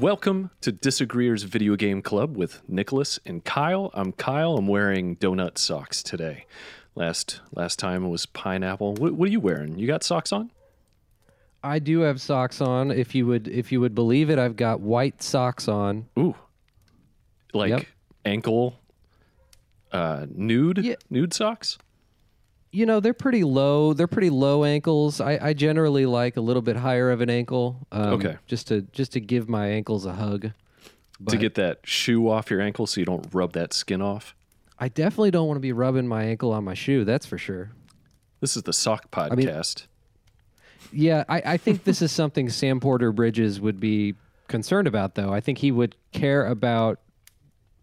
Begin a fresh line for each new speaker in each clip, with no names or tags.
Welcome to Disagreeers Video Game Club with Nicholas and Kyle. I'm Kyle. I'm wearing donut socks today. Last last time it was pineapple. What, what are you wearing? You got socks on?
I do have socks on. If you would, if you would believe it, I've got white socks on.
Ooh, like
Yep.
ankle uh, nude
Yeah.
nude socks.
You know, they're pretty low. They're pretty low ankles. I, I generally like a little bit higher of an ankle. Um,
Okay.
Just to just to give my ankles a hug.
to get that shoe off your ankle so you don't rub that skin off.
I definitely don't want to be rubbing my ankle on my shoe. That's for sure.
This is the sock
mean-
podcast.
Yeah, I, I think this is something Sam Porter Bridges would be concerned about, though. I think he would care about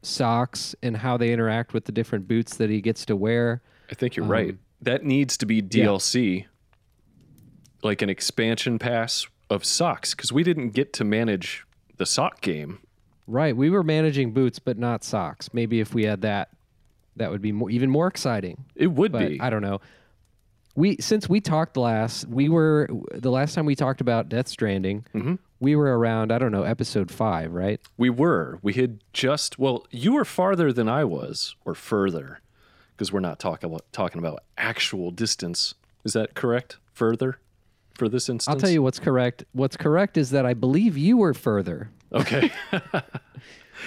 socks and how they interact with the different boots that he gets to wear.
I, think you're right. That needs to be DLC, like an expansion pass of socks, because we didn't get to manage the sock game.
Right. We were managing boots, but not socks. Maybe if we had that, that would be more, even more exciting.
It would
But
be.
I don't know. We since we talked last, we were the last time we talked about Death Stranding.
Mm-hmm.
We were around I don't know episode five, right?
We were. We had just. Well, you were farther than I was, or further, because we're not talking about talking about actual distance. Is that correct? Further, for this instance.
I'll tell you what's correct. What's correct is that I believe you were further,
Okay.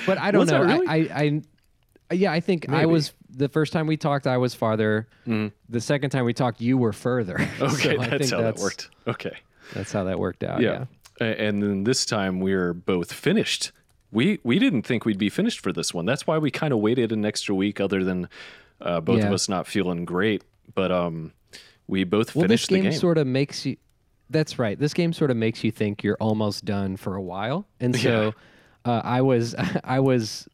but I don't
Was
know.
really?
I, I, I, yeah, I think I was the first time we talked. I was farther. The second time we talked, you were further.
Mm. okay,
So I
that's
think
how
that's,
that worked. Okay.
That's how that worked out.
yeah. A- And then this time we're both finished. We we didn't think we'd be finished for this one. That's why we kind of waited an extra week, other than uh, both of us not feeling great. But um, we both
Well, this
finished the
game,
game.
sort of makes you. That's right. This game sort of makes you think you're almost done for a while, and so uh, I was, I was,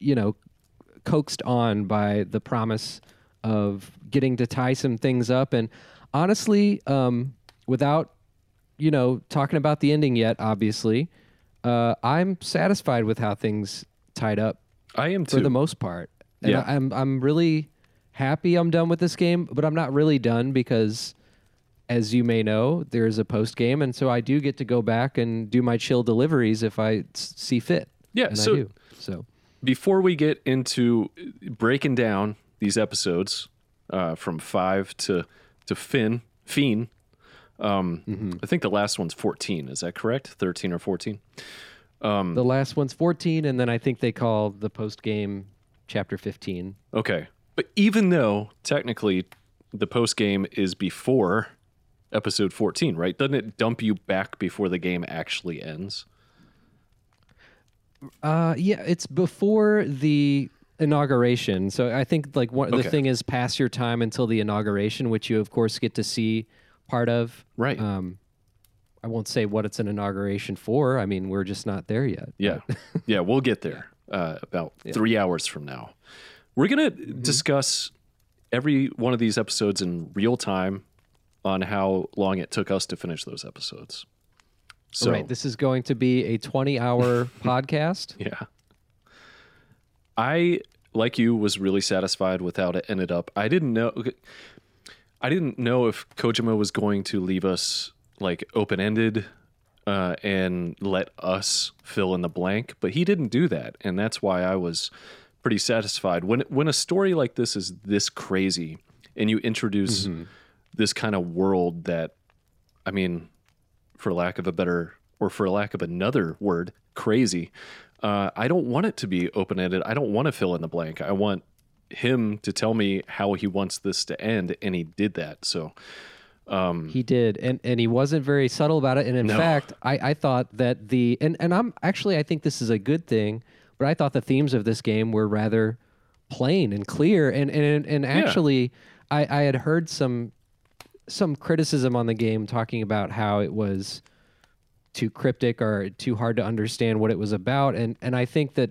you know, coaxed on by the promise of getting to tie some things up, and honestly, um, without, you know, talking about the ending yet, obviously, uh, I'm satisfied with how things tied up
I am
for the most part. And
Yeah.
I, I'm I'm really happy I'm done with this game, but I'm not really done because as you may know, there's a post game and so I do get to go back and do my chill deliveries if I s- see fit.
Yeah,
And
so-
I do. So
before we get into breaking down these episodes uh, from five to to Finn Fiend, um,
Mm-hmm.
I think the last one's fourteen. Is that correct? Thirteen or fourteen? Um,
the last one's 14 and then I think they call the post game chapter 15.
Okay, but even though technically the post game is before episode fourteen, right? Doesn't it dump you back before the game actually ends?
Uh, yeah, it's before the inauguration. So I think like one,
Okay.
the thing is pass your time until the inauguration, which you of course get to see part of.
Right.
Um, I won't say what it's an inauguration for. I mean, we're just not there yet.
Yeah, yeah, we'll get there uh, about three hours from now. We're gonna discuss every one of these episodes in real time on how long it took us to finish those episodes. So
right. This is going to be a 20 hour podcast.
yeah, I like you was really satisfied with how it ended up. I didn't know. I didn't know if Kojima was going to leave us like open ended uh, and let us fill in the blank, but he didn't do that, and that's why I was pretty satisfied. When when a story like this is this crazy, and you introduce this kind of world that, I mean, for lack of a better or for lack of another word, crazy. Uh, I don't want it to be open ended. I don't want to fill in the blank. I want him to tell me how he wants this to end, and he did that. So
He did, and and he wasn't very subtle about it. And in
No.
fact, I, I thought that the and and I'm actually I think this is a good thing, but I thought the themes of this game were rather plain and clear. And and and actually, I I had heard some some criticism on the game talking about how it was too cryptic or too hard to understand what it was about, and and I think that.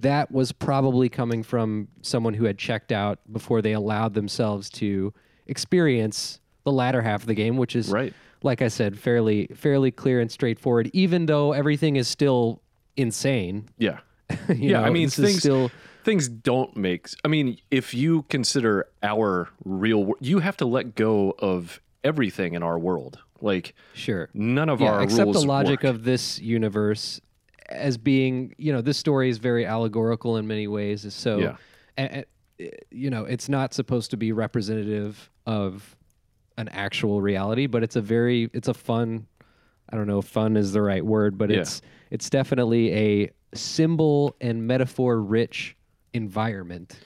That was probably coming from someone who had checked out before they allowed themselves to experience the latter half of the game, which is
Right.
like I said, fairly fairly clear and straightforward. Even though everything is still insane.
yeah, yeah.
know,
I mean, things
still
things don't make. I mean, if you consider our real, you have to let go of everything in our world. Like
sure.
none of
Yeah,
our
except the logic
work.
of this universe. as being you know this story is very allegorical in many ways. So,
Yeah.
you know, it's not supposed to be representative of an actual reality, but it's a very it's a fun. I don't know if fun is the right word, but
Yeah.
it's it's definitely a symbol and metaphor rich environment.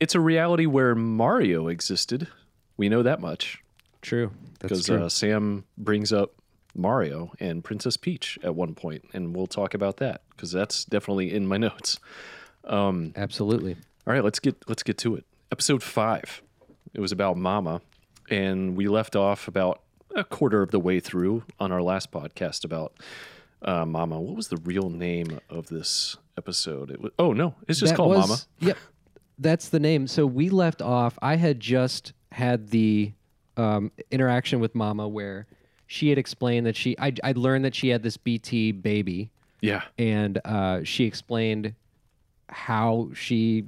It's a reality where Mario existed. We know that much
True.
Because uh, Sam brings up Mario and Princess Peach at one point, and we'll talk about that because that's definitely in my notes.
Um, Absolutely.
All right, let's get let's get to it. Episode five. It was about Mama, and we left off about a quarter of the way through on our last podcast about uh, Mama. What was the real name of this episode? It was oh no, it's just
That
called
was-
Mama.
Yep, that's the name. So we left off. I had just had the um, interaction with Mama where she had explained that she. I I learned that she had this BT baby,
Yeah,
and uh, she explained how she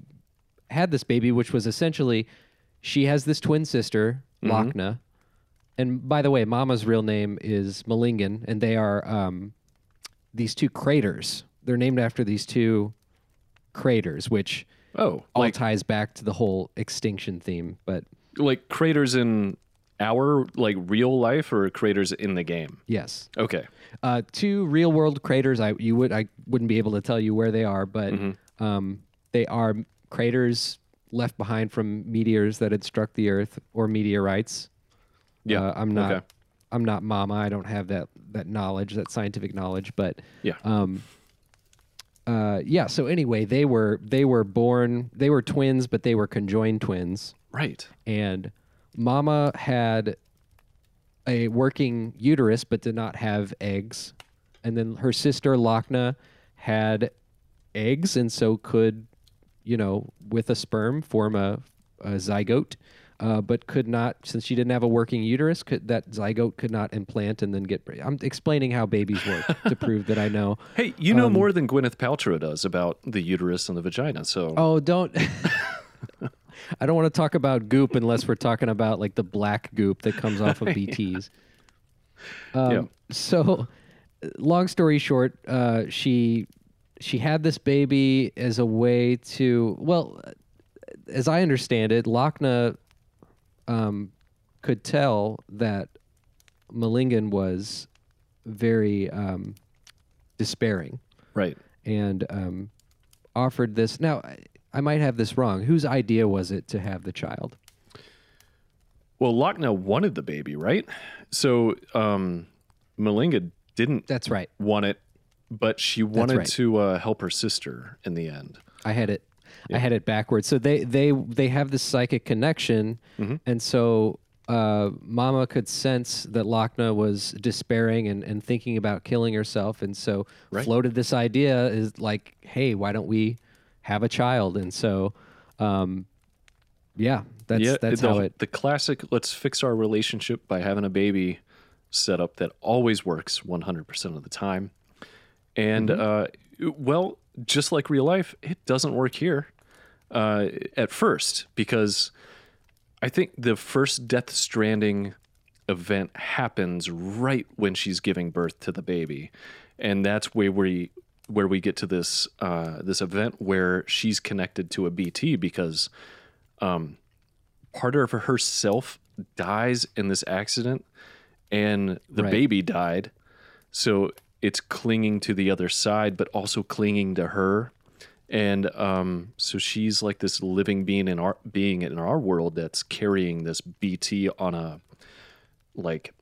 had this baby, which was essentially she has this twin sister, Lockne. And by the way, Mama's real name is Malingen, and they are um, these two craters. They're named after these two craters, which
Oh,
all
like
ties back to the whole extinction theme. But
like craters in our like real life or craters in the game.
yes,
Okay.
uh, two real world craters. I you would I wouldn't be able to tell you where they are, but
Mm-hmm.
um, they are craters left behind from meteors that had struck the Earth or meteorites.
Yeah.
Uh, I'm not.
Okay.
I'm not Mama. I don't have that that knowledge, that scientific knowledge. But
Yeah.
um, uh, yeah. So anyway, they were they were born. They were twins, but they were conjoined twins.
right.
and mama had a working uterus but did not have eggs and then her sister Lockne had eggs and so could you know with a sperm form a, a zygote uh, but could not since she didn't have a working uterus could that zygote could not implant and then get i'm explaining how babies work to prove that i know
Hey, you know more than Gwyneth Paltrow does about the uterus and the vagina. So
Um, Oh, don't. I don't want to talk about goop unless we're talking about like the black goop that comes off of BTs. Um,
Yeah.
So, long story short, uh, she she had this baby as a way to well, as I understand it, Lockne um, could tell that Malingen was very um, despairing
right.
and um, offered this. Now, I, I might have this wrong. Whose idea was it to have the child?
Well, Lockne wanted the baby, right? So um, Malinga didn't
That's right.
want it, but she wanted
right.
to uh, help her sister in the end.
I had it. I had it backwards. So they they they have this psychic connection,
Mm-hmm.
and so uh, Mama could sense that Lockne was despairing and, and thinking about killing herself, and so
Right.
floated this idea is like, hey, why don't we have a child? And so, um, yeah, that's
yeah,
that's
the,
how it.
the classic let's fix our relationship by having a baby setup that always works 100% of the time. And
Mm-hmm.
uh, well, just like real life, it doesn't work here uh, at first because I think the first Death Stranding event happens right when she's giving birth to the baby, and that's where we where we get to this uh, this event where she's connected to a BT because um, part of herself dies in this accident, and the
Right.
baby died, so it's clinging to the other side, but also clinging to her and um, so she's like this living being in our being in our world that's carrying this BT on a like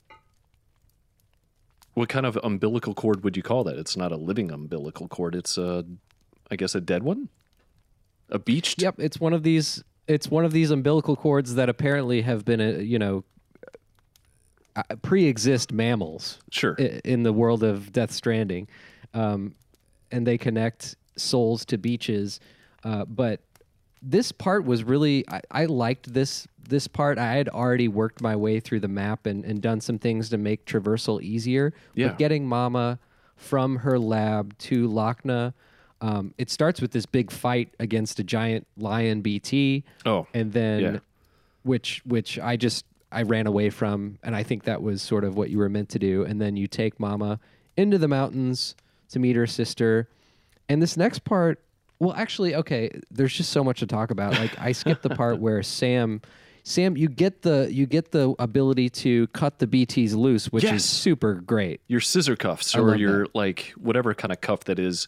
what kind of umbilical cord would you call that? It's not a living umbilical cord. It's a, I guess, a dead one, a beached.
Yep, it's one of these. It's one of these umbilical cords that apparently have been, uh, you know, uh, pre-exist mammals
Sure.
in the world of Death Stranding, um, and they connect souls to beaches. Uh, but this part was really I, I liked this this part. I had already worked my way through the map and, and done some things to make traversal easier.
Yeah.
But getting Mama from her lab to Lockne, um, it starts with this big fight against a giant lion BT
oh,
and then
Yeah.
which which I just I ran away from and I think that was sort of what you were meant to do and then you take mama into the mountains to meet her sister. And this next part, well, actually, okay, there's just so much to talk about. Like I skipped the part where Sam Sam, you get the you get the ability to cut the BTs loose, which
Yes.
is super great.
your scissor cuffs or your like whatever kind of cuff that is.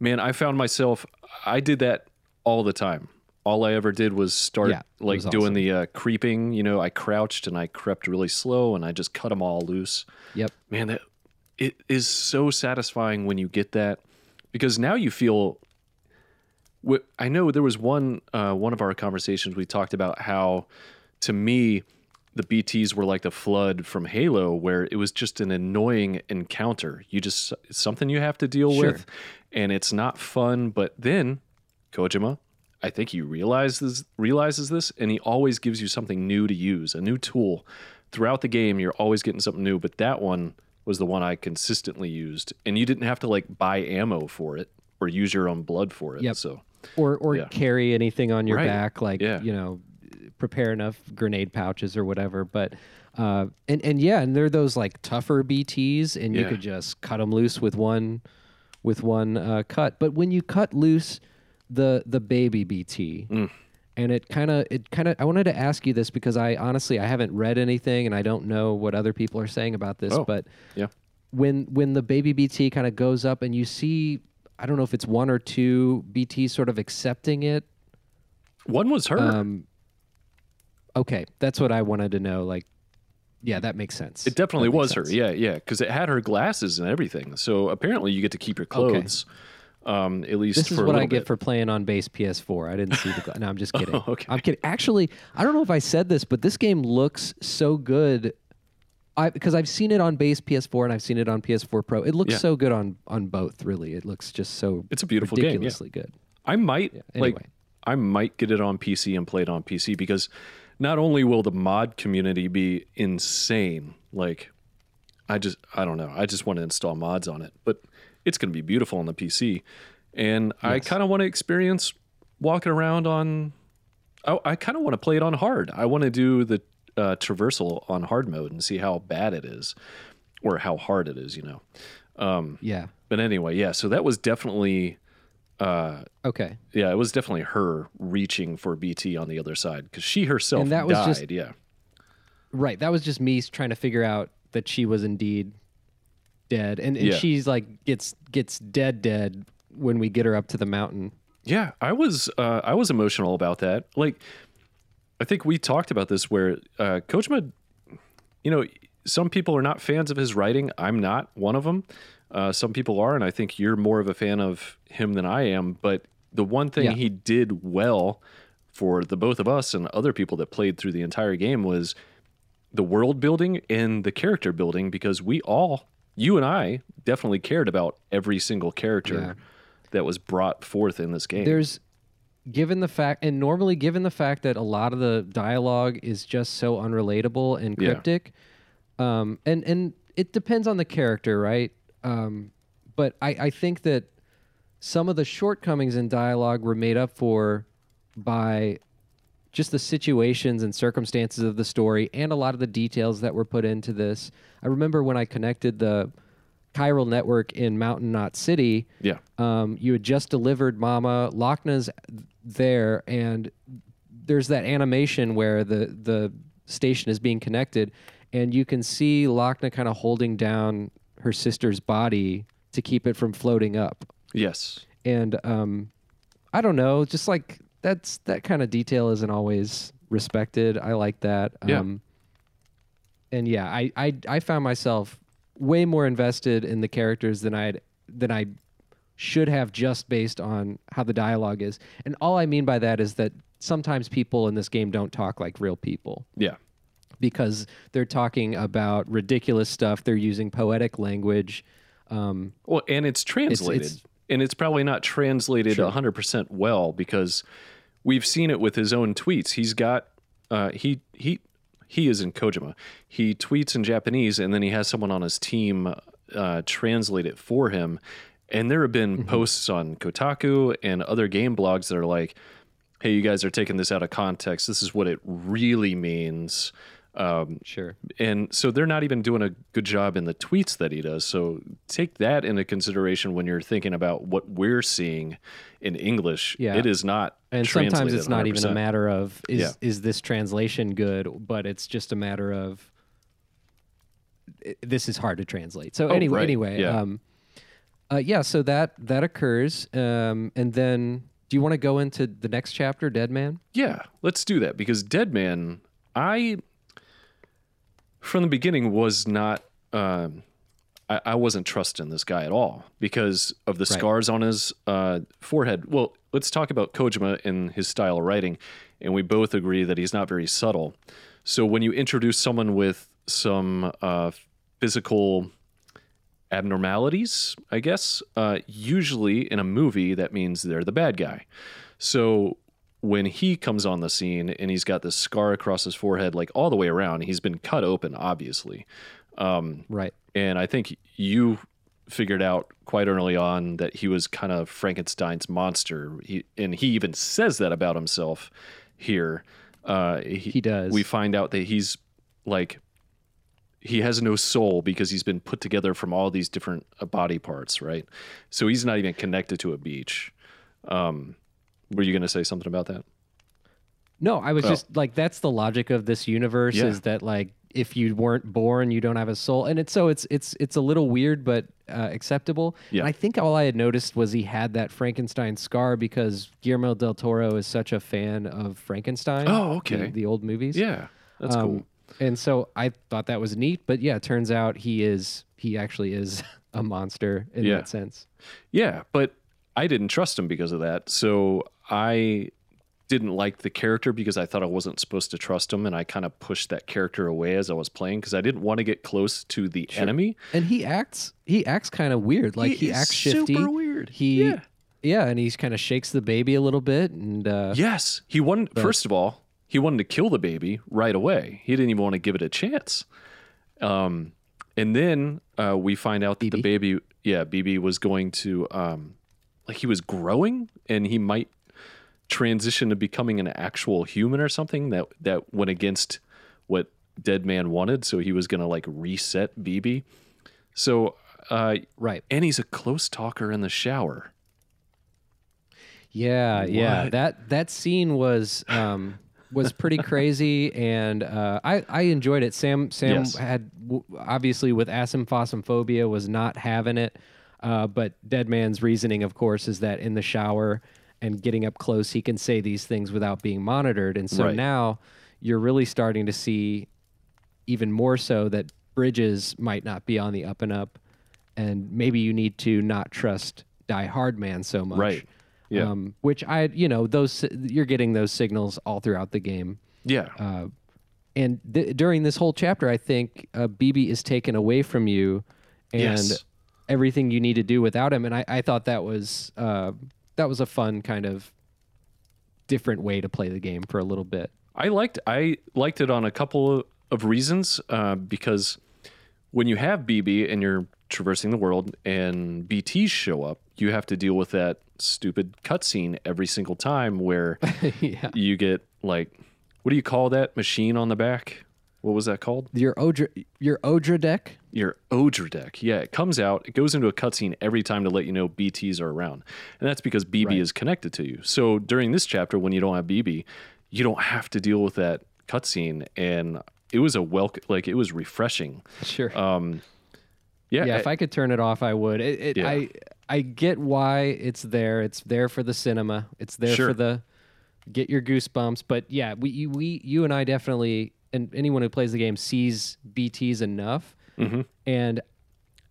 Man, I found myself I did that all the time. All I ever did was start
Yeah,
like
was
doing
awesome.
the uh, creeping. You know, I crouched and I crept really slow and I just cut them all loose.
Yep.
Man, that it is so satisfying when you get that because now you feel. I know there was one uh, one of our conversations we talked about how, to me, the BTS were like the flood from Halo, where it was just an annoying encounter. You just it's something you have to deal
Sure.
with, and it's not fun. But then Kojima, I think he realizes realizes this, and he always gives you something new to use, a new tool. Throughout the game, you're always getting something new. But that one was the one I consistently used, and you didn't have to like buy ammo for it or use your own blood for it.
Yep.
So
Or or
Yeah.
carry anything on your
Right.
back, like
Yeah.
you know, prepare enough grenade pouches or whatever. But uh, and and yeah, and they're those like tougher BTs, and you
Yeah.
could just cut them loose with one with one uh, cut. But when you cut loose the the baby BT,
Mm.
And it kind of it kind of I wanted to ask you this because I honestly I haven't read anything and I don't know what other people are saying about this,
Oh,
but
yeah.
when when the baby BT kind of goes up and you see I don't know if it's one or two BT sort of accepting it.
one was her.
Um, okay, that's what I wanted to know. Like, yeah, that makes sense.
It definitely was her. Yeah, yeah, because it had her glasses and everything. So apparently, you get to keep your clothes. Um, at least
This is
for
what I
little
get for playing on base PS4. I didn't see the. No, I'm just kidding.
okay.
I'm kidding. Actually, I don't know if I said this, but this game looks so good. I because I've seen it on base PS4 and I've seen it on PS4 Pro. It looks
Yeah.
so good on on both. Really, it looks just so
It's a beautiful game. Yeah.
ridiculously good.
I might like.
anyway.
I might get it on PC and play it on PC because not only will the mod community be insane, like I just I don't know. I just want to install mods on it, but it's going to be beautiful on the PC, and I kind of want to experience walking around on. I, I kind of want to play it on hard. I want to do the uh, traversal on hard mode and see how bad it is, or how hard it is. You know.
Um, Yeah.
But anyway, yeah. So that was definitely. Uh,
Okay.
yeah, it was definitely her reaching for BT on the other side because she herself
And that was
died.
just-
yeah,
Right. That was just me trying to figure out that she was indeed dead, and, and
Yeah.
she's like gets gets dead dead when we get her up to the mountain.
yeah. I was uh, I was emotional about that. Like, I think we talked about this where uh, Kojima, you know, some people are not fans of his writing. I'm not one of them. Uh, some people are, and I think you're more of a fan of him than I am. But the one thing
Yeah.
he did well for the both of us and other people that played through the entire game was the world building and the character building because we all, you and I, definitely cared about every single character
Yeah.
that was brought forth in this game.
There's given the fact and normally given the fact that a lot of the dialogue is just so unrelatable and
Yeah.
cryptic um and and it depends on the character right um but i i think that some of the shortcomings in dialogue were made up for by just the situations and circumstances of the story and a lot of the details that were put into this i remember when i connected the chiral network in mountain knot city
yeah,
um, you had just delivered Mama. Lockne's there, and there's that animation where the the station is being connected, and you can see Lockne kind of holding down her sister's body to keep it from floating up.
yes,
And um, I don't know, just like that's that kind of detail isn't always respected. I like that.
Yeah.
Um, and yeah, I, I I found myself way more invested in the characters than I'd than I should have just based on how the dialogue is. And all I mean by that is that sometimes people in this game don't talk like real people
yeah,
because they're talking about ridiculous stuff. They're using poetic language. Um,
Well, and it's translated,
it's-
and it's probably not translated a 100% well because we've seen it with his own tweets. He's got uh, he he he is in Kojima. He tweets in Japanese, and then he has someone on his team uh, translate it for him. And there have been posts on Kotaku and other game blogs that are like, "Hey, you guys are taking this out of context. This is what it really means." Um,
Sure.
and so they're not even doing a good job in the tweets that he does. So take that into consideration when you're thinking about what we're seeing in English.
Yeah.
It is not
And sometimes it's not even a matter of is
Yeah.
is this translation good, but it's just a matter of this is hard to translate. So
Oh,
anyway,
right.
anyway,
Yeah.
um, uh, yeah. So that that occurs, um, and then do you want to go into the next chapter, Dead Man?
Yeah, let's do that because Dead Man, I from the beginning was not. Um, I, I wasn't trusting this guy at all because of the
Right.
scars on his uh, forehead. Well, let's talk about Kojima and his style of writing, and we both agree that he's not very subtle. So when you introduce someone with some uh, physical abnormalities, I guess, uh, usually in a movie that means they're the bad guy. So when he comes on the scene and he's got this scar across his forehead, like all the way around, he's been cut open, obviously.
Right.
And I think you figured out quite early on that he was kind of Frankenstein's monster. He, and he even says that about himself here. Uh, he,
He does.
We find out that he's like, he has no soul because he's been put together from all these different uh, body parts, right? So he's not even connected to a beach. Um, were you going to say something about that?
No, I was
Oh.
just like that's the logic of this universe
Yeah.
is that like if you weren't born, you don't have a soul, and it's so it's it's it's a little weird but uh, acceptable.
Yeah.
And I think all I had noticed was he had that Frankenstein scar because Guillermo del Toro is such a fan of Frankenstein.
Oh,
the-
okay.
The, old movies.
Yeah, that's
Um,
cool.
And so I thought that was neat, but yeah, it turns out he is he actually is a monster in
Yeah.
that sense.
Yeah, but I didn't trust him because of that. So I didn't like the character because I thought I wasn't supposed to trust him, and I kind of pushed that character away as I was playing because I didn't want to get close to the enemy.
And he acts he acts kind of weird. Like he,
is
acts shifty.
Super weird.
He
yeah.
yeah, and he kind of shakes the baby a little bit and uh
Yes, he wanted. First of all, he wanted to kill the baby right away. He didn't even want to give it a chance. Um, and then uh, we find out that the baby, yeah, BB was going to, um, like, he was growing, and he might transition to becoming an actual human or something that that went against what Dead Man wanted. So he was going to like reset BB. So, uh,
right.
and he's a close talker in the shower.
Yeah, yeah. That that scene was um was pretty crazy and uh I I enjoyed it. Sam Sam
Yes.
had w- obviously with asymphosophobia was not having it. Uh but Dead Man's reasoning of course is that in the shower and getting up close he can say these things without being monitored. And so
Right.
now you're really starting to see even more so that Bridges might not be on the up and up and maybe you need to not trust Die Hard Man so much.
Right. Yeah.
Um, which I, you know, those you're getting those signals all throughout the game.
Yeah.
Uh, and th- during this whole chapter, I think uh, BB is taken away from you, and
Yes.
everything you need to do without him. And I, I thought that was uh, that was a fun kind of different way to play the game for a little bit.
I liked I liked it on a couple of reasons uh, because when you have BB and you're traversing the world and BTs show up, you have to deal with that stupid cutscene every single time where
yeah,
you get like what do you call that machine on the back? What was that called?
your Odra your Odradek.
Your Odradek. Yeah, it comes out, it goes into a cutscene every time to let you know BTs are around. And that's because BB
Right.
is connected to you. So during this chapter, when you don't have BB, you don't have to deal with that cutscene. And it was a welcome, like it was refreshing.
Sure.
Um, yeah.
yeah,
I-
if I could turn it off, I would. It, it,
Yeah.
I I get why it's there. It's there for the cinema. It's there
Sure.
for the get your goosebumps. But yeah, we we you and I definitely and anyone who plays the game sees BTS enough,
Mhm.
and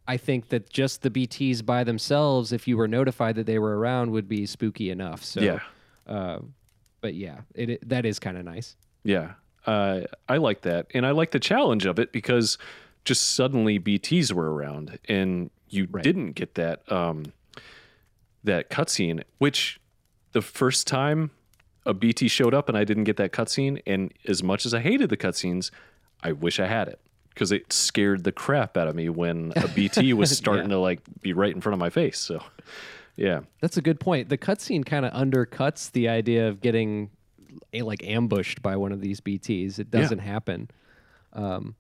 I think that just the BTS by themselves, if you were notified that they were around, would be spooky enough. So
yeah.
Uh, but yeah, it, it that is kind of nice.
Yeah. Uh, I like that. And I like the challenge of it because just suddenly BTs were around and you
Right.
didn't get that um, that cutscene, which the first time a BT showed up and I didn't get that cutscene, and as much as I hated the cutscenes, I wish I had it because it scared the crap out of me when a BT was starting to like be right in front of my face. So, yeah,
That's a good point. The cutscene kind of undercuts the idea of getting like ambushed by one of these BTs. It doesn't happen. Um,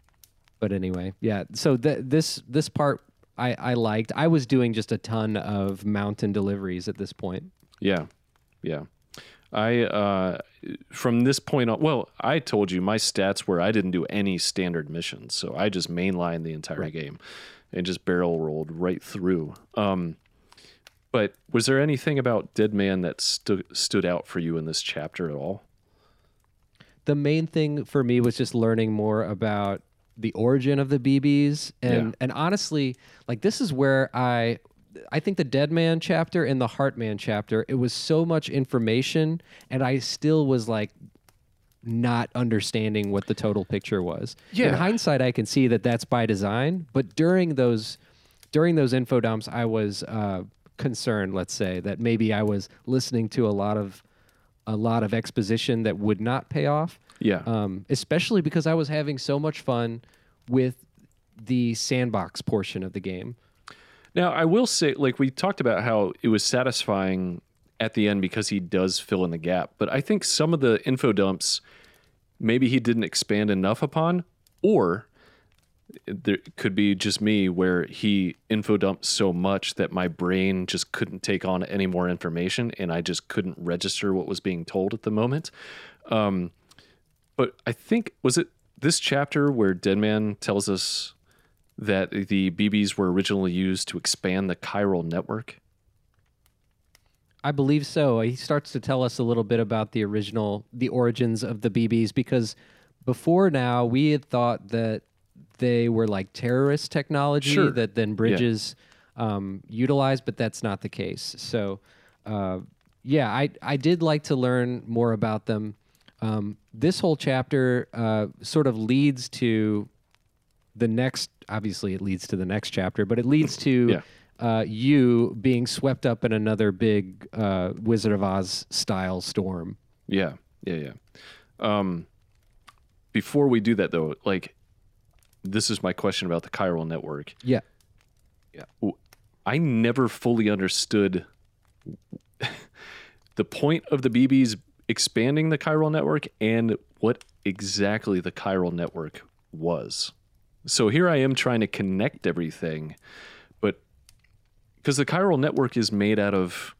but anyway, yeah. So th- this this part I, I liked. I was doing just a ton of mountain deliveries at this point.
Yeah, yeah. I uh, from this point on. Well, I told you my stats were I didn't do any standard missions, so I just mainlined the entire
Right.
game and just barrel rolled right through. Um, but was there anything about Dead Man that stu- stood out for you in this chapter at all?
the main thing for me was just learning more about the origin of the BBs and
Yeah.
and honestly like this is where I I think the Dead Man chapter and the Heartman chapter it was so much information and I still was like not understanding what the total picture was.
Yeah.
In hindsight I can see that that's by design, but during those during those info dumps I was uh concerned, let's say, that maybe I was listening to a lot of a lot of exposition that would not pay off
Yeah,
um, especially because I was having so much fun with the sandbox portion of the game.
Now, I will say, like we talked about how it was satisfying at the end because he does fill in the gap, but I think some of the info dumps maybe he didn't expand enough upon, or there could be just me where he info dumped so much that my brain just couldn't take on any more information and I just couldn't register what was being told at the moment. Um, but I think, was it this chapter where Deadman tells us that the BBs were originally used to expand the chiral network.
I believe so. He starts to tell us a little bit about the original, the origins of the BBs, because before now we had thought that they were like terrorist technology
Sure.
that then Bridges um, utilized, but that's not the case. So, uh, yeah, I I did like to learn more about them. Um, this whole chapter uh, sort of leads to the next. Obviously, it leads to the next chapter, but it leads to
Yeah.
uh, you being swept up in another big uh, Wizard of Oz style storm.
Yeah, yeah, yeah. Um, before we do that, though, like this is my question about the chiral network.
Yeah. yeah.
I never fully understood the point of the BBs expanding the chiral network and what exactly the chiral network was. So here I am trying to connect everything, but because the chiral network is made out of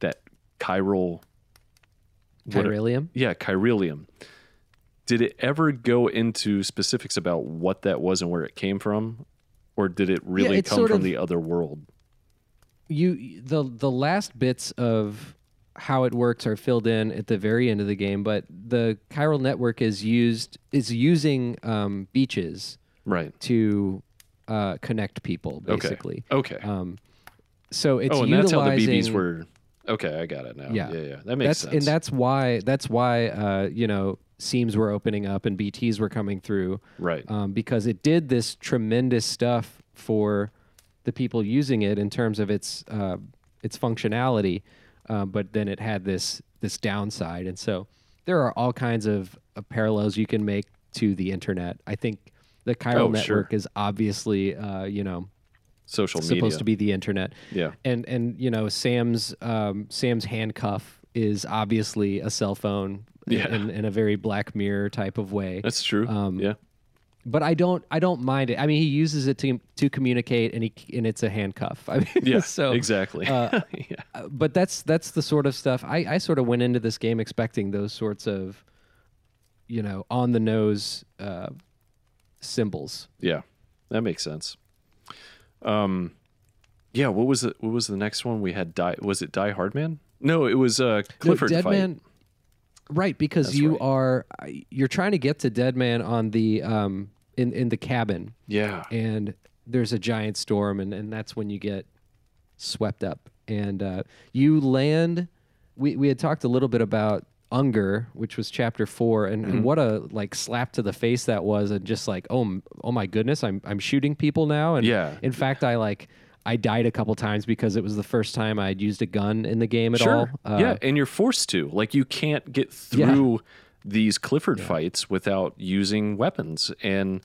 that chiral what-
Chiralium.
yeah, chiralium. Did it ever go into specifics about what that was and where it came from? Or did it really
it's
come from
of-
the other world?
you the the last bits of how it works are filled in at the very end of the game, but the chiral network is used is using um, beaches
Right.
to uh, connect people, basically.
Okay.
Um, so it's
oh, and that's how the BBs were. Okay, I got it now.
Yeah.
Yeah, yeah. That makes
that's
sense.
and that's why that's why uh, you know seams were opening up and BTS were coming through
right.
um, because it did this tremendous stuff for the people using it in terms of its uh, its functionality, uh, but then it had this this downside, and so there are all kinds of uh, parallels you can make to the internet. I think the chiral
Oh, sure.
network is obviously uh, you know
Social
supposed to be the internet,
Yeah.
and and you know Sam's um, Sam's handcuff is obviously a cell phone
Yeah.
in, in a very Black Mirror type of way
That's true.
Um,
yeah.
but I don't I don't mind it. I mean, he uses it to to communicate, and he and it's a handcuff. I mean,
Yeah.
so
exactly.
uh,
yeah.
uh, but that's that's the sort of stuff I I sort of went into this game expecting those sorts of, you know, on the nose uh, symbols.
Yeah. That makes sense. Um yeah, what was it what was the next one we had die was it Die Hard Man? No, it was uh
No,
Clifford
Dead
fight.
Man, right? Because
That's
you
right.
are you're trying to get to Dead Man on the um in in the cabin,
Yeah.
and there's a giant storm and, and that's when you get swept up and uh, you land we, we had talked a little bit about unger which was chapter four and,
Mm-hmm.
and what a like slap to the face that was and just like oh m- oh my goodness i'm i'm shooting people now and
Yeah.
in fact i like i died a couple times because it was the first time i'd used a gun in the game at
sure.
all Uh,
yeah, and you're forced to. Like you can't get
Yeah.
through these Clifford fights without using weapons. And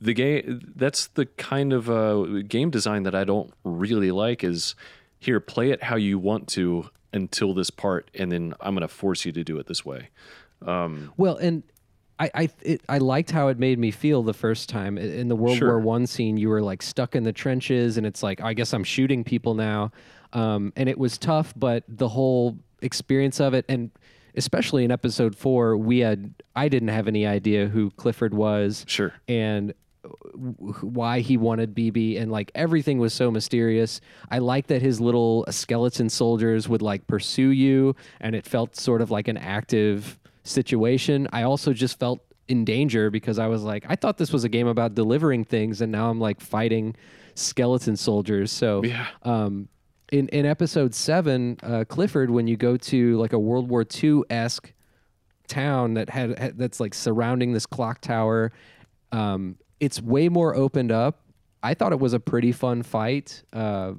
the game that's the kind of uh, game design that I don't really like is here play it how you want to until this part and then I'm going to force you to do it this way.
Well, and I I it, I liked how it made me feel the first time in the World
Sure.
War One scene. You were like stuck in the trenches, and it's like I guess I'm shooting people now, um, and it was tough. But the whole experience of it, and especially in Episode Four, we had I didn't have any idea who Clifford was,
Sure.
and why he wanted BB and like everything was so mysterious. I like that his little skeleton soldiers would like pursue you and it felt sort of like an active situation. I also just felt in danger because I was like I thought this was a game about delivering things and now I'm like fighting skeleton soldiers. So
Yeah.
um, in in episode seven, uh, Clifford, when you go to like a World War II esque town that had, had that's like surrounding this clock tower, um, it's way more opened up. I thought it was a pretty fun fight. Uh,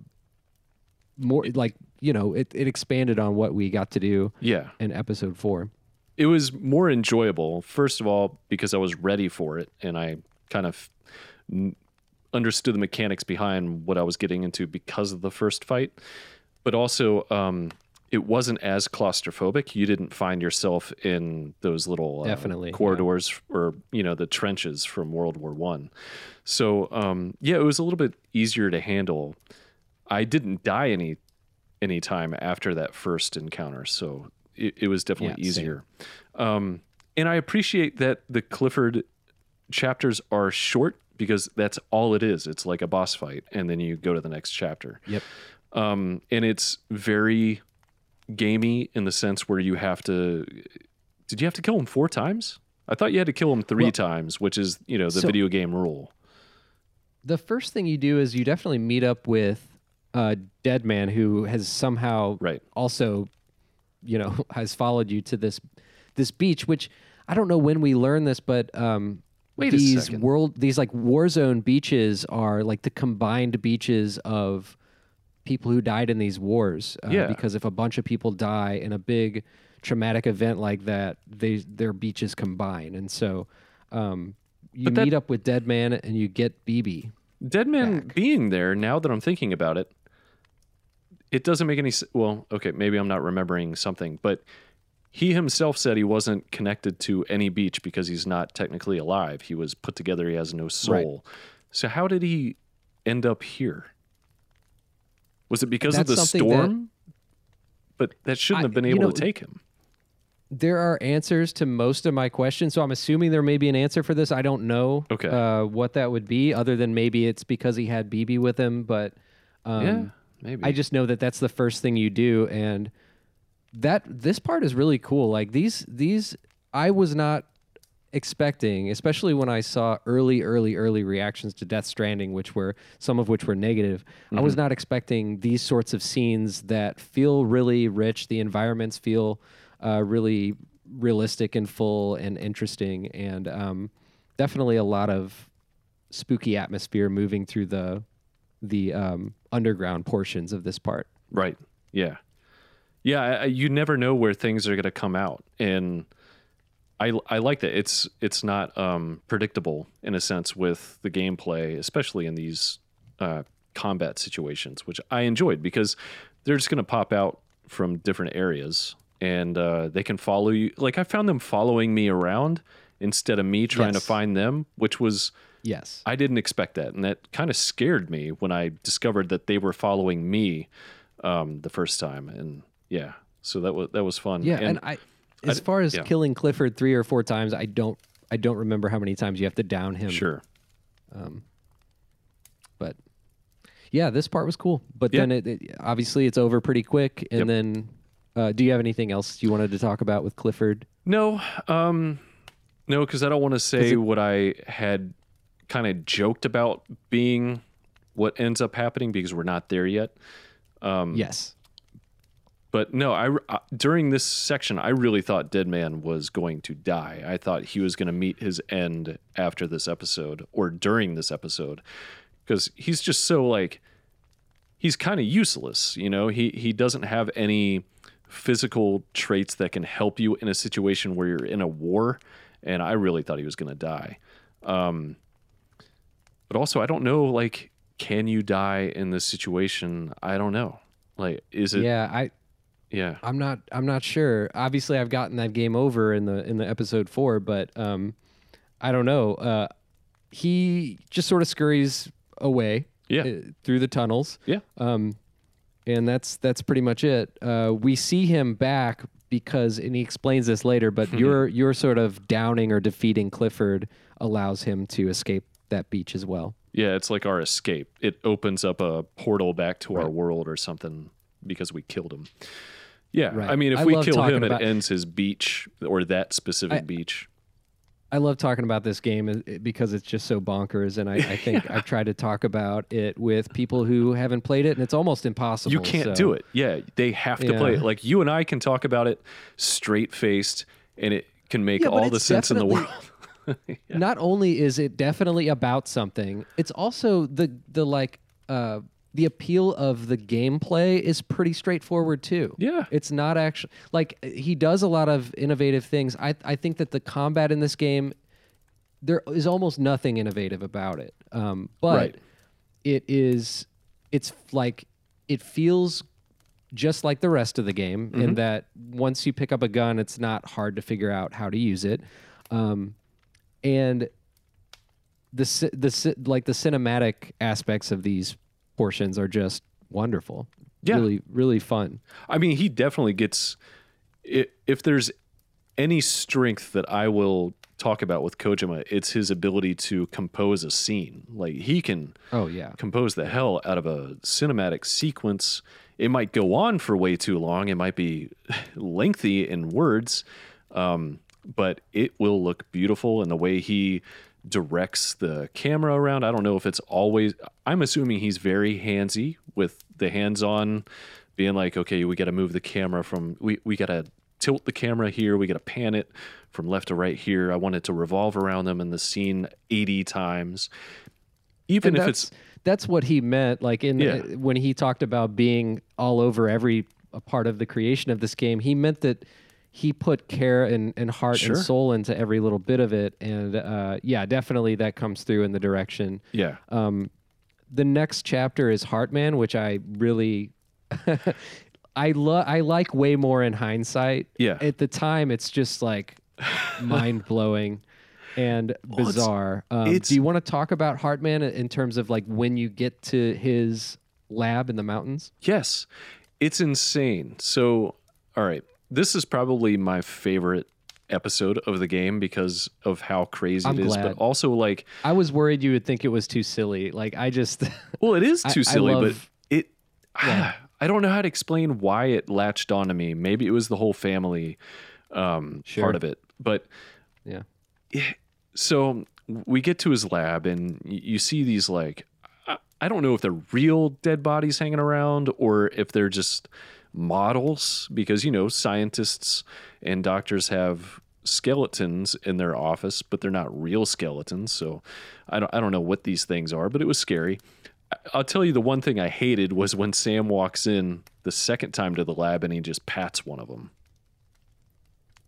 more like you know, it, it expanded on what we got to do
Yeah.
in episode four.
it was more enjoyable first of all because i was ready for it and i kind of n- understood the mechanics behind what i was getting into because of the first fight but also um, it wasn't as claustrophobic you didn't find yourself in those little uh,
Definitely, yeah.
corridors or you know the trenches from world war one so um, yeah it was a little bit easier to handle i didn't die any any time after that first encounter so it, it was definitely
Yeah,
easier um, and I appreciate that the Clifford chapters are short because that's all it is. It's like a boss fight, and then you go to the next chapter.
Yep.
Um, and it's very gamey in the sense where you have to. Did you have to kill him four times? I thought you had to kill him three
Well-
times, which is you know the
So-
video game rule.
The first thing you do is you definitely meet up with a dead man who has somehow
Right.
also, you know, has followed you to this this beach, which I don't know when we learned this, but um,
Wait
these world these like war zone beaches are like the combined beaches of people who died in these wars. Uh,
Yeah.
Because if a bunch of people die in a big traumatic event like that, they their beaches combine, and so. Um, you
that-
meet up with Dead Man and you get BB.
Dead Man being there, now that I'm thinking about it, it doesn't make any Well, okay, maybe I'm not remembering something, but he himself said he wasn't connected to any beach because he's not technically alive. He was put together, he has no soul. So, how did he end up here? Was it because of the
That's something that-
storm? but that shouldn't
I-
have been able
know,
to take him.
There are answers to most of my questions, so I'm assuming there may be an answer for this. I don't know
Okay.
uh, what that would be, other than maybe it's because he had BB with him. But um,
yeah, maybe.
I just know that that's the first thing you do, and that this part is really cool. Like these, these I was not expecting, especially when I saw early, early, early reactions to Death Stranding, which were some of which were negative. I was not expecting these sorts of scenes that feel really rich. The environments feel uh, really realistic and full and interesting, and um, definitely a lot of spooky atmosphere moving through the the um, underground portions of this part.
Right. Yeah. Yeah. You never know where things are going to come out, and I I like that. It's it's not um, predictable in a sense with the gameplay, especially in these uh, combat situations, which I enjoyed because they're just going to pop out from different areas, and uh, they can follow you. Like I found them following me around instead of me trying to find them, which was
Yes.
I didn't expect that, and that kind of scared me when I discovered that they were following me um, the first time. And yeah, so that was that was fun.
Yeah, and, I, as far as
yeah.
killing Clifford three or four times, I don't, I don't remember how many times you have to down him.
sure, Um,
but yeah, this part was cool. But
Yeah.
then it, it obviously it's over pretty quick. And
Yep.
then, uh, do you have anything else you wanted to talk about with Clifford?
no, um, no, because I don't want to say
it-
what I had kind of joked about being what ends up happening because we're not there yet. Um,
yes.
But no, I, I- during this section, I really thought Dead Man was going to die. I thought he was going to meet his end after this episode or during this episode, because he's just so like he's kind of useless. You know, he he doesn't have any physical traits that can help you in a situation where you're in a war, and I really thought he was going to die. Um, but also, I don't know, like, can you die in this situation? I don't know. Like, is it?
yeah, I,
Yeah.
I'm not. I'm not sure. Obviously, I've gotten that game over in the in the episode four, but um, I don't know. Uh, he just sort of scurries away.
Yeah.
uh, through the tunnels.
Yeah.
Um, and that's that's pretty much it. Uh, we see him back because, and he explains this later. But your your sort of downing or defeating Clifford allows him to escape that beach as well.
Yeah, it's like our escape. It opens up a portal back to our world or something because we killed him. Yeah,
Right.
I mean, if
I
we kill him,
about-
it ends his beach or that specific beach.
I love talking about this game uh, because it's just so bonkers, and I, I think I've tried to talk about it with people who haven't played it, and it's almost impossible.
You can't
so-
do it. Yeah, they have to play it. Like you and I can talk about it straight faced, and it can make
Yeah,
all the sense in the world.
Not only is it definitely about something, it's also the the like uh, the appeal of the gameplay is pretty straightforward too.
Yeah.
it's not actually like he does a lot of innovative things. I I think that the combat in this game there is almost nothing innovative about it. Um, but
Right.
it is it's like it feels just like the rest of the game
Mm-hmm.
in that once you pick up a gun it's not hard to figure out how to use it um, and the the like the cinematic aspects of these portions are just wonderful
Yeah.
really really fun
I mean, he definitely gets. if there's any strength that I will talk about with Kojima, it's his ability to compose a scene. Like he can
oh yeah
compose the hell out of a cinematic sequence. It might go on for way too long. It might be lengthy in words, um, but it will look beautiful. And the way he directs the camera around, I don't know if it's always. I'm assuming he's very handsy with the hands-on, being like, okay, we got to move the camera from. We we got to tilt the camera here. We got to pan it from left to right here. I want it to revolve around them in the scene 80 times. Even
And
if
that's,
it's
that's what he meant like in
Yeah.
uh, when he talked about being all over every part of the creation of this game he meant that he put care and, and heart
Sure.
and soul into every little bit of it and uh, yeah definitely that comes through in the direction
yeah,
um, the next chapter is Heartman, which I really I love I like way more in hindsight.
Yeah.
At the time it's just like mind blowing and
it's-
bizarre. um,
it's-
do you want to talk about Heartman in terms of like when you get to his lab in the mountains?
Yes, it's insane. So, all right, this is probably my favorite episode of the game because of how crazy
I'm
it is,
glad.
but also like,
I was worried you would think it was too silly. Like I just
well, it is too
I
silly, but
love-
it.
Yeah.
I don't know how to explain why it latched onto me. Maybe it was the whole family um,
Sure.
part of it, but
yeah.
so we get to his lab and you see these like I- I don't know if they're real dead bodies hanging around or if they're just models because you know scientists and doctors have skeletons in their office but they're not real skeletons so I don't I don't know what these things are but it was scary. I'll tell you the one thing I hated was when Sam walks in the second time to the lab and he just pats one of them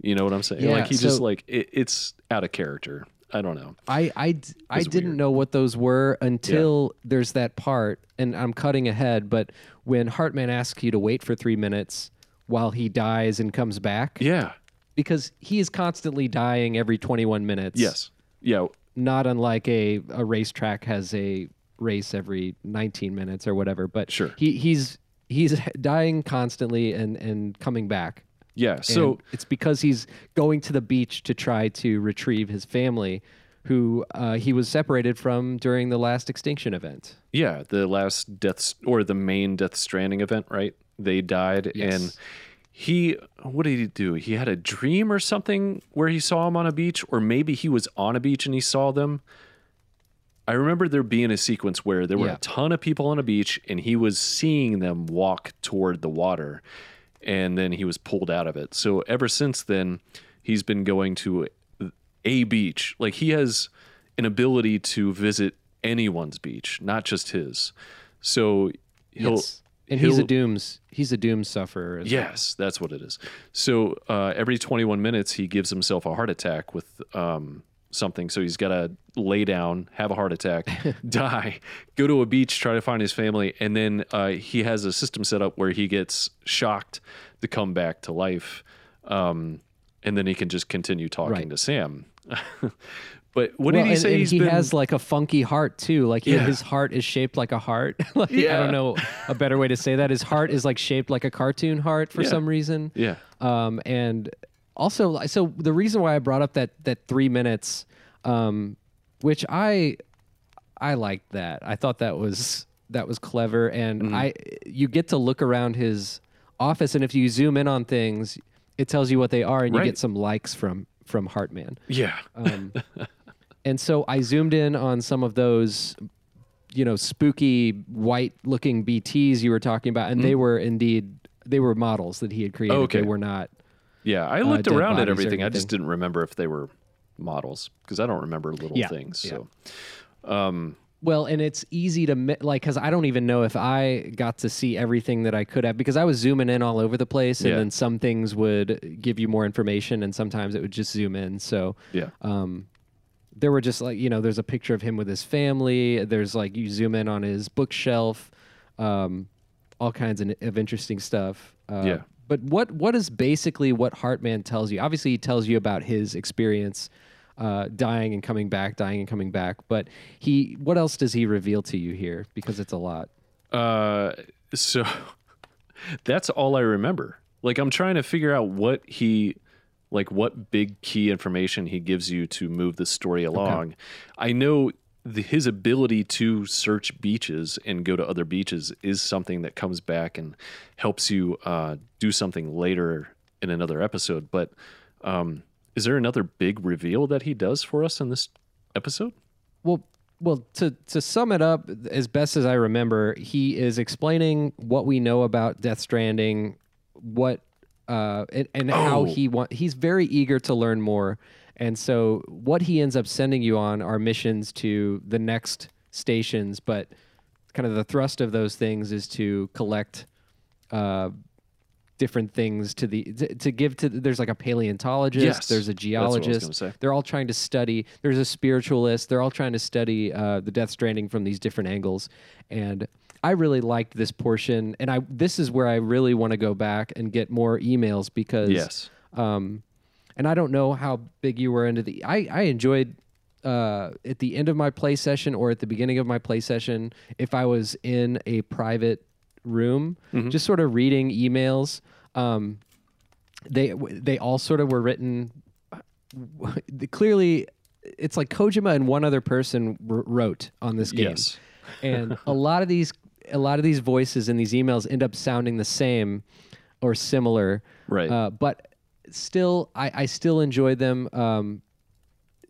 you know what I'm saying?
Yeah,
like he just like it, it's out of character I don't know
I I,
was
didn't
weird.
know what those were until there's that part, and I'm cutting ahead. But when Heartman asks you to wait for three minutes while he dies and comes back,
Yeah.
because he is constantly dying every 21 minutes.
Yes. Yeah.
not unlike a a racetrack has a race every 19 minutes or whatever. But
Sure.
he he's he's dying constantly and and coming back.
Yeah. So
And it's because he's going to the beach to try to retrieve his family, who uh, he was separated from during the last extinction event.
yeah, the last death or the main Death Stranding event, right? They died,
Yes.
and he what did he do? He had a dream or something where he saw him on a beach, or maybe he was on a beach and he saw them. I remember there being a sequence where there were
Yeah.
a ton of people on a beach and he was seeing them walk toward the water and then he was pulled out of it. So ever since then, he's been going to a beach. Like he has an ability to visit anyone's beach, not just his. So he'll
Yes. And he's a dooms he's a doom sufferer. as well.
Yes, that's what it is. So uh, every 21 minutes, he gives himself a heart attack with um, something, so he's got to lay down, have a heart attack, die, go to a beach, try to find his family, and then uh, he has a system set up where he gets shocked to come back to life, um, and then he can just continue talking
Right.
to Sam. but what
Well,
did he
and,
say?
and he
been,
has like a funky heart too. Like
Yeah.
his heart is shaped like a heart. like, I don't know a better way to say that. His heart is like shaped like a cartoon heart for
Yeah.
some reason.
yeah,
Um, and also, so the reason why I brought up that that three minutes, um, which I I liked that. I thought that was that was clever, and
Mm-hmm.
I you get to look around his office, and if you zoom in on things, it tells you what they are, and you get some likes from from Heartman.
yeah,
Um, and so I zoomed in on some of those, you know, spooky white looking BTs you were talking about, and they were indeed they were models that he had created.
Mm-hmm. Okay.
They were not.
Yeah. I looked
dead
around at
bodies or
everything. I just didn't remember if they were models because I don't remember little
Yeah,
things.
yeah.
So
Well, and it's easy to mi- like because I don't even know if I got to see everything that I could have because I was zooming in all over the place, and
Yeah.
then some things would give you more information, and sometimes it would just zoom in. So
yeah,
um, there were just like you know there's a picture of him with his family there's like you zoom in on his bookshelf um, all kinds of, of interesting stuff uh,
Yeah.
But what what is basically what heartman tells you? Obviously he tells you about his experience uh, dying and coming back dying and coming back. But he what else does he reveal to you here? Because it's a lot.
Uh, so that's all I remember. Like I'm trying to figure out what he like what big key information he gives you to move the story along. I know the, his ability to search beaches and go to other beaches is something that comes back and helps you uh, do something later in another episode. But um, is there another big reveal that he does for us in this episode?
Well, well, to to sum it up, as best as I remember, he is explaining what we know about Death Stranding, what uh, and, and how
Oh.
he want. He's very eager to learn more, and so what he ends up sending you on are missions to the next stations. But kind of the thrust of those things is to collect. Uh, different things to the to, to give to there's like a paleontologist
Yes,
there's a
that's what I was
geologist they're all trying to study there's a spiritualist they're all trying to study uh, the death stranding from these different angles and i really liked this portion and i this is where i really want to go back and get more emails because
Yes.
um, and I don't know how big you were into the. I I enjoyed uh, at the end of my play session or at the beginning of my play session if I was in a private room, just sort of reading emails. Um, they they all sort of were written. Clearly, it's like Kojima and one other person wrote on this game
Yes.
and a lot of these a lot of these voices in these emails end up sounding the same or similar
Right.
uh, but still I, I still enjoy them um,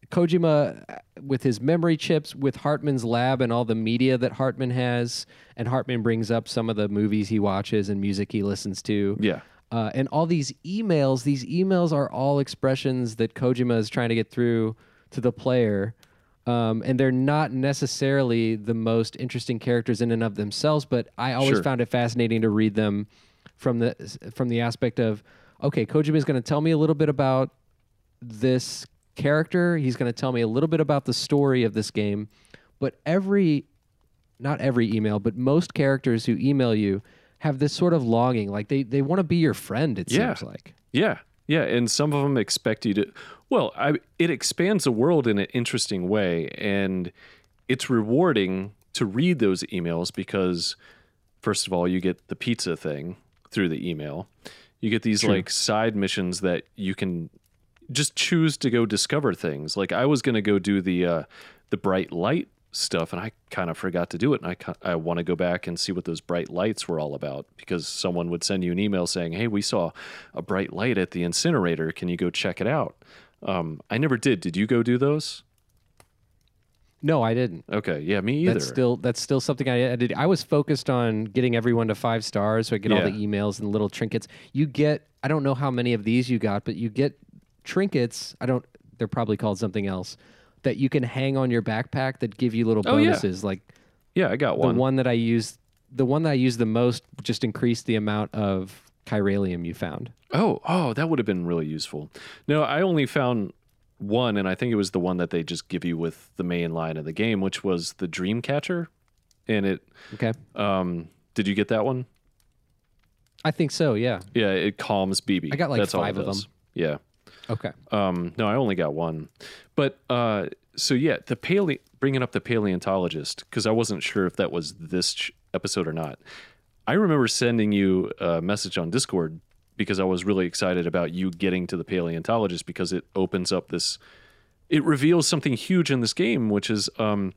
Kojima uh, with his memory chips with Heartman's lab and all the media that Heartman has and Heartman brings up some of the movies he watches and music he listens to
Yeah.
uh, and all these emails, these emails are all expressions that Kojima is trying to get through to the player. Um, and they're not necessarily the most interesting characters in and of themselves, but I always
Sure.
found it fascinating to read them from the from the aspect of, okay, Kojima is going to tell me a little bit about this character. He's going to tell me a little bit about the story of this game, but every not every email, but most characters who email you have this sort of longing, like they they want to be your friend. It
Yeah.
seems like.
Yeah, yeah, and some of them expect you to. Well, I, it expands the world in an interesting way, and it's rewarding to read those emails because, first of all, you get the pizza thing through the email. You get these like side missions that you can just choose to go discover things. Like I was going to go do the uh, the bright light stuff, and I kind of forgot to do it. And I I want to go back and see what those bright lights were all about because someone would send you an email saying, "Hey, we saw a bright light at the incinerator. Can you go check it out?" Um, I never did. Did you go do those?
No, I didn't.
Okay, yeah, me either.
That's still that's still something I, I did. I was focused on getting everyone to five stars, so I get all the emails and little trinkets. You get I don't know how many of these you got, but you get trinkets. I don't. They're probably called something else that you can hang on your backpack that give you little
Oh, yeah.
bonuses. Like
yeah, I got one.
the
one.
one that I used, the one that I used the most, just increased the amount of chiralium you found.
Oh, oh, that would have been really useful. No, I only found one, and I think it was the one that they just give you with the main line of the game, which was the dream catcher. And it,
Okay.
um, did you get that one?
I think so. Yeah.
Yeah, it calms BB.
I got, like,
That's
five of
does.
them.
Yeah.
Okay.
Um, no, I only got one. But uh, so yeah, the paleo bringing up the paleontologist because I wasn't sure if that was this ch- episode or not. I remember sending you a message on Discord because I was really excited about you getting to the paleontologist because it opens up this. It reveals something huge in this game, which is um,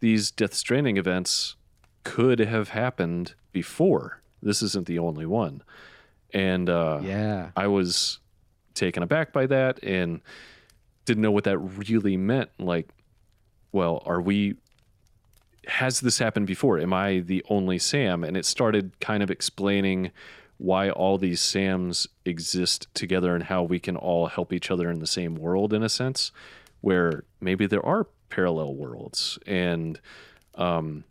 these Death Stranding events could have happened before. This isn't the only one, and uh,
Yeah.
I was taken aback by that and didn't know what that really meant. Like, well, are we? Has this happened before? Am I the only Sam? And it started kind of explaining why all these Sams exist together and how we can all help each other in the same world, in a sense, where maybe there are parallel worlds. And um,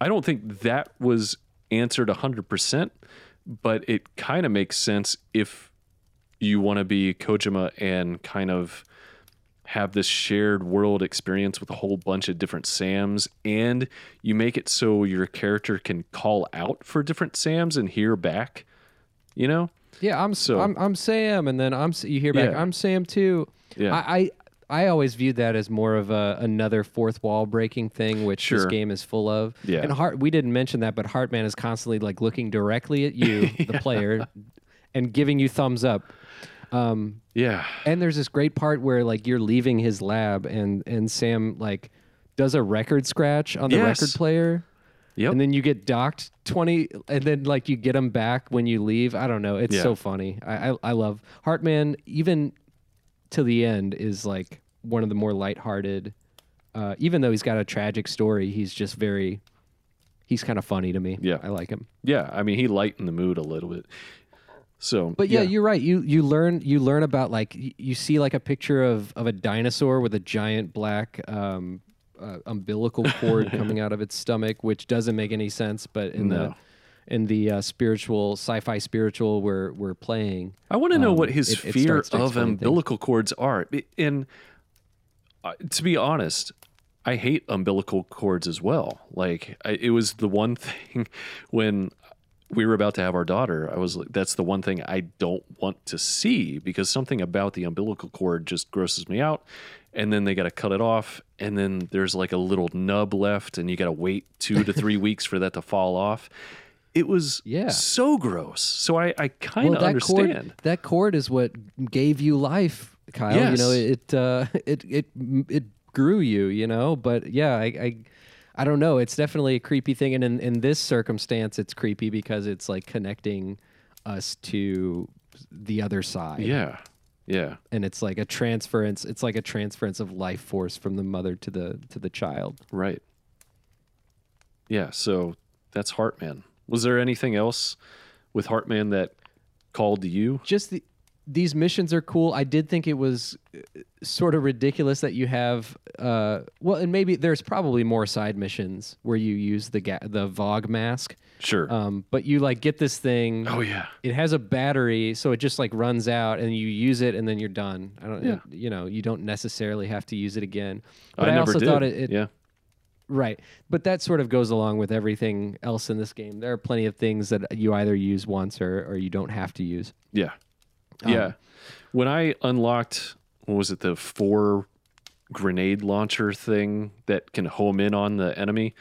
I don't think that was answered 100%, but it kind of makes sense if you want to be Kojima and kind of have this shared world experience with a whole bunch of different Sams, and you make it so your character can call out for different Sams and hear back. You know?
Yeah, I'm
So-
I'm I'm Sam, and then I'm you hear back.
Yeah.
I'm Sam too.
Yeah.
I, I I always viewed that as more of a another fourth wall breaking thing, which this game is full of.
Yeah.
And Heart, we didn't mention that, but Heartman is constantly like looking directly at you, the player, and giving you thumbs up. Um,
Yeah.
and there's this great part where like you're leaving his lab, and and Sam like does a record scratch on the
Yes.
record player.
Yep.
And then you get docked 20 and then like you get them back when you leave. I don't know. It's
Yeah.
so funny. I, I I love Heartman even to the end is like one of the more lighthearted uh, even though he's got a tragic story, he's just very he's kind of funny to me.
Yeah.
I like him.
yeah. I mean, he lightened the mood a little bit. So,
But yeah, you're right. You you learn you learn about like y- you see like a picture of of a dinosaur with a giant black um, uh, umbilical cord coming out of its stomach, which doesn't make any sense. But in
No.
the in the uh, spiritual sci-fi spiritual we're we're playing,
I want to know
Um,
what his
it- it
fear
to
of
explain things.
umbilical cords are. And uh, to be honest, I hate umbilical cords as well. Like I, it was the one thing when we were about to have our daughter. I was like, that's the one thing I don't want to see because something about the umbilical cord just grosses me out. And then they got to cut it off, and then there's like a little nub left, and you got to wait two to three weeks for that to fall off. It was
Yeah.
so gross. So I, I kind of
well,
understand.
cord that cord is what gave you life, Kyle. You know it uh, it it it grew you. You know, but yeah, I. I I don't know. It's definitely a creepy thing, and in, in this circumstance, it's creepy because it's like connecting us to the other side.
Yeah. Yeah.
and it's like a transference. It's like a transference of life force from the mother to the to the child.
Right. Yeah. So that's Heartman. Was there anything else with Heartman that called to you?
Just the these missions are cool. I did think it was uh, sort of ridiculous that you have uh well and maybe there's probably more side missions where you use the ga- the Vogue mask.
Sure.
Um but you like get this thing
oh yeah.
it has a battery so it just like runs out and you use it and then you're done. I don't
Yeah.
it- you know, you don't necessarily have to use it again. But
I,
I,
never
also
did.
thought it, it
yeah.
Right. But that sort of goes along with everything else in this game. There are plenty of things that you either use once or, or you don't have to use.
Yeah.
Um,
yeah. When I unlocked, what was it, the four grenade launcher thing that can home in on the enemy,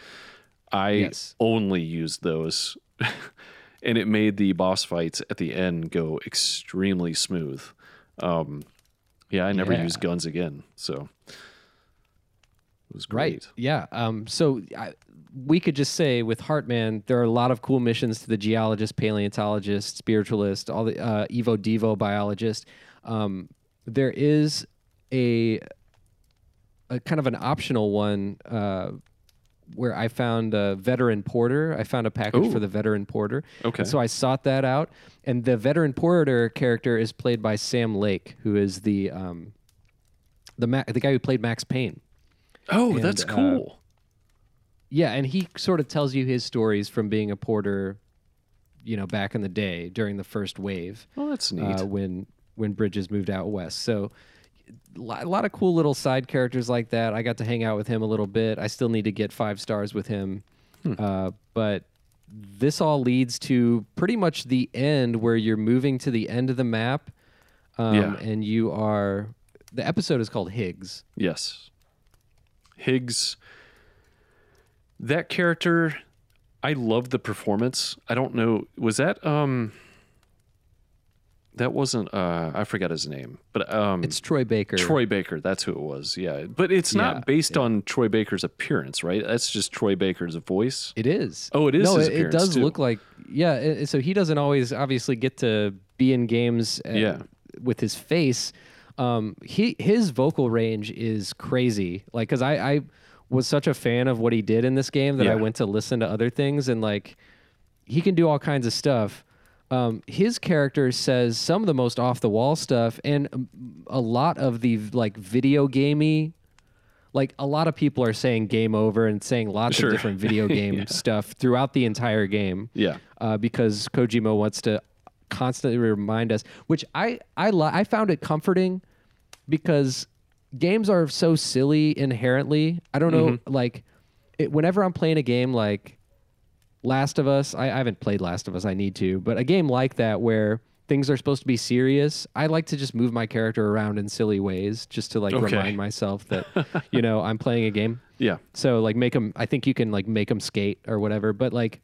I
Yes.
only used those. and it made the boss fights at the end go extremely smooth. Um, yeah, I never
Yeah.
used guns again. So it was
Right.
great.
Yeah. Um, so I, we could just say with Heartman, there are a lot of cool missions to the geologist, paleontologist, spiritualist, all the uh, Evo Devo biologist. Um, there is a, a kind of an optional one uh, where I found a veteran porter. I found a package
Ooh.
for the veteran porter.
Okay.
And so I sought that out, and the veteran porter character is played by Sam Lake, who is the um, the Ma- the guy who played Max Payne.
oh,
and,
that's
uh,
cool.
Yeah, and he sort of tells you his stories from being a porter, you know, back in the day during the first wave
oh, that's neat.
uh, when when Bridges moved out west. So a lot of cool little side characters like that. I got to hang out with him a little bit. I still need to get five stars with him, uh, but this all leads to pretty much the end where you're moving to the end of the map, um,
Yeah.
and you are. The episode is called Higgs.
Yes. Higgs. That character, I love the performance. I don't know, was that um that wasn't uh I forgot his name. But um
It's Troy Baker.
Troy Baker, that's who it was. Yeah. But it's
Yeah,
not based on Troy Baker's appearance, right? That's just Troy Baker's voice.
It is.
Oh, it is
No,
his
it, it does
too.
look like yeah. it- so he doesn't always obviously get to be in games. uh,
Yeah.
With his face, um, he his vocal range is crazy. Like, cause I I was such a fan of what he did in this game that I went to listen to other things and like he can do all kinds of stuff. Um, his character says some of the most off the wall stuff, and um, a lot of the like video gamey. Like a lot of people are saying game over and saying lots
Sure.
of different video game stuff throughout the entire game.
Yeah.
Uh, because Kojima wants to constantly remind us, which I I li- I found it comforting because games are so silly inherently. I don't know, like it, whenever I'm playing a game like Last of Us, I, I haven't played Last of Us. I need to, but a game like that where things are supposed to be serious, I like to just move my character around in silly ways, just to like
Okay.
remind myself that you know I'm playing a game.
Yeah.
So like make them. I think you can like make them skate or whatever. But like,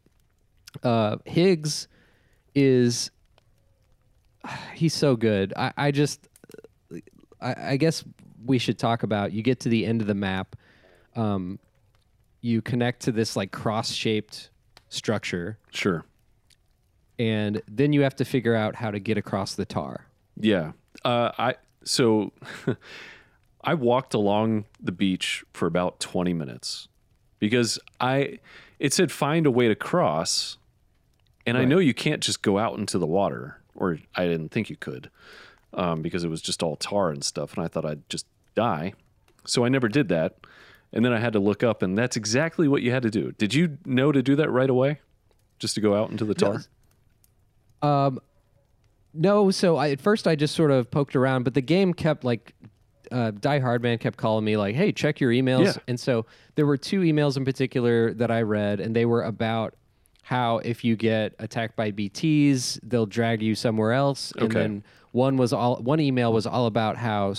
uh, Higgs is he's so good. I, I just I, I guess we should talk about. You get to the end of the map, um, you connect to this like cross shaped structure,
Sure.
and then you have to figure out how to get across the tar.
Yeah. Uh, I so I walked along the beach for about 20 minutes because I it said find a way to cross and I know you can't just go out into the water or I didn't think you could um, because it was just all tar and stuff and I thought I'd just die. So I never did that. And then I had to look up and that's exactly what you had to do. Did you know to do that right away? Just to go out into the tar?
No, so I, at first I just sort of poked around, but the game kept like uh, Die-Hardman kept calling me like, "Hey, check your emails."
Yeah.
And so there were two emails in particular that I read, and they were about how if you get attacked by BTS, they'll drag you somewhere else. And
Okay.
then one was all one email was all about how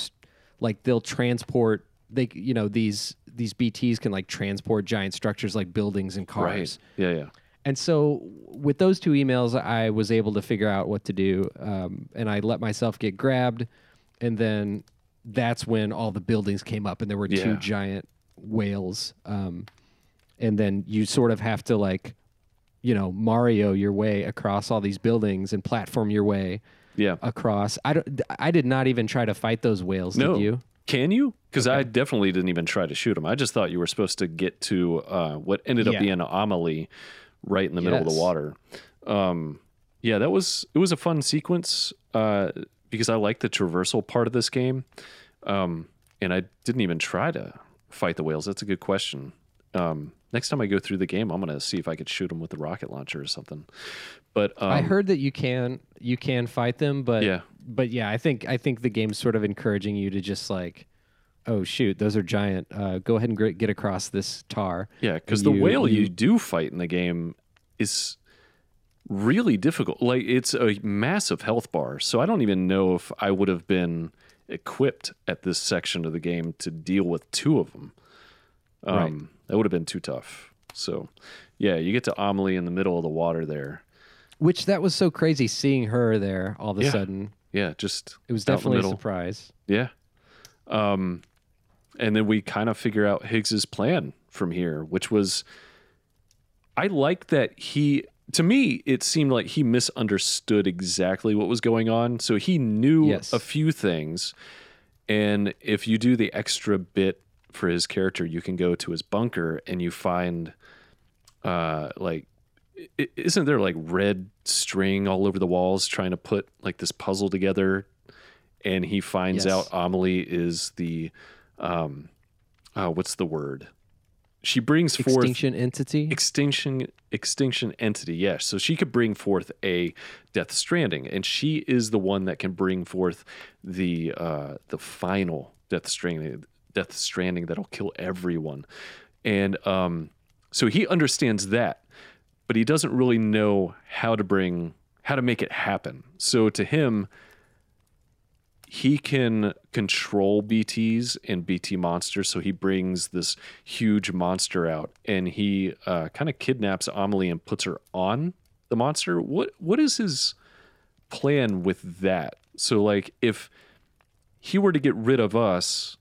like they'll transport they you know these these BTS can like transport giant structures like buildings and cars.
Right. Yeah, yeah.
And so, with those two emails, I was able to figure out what to do, um, and I let myself get grabbed, and then that's when all the buildings came up, and there were two giant whales, um, and then you sort of have to like, you know, Mario your way across all these buildings and platform your way
Yeah.
across. I don't. I did not even try to fight those whales.
No.
Did you?
Can you? Because I definitely didn't even try to shoot them. I just thought you were supposed to get to uh, what ended up
Yeah.
being Amelie right in the middle of the water. Um, yeah, that was it was a fun sequence uh, because I like the traversal part of this game, um, and I didn't even try to fight the whales. That's a good question. Um, next time I go through the game, I'm gonna see if I could shoot them with the rocket launcher or something. But um,
I heard that you can you can fight them, but
Yeah.
but yeah, I think I think the game's sort of encouraging you to just like, oh shoot, those are giant. Uh, go ahead and get across this tar.
Yeah, because the whale you,
you-
do fight in the game is really difficult. Like it's a massive health bar, so I don't even know if I would have been equipped at this section of the game to deal with two of them. Um,
Right.
That would have been too tough. So, yeah, you get to Amelie in the middle of the water there.
Which that was so crazy seeing her there all of a
Yeah.
sudden.
Yeah, just
It was
out in the
definitely a surprise.
Yeah. Um, and then we kind of figure out Higgs's plan from here, which was I like that he to me it seemed like he misunderstood exactly what was going on. So he knew
Yes.
a few things. And if you do the extra bit for his character, you can go to his bunker and you find uh like isn't there like red string all over the walls trying to put like this puzzle together and he finds
Yes.
out Amelie is the um uh, what's the word she brings forth
Extinction entity.
extinction extinction entity yes so she could bring forth a death stranding and she is the one that can bring forth the uh the final death stranding death stranding that'll kill everyone and um so he understands that but he doesn't really know how to bring how to make it happen so to him he can control BTs and BT monsters. So he brings this huge monster out and he uh, kind of kidnaps Amelie and puts her on the monster. What what is his plan with that? So like if he were to get rid of us,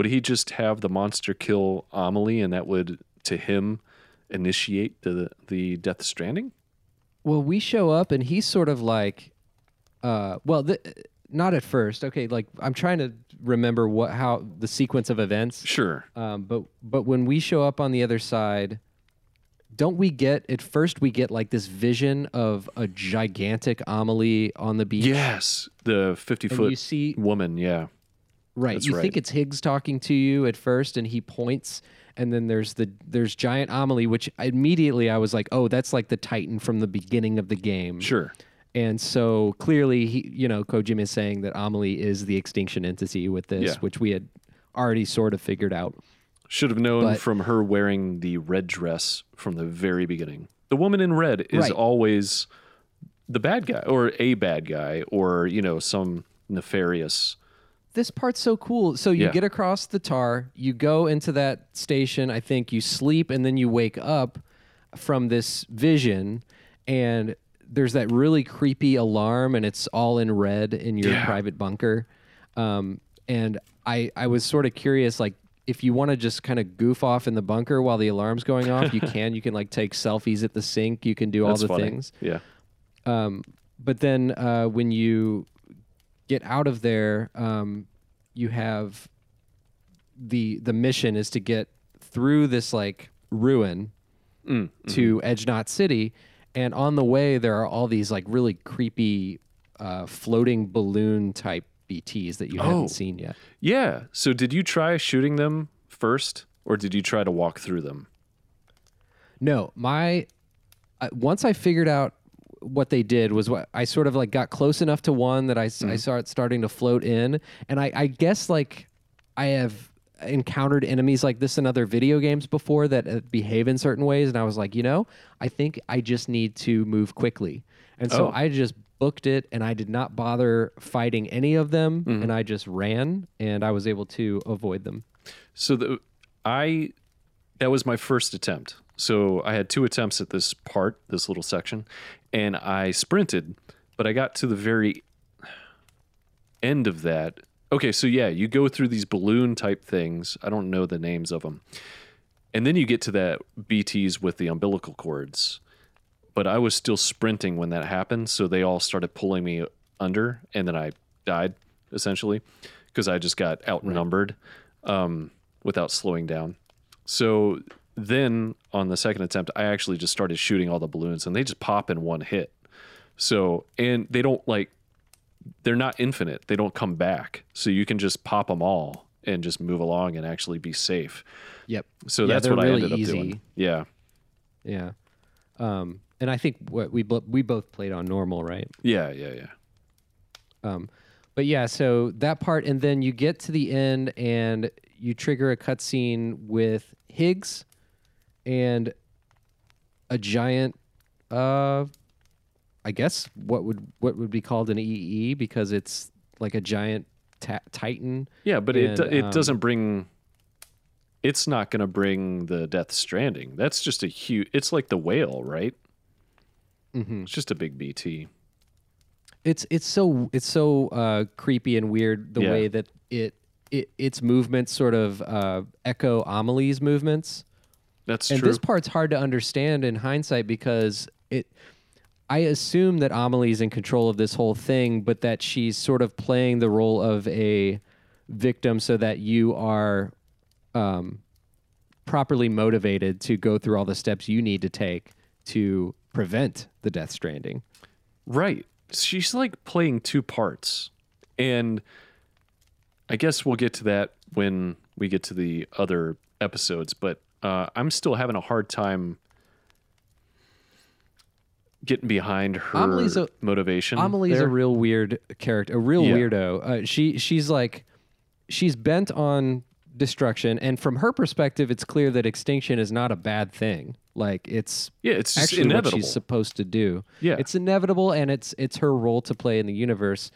would he just have the monster kill Amelie and that would to him initiate the the death stranding?
Well, we show up and he's sort of like, uh, well, th- not at first. Okay, like I'm trying to remember what how the sequence of events.
Sure.
Um, but but when we show up on the other side, don't we get at first we get like this vision of a gigantic Amelie on the beach?
Yes, the 50 foot
see
woman, yeah.
Right.
That's
you
right.
think it's Higgs talking to you at first, and he points, and then there's the there's giant Amelie, which immediately I was like, oh, that's like the Titan from the beginning of the game.
Sure.
And so clearly, he, you know, Kojima is saying that Amelie is the extinction entity with this,
Yeah.
which we had already sort of figured out.
Should have known
But-
from her wearing the red dress from the very beginning. The woman in red is
Right.
always the bad guy or a bad guy or, you know, some nefarious.
This part's so cool. So you
Yeah.
get across the tar, you go into that station, I think you sleep, and then you wake up from this vision, and there's that really creepy alarm, and it's all in red in your
Yeah.
private bunker. Um, and I, I was sort of curious, like, if you want to just kind of goof off in the bunker while the alarm's going off, you can. You can like take selfies at the sink. You can do all the
funny.
things.
Yeah.
Um, but then uh, when you get out of there, um, you have the the mission is to get through this like ruin
Mm,
to Edge Knot City, and on the way there are all these like really creepy uh, floating balloon type BTS that you
Oh.
haven't seen yet.
Yeah. So did you try shooting them first or did you try to walk through them?
No, my uh, once I figured out what they did was what I sort of like got close enough to one that I saw it starting to float in, and I, I guess like I have encountered enemies like this in other video games before that uh, behave in certain ways, and I was like, you know, I think I just need to move quickly, and so
Oh.
I just booked it, and I did not bother fighting any of them, and I just ran, and I was able to avoid them.
So the I that was my first attempt. So I had two attempts at this part, this little section, and I sprinted, but I got to the very end of that. Okay, so yeah, you go through these balloon type things. I don't know the names of them. And then you get to that BTs with the umbilical cords. But I was still sprinting when that happened, so they all started pulling me under and then I died essentially because I just got outnumbered um, without slowing down. So then on the second attempt, I actually just started shooting all the balloons and they just pop in one hit. So, and they don't like, they're not infinite. They don't come back. So you can just pop them all and just move along and actually be safe.
Yep.
So
Yeah,
that's what
really
I ended up doing. Yeah.
Yeah. Um, and I think what we we both played on normal, right?
Yeah. Yeah. Yeah.
Um, but yeah, so that part, and then you get to the end, and you trigger a cutscene with Higgs and a giant. Uh, I guess what would what would be called an EE because it's like a giant ta- Titan.
Yeah. But it, it
um,
doesn't bring, it's not going to bring the Death Stranding. That's just a huge, it's like the whale, right?
Mm-hmm.
It's just a big BT.
It's it's so it's so uh, creepy and weird the
Yeah.
way that it it its movements sort of uh, echo Amelie's movements.
That's
and
true.
this part's hard to understand in hindsight because it I assume that Amelie's in control of this whole thing, but that she's sort of playing the role of a victim so that you are um, properly motivated to go through all the steps you need to take to prevent the death stranding.
Right. She's like playing two parts. And I guess we'll get to that when we get to the other episodes, but uh, I'm still having a hard time getting behind her
Amelie's a-
motivation.
Amelie's
there.
a real weird character, a real
Yeah.
weirdo. Uh, she she's like she's bent on destruction, and from her perspective, it's clear that extinction is not a bad thing. Like it's
yeah, it's
actually
inevitable.
what she's supposed to do.
Yeah.
it's inevitable, and it's it's her role to play in the universe.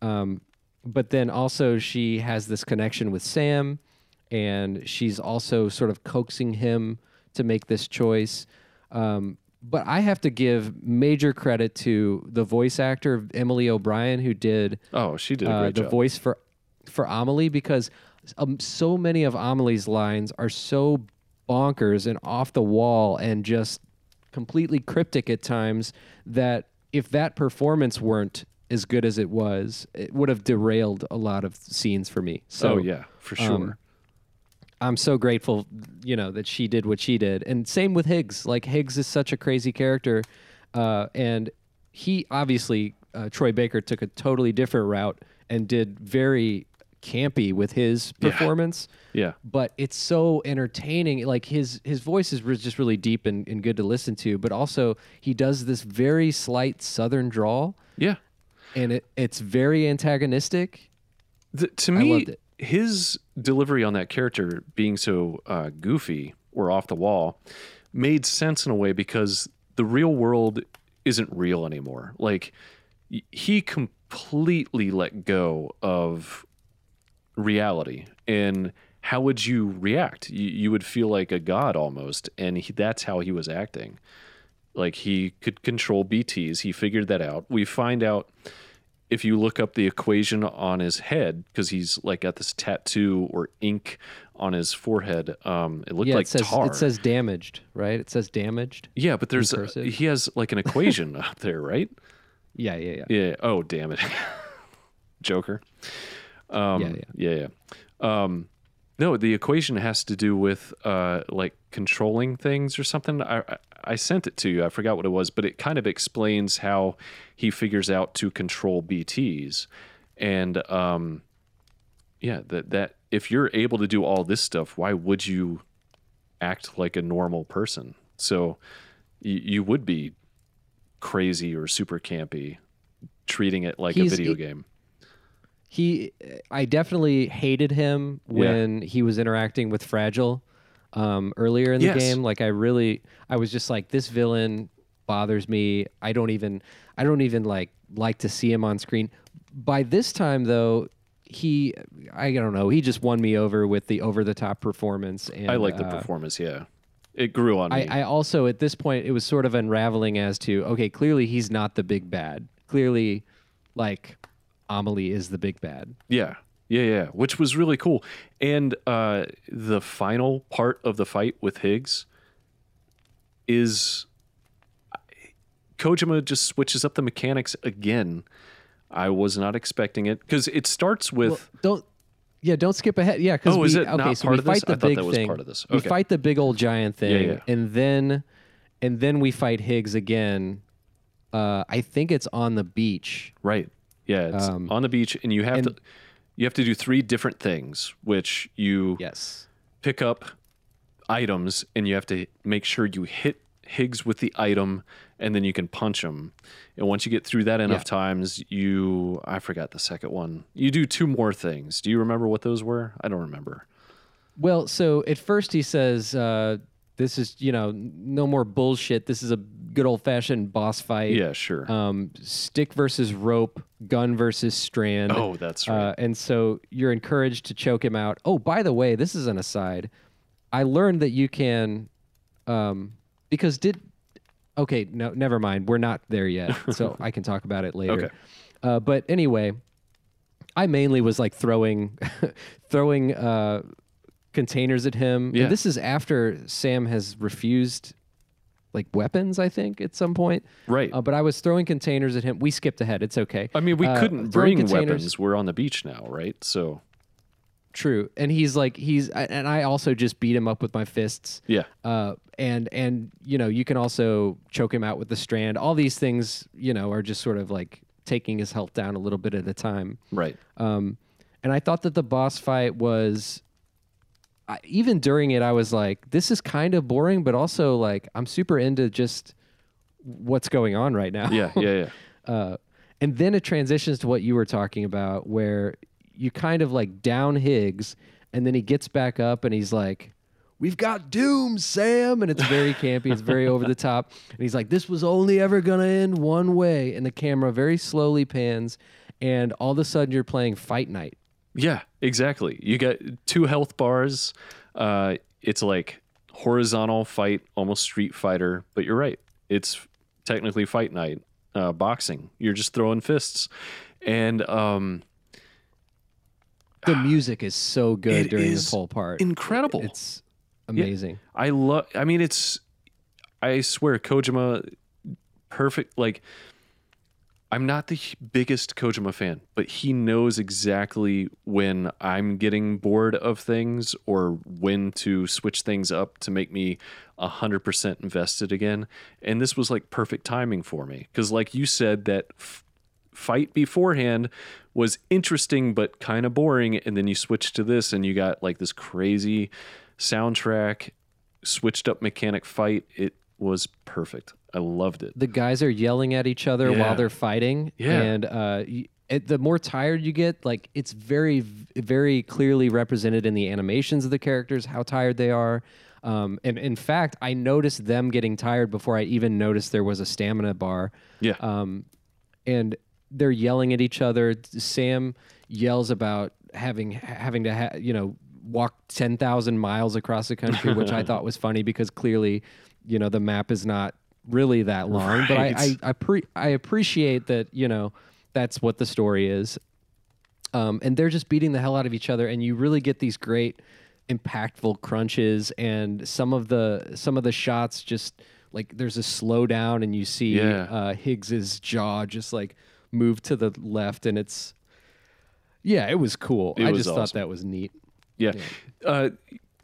Um, but then also she has this connection with Sam, and she's also sort of coaxing him to make this choice. Um, but I have to give major credit to the voice actor Emily O'Brien who did
oh, she did a
uh, the
job.
voice for for Amelie because um, so many of Amelie's lines are so bonkers and off the wall and just completely cryptic at times that if that performance weren't as good as it was, it would have derailed a lot of scenes for me. So
oh yeah, for sure.
um, I'm so grateful, you know, that she did what she did. And same with Higgs. Like Higgs is such a crazy character, uh, and he obviously uh, Troy Baker took a totally different route and did very campy with his performance.
yeah, yeah.
But it's so entertaining. Like his his voice is just really deep and, and good to listen to. But also he does this very slight Southern drawl,
yeah.
and it it's very antagonistic.
The, to
I
me,
loved it.
His delivery on that character being so uh, goofy or off the wall made sense in a way because the real world isn't real anymore. Like he completely let go of reality and how would you react? You, you would feel like a god almost and he, that's how he was acting. Like he could control bts he figured that out. We find out if you look up the equation on his head because he's like got this tattoo or ink on his forehead um it looked
yeah,
like
it says
tar.
it says damaged, right? It says damaged.
yeah but there's a, he has like an equation up there right?
Yeah, yeah, yeah.
yeah oh damn it. Joker. Um
Yeah,
yeah. yeah, um no the equation has to do with uh like controlling things or something. I, I sent it to you. I forgot what it was but it kind of explains how he figures out to control bts and um yeah that that if you're able to do all this stuff why would you act like a normal person? So you, you would be crazy or super campy treating it like
He's-
a video
he-
game.
He, I definitely hated him
Yeah.
when he was interacting with Fragile um, earlier in the
Yes.
game. Like I really, I was just like, this villain bothers me. I don't even, I don't even like like to see him on screen. By this time, though, he, I don't know, he just won me over with the over the top performance. And
I like the
uh,
performance. Yeah, it grew on me.
I, I also at this point it was sort of unraveling as to okay, clearly he's not the big bad. Clearly, like Amelie is the big bad.
yeah, yeah, yeah. Which was really cool. And uh, the final part of the fight with Higgs is Kojima just switches up the mechanics again. I was not expecting it because it starts with
Well, don't yeah, don't skip ahead. Yeah, because
Oh,
we
is it
okay,
not
so
part
we
of this?
fight the
I thought
big
that was
thing.
part of this.
We fight the big old giant thing,
yeah.
and then and then we fight Higgs again. Uh, I think it's on the beach.
right. Yeah, it's
Um,
on the beach, and you have
and-
to you have to do three different things, which you
Yes.
pick up items and you have to make sure you hit Higgs with the item and then you can punch him. And once you get through that enough
Yeah.
times, you I forgot the second one. You do two more things. Do you remember what those were? I don't remember.
Well, so at first he says, uh, "This is you know no more bullshit. This is a good old fashioned boss fight.
Yeah, sure.
Um, stick versus rope, gun versus strand.
oh, that's right.
Uh, and so you're encouraged to choke him out. Oh, by the way, this is an aside. I learned that you can, um, because did, okay, no, never mind. We're not there yet, so I can talk about it later.
Okay.
Uh, but anyway, I mainly was like throwing, throwing uh, containers at him. And
Yeah.
this is after Sam has refused, like weapons. I think at some point.
right.
Uh, but I was throwing containers at him. We skipped ahead. It's okay.
I mean, we
uh,
couldn't bring
containers-
weapons. We're on the beach now, right? So,
True. And he's like he's and I also just beat him up with my fists.
yeah.
Uh and and you know, you can also choke him out with the strand. All these things, you know, are just sort of like taking his health down a little bit at a time.
Right.
Um and I thought that the boss fight was I, even during it, I was like, this is kind of boring, but also like I'm super into just what's going on right now.
Yeah, yeah, yeah.
Uh, and then it transitions to what you were talking about, where you kind of like down Higgs, and then he gets back up and he's like, We've got doom, Sam. And it's very campy, it's very over the top. And he's like, This was only ever going to end one way. And the camera very slowly pans, and all of a sudden you're playing Fight Night.
Yeah, exactly. You get two health bars. Uh, it's like horizontal fight, almost Street Fighter, but you're right. It's technically Fight Night, uh, boxing. You're just throwing fists, and um,
The music is so good during
is
this whole part.
incredible.
It's amazing.
I love. I mean, it's. I swear, Kojima, perfect. Like, I'm not the biggest Kojima fan, but he knows exactly when I'm getting bored of things or when to switch things up to make me hundred percent invested again. And this was like perfect timing for me because, like you said, that. F- fight beforehand was interesting but kind of boring and then you switch to this and you got like this crazy soundtrack switched up mechanic fight it was perfect i loved it
the guys are yelling at each other
Yeah.
while they're fighting
Yeah.
and uh it, the more tired you get like it's very very clearly represented in the animations of the characters how tired they are um, and in fact i noticed them getting tired before i even noticed there was a stamina bar
yeah
um, and they're yelling at each other. Sam yells about having having to ha- you know walk ten thousand miles across the country, which I thought was funny because clearly, you know, the map is not really that long. But I I, I, pre- I appreciate that you know that's what the story is. Um, and they're just beating the hell out of each other, and you really get these great, impactful crunches, and some of the some of the shots just like there's a slowdown, and you see
Yeah.
uh, Higgs's jaw just like move to the left, and it's yeah, it was cool.
It
I
was
just thought that was neat.
yeah, Uh,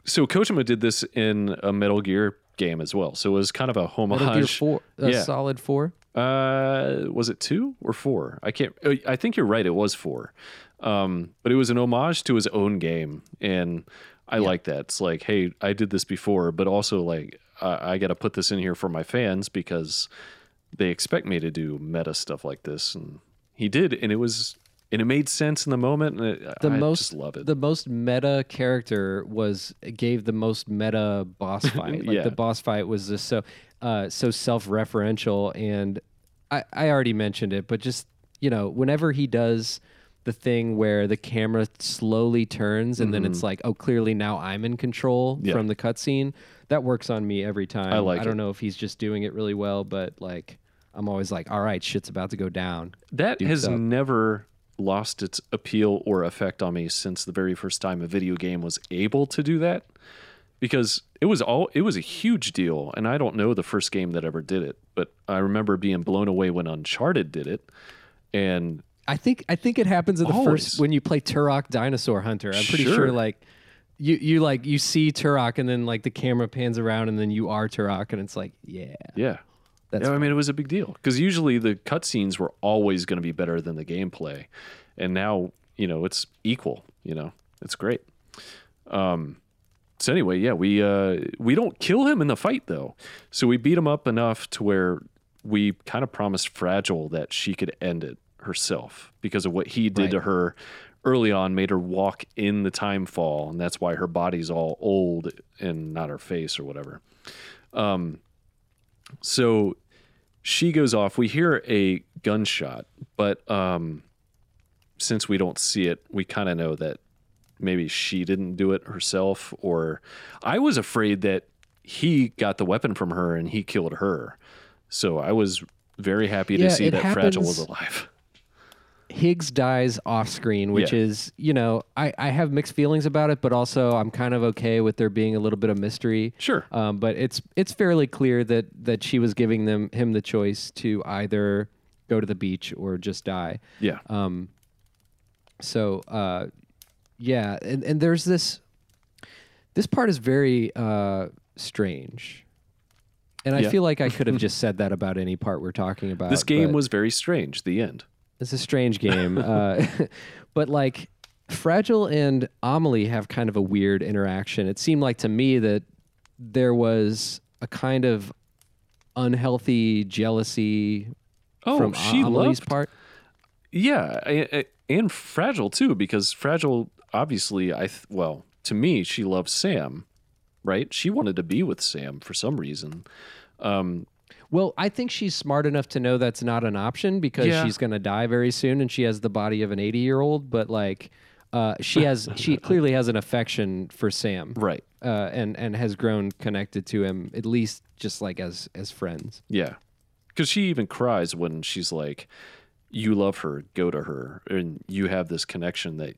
so kojima did this in a metal gear game as well so it was kind of a homage
Four, a
Yeah.
solid four.
Uh, was it two or four? I can't. uh, I think you're right. It was four. Um, but it was an homage to his own game, and I like that. It's like, hey, I did this before, but also like I, I got to put this in here for my fans because they expect me to do meta stuff like this, and he did, and it was, and it made sense in the moment. And it,
the
I
most
just love it.
the most meta character was gave the most meta boss fight. Like
Yeah.
the boss fight was just so uh, so self referential, and I I already mentioned it, but just you know whenever he does the thing where the camera slowly turns and then it's like oh clearly now I'm in control
Mm-hmm. Yeah.
from the cutscene that works on me every time.
I like
I don't
it.
know if he's just doing it really well, but like I'm always like all right shit's about to go down.
That
Dukes
has
up.
never lost its appeal or effect on me since the very first time a video game was able to do that because it was all it was a huge deal and I don't know the first game that ever did it but I remember being blown away when Uncharted did it and
I think I think it happens in the
Always.
first when you play Turok Dinosaur Hunter. I'm pretty
Sure.
sure like you you like you see Turok and then like the camera pans around and then you are Turok and it's like yeah
yeah
that's
yeah, I mean it was a big deal because usually the cutscenes were always going to be better than the gameplay and now you know it's equal you know it's great. Um so anyway yeah we uh we don't kill him in the fight though. So we beat him up enough to where we kind of promised fragile that she could end it herself because of what he did to her early on made her walk in the time fall and that's why her body's all old and not her face or whatever. Um so she goes off. We hear a gunshot but um since we don't see it we kind of know that maybe she didn't do it herself or i was afraid that he got the weapon from her and he killed her. So i was very happy to
Yeah,
see that fragile was alive
Higgs dies off screen, which
Yeah.
is, you know, I, I have mixed feelings about it, but also I'm kind of okay with there being a little bit of mystery.
sure
Um, but it's it's fairly clear that that she was giving them him the choice to either go to the beach or just die.
yeah
Um, so uh, yeah, and and there's this this part is very uh, strange, and I
Yeah.
feel like I could have just said that about any part we're talking about.
this game was very strange the end
it's a strange game, uh, but like Fragile and Amelie have kind of a weird interaction. It seemed like to me that there was a kind of unhealthy jealousy
Oh,
from
she
Amelie's
loved
part.
Yeah, and fragile too, because fragile. Obviously, I th- well to me, she loves Sam, right? She wanted to be with Sam for some reason. Um,
Well, I think she's smart enough to know that's not an option because
Yeah.
she's going to die very soon and she has the body of an 80 year old. But like, uh, she has, she clearly has an affection for Sam,
right?
uh, and and has grown connected to him at least just like as as friends.
Yeah, because she even cries when she's like, "You love her, go to her," and you have this connection that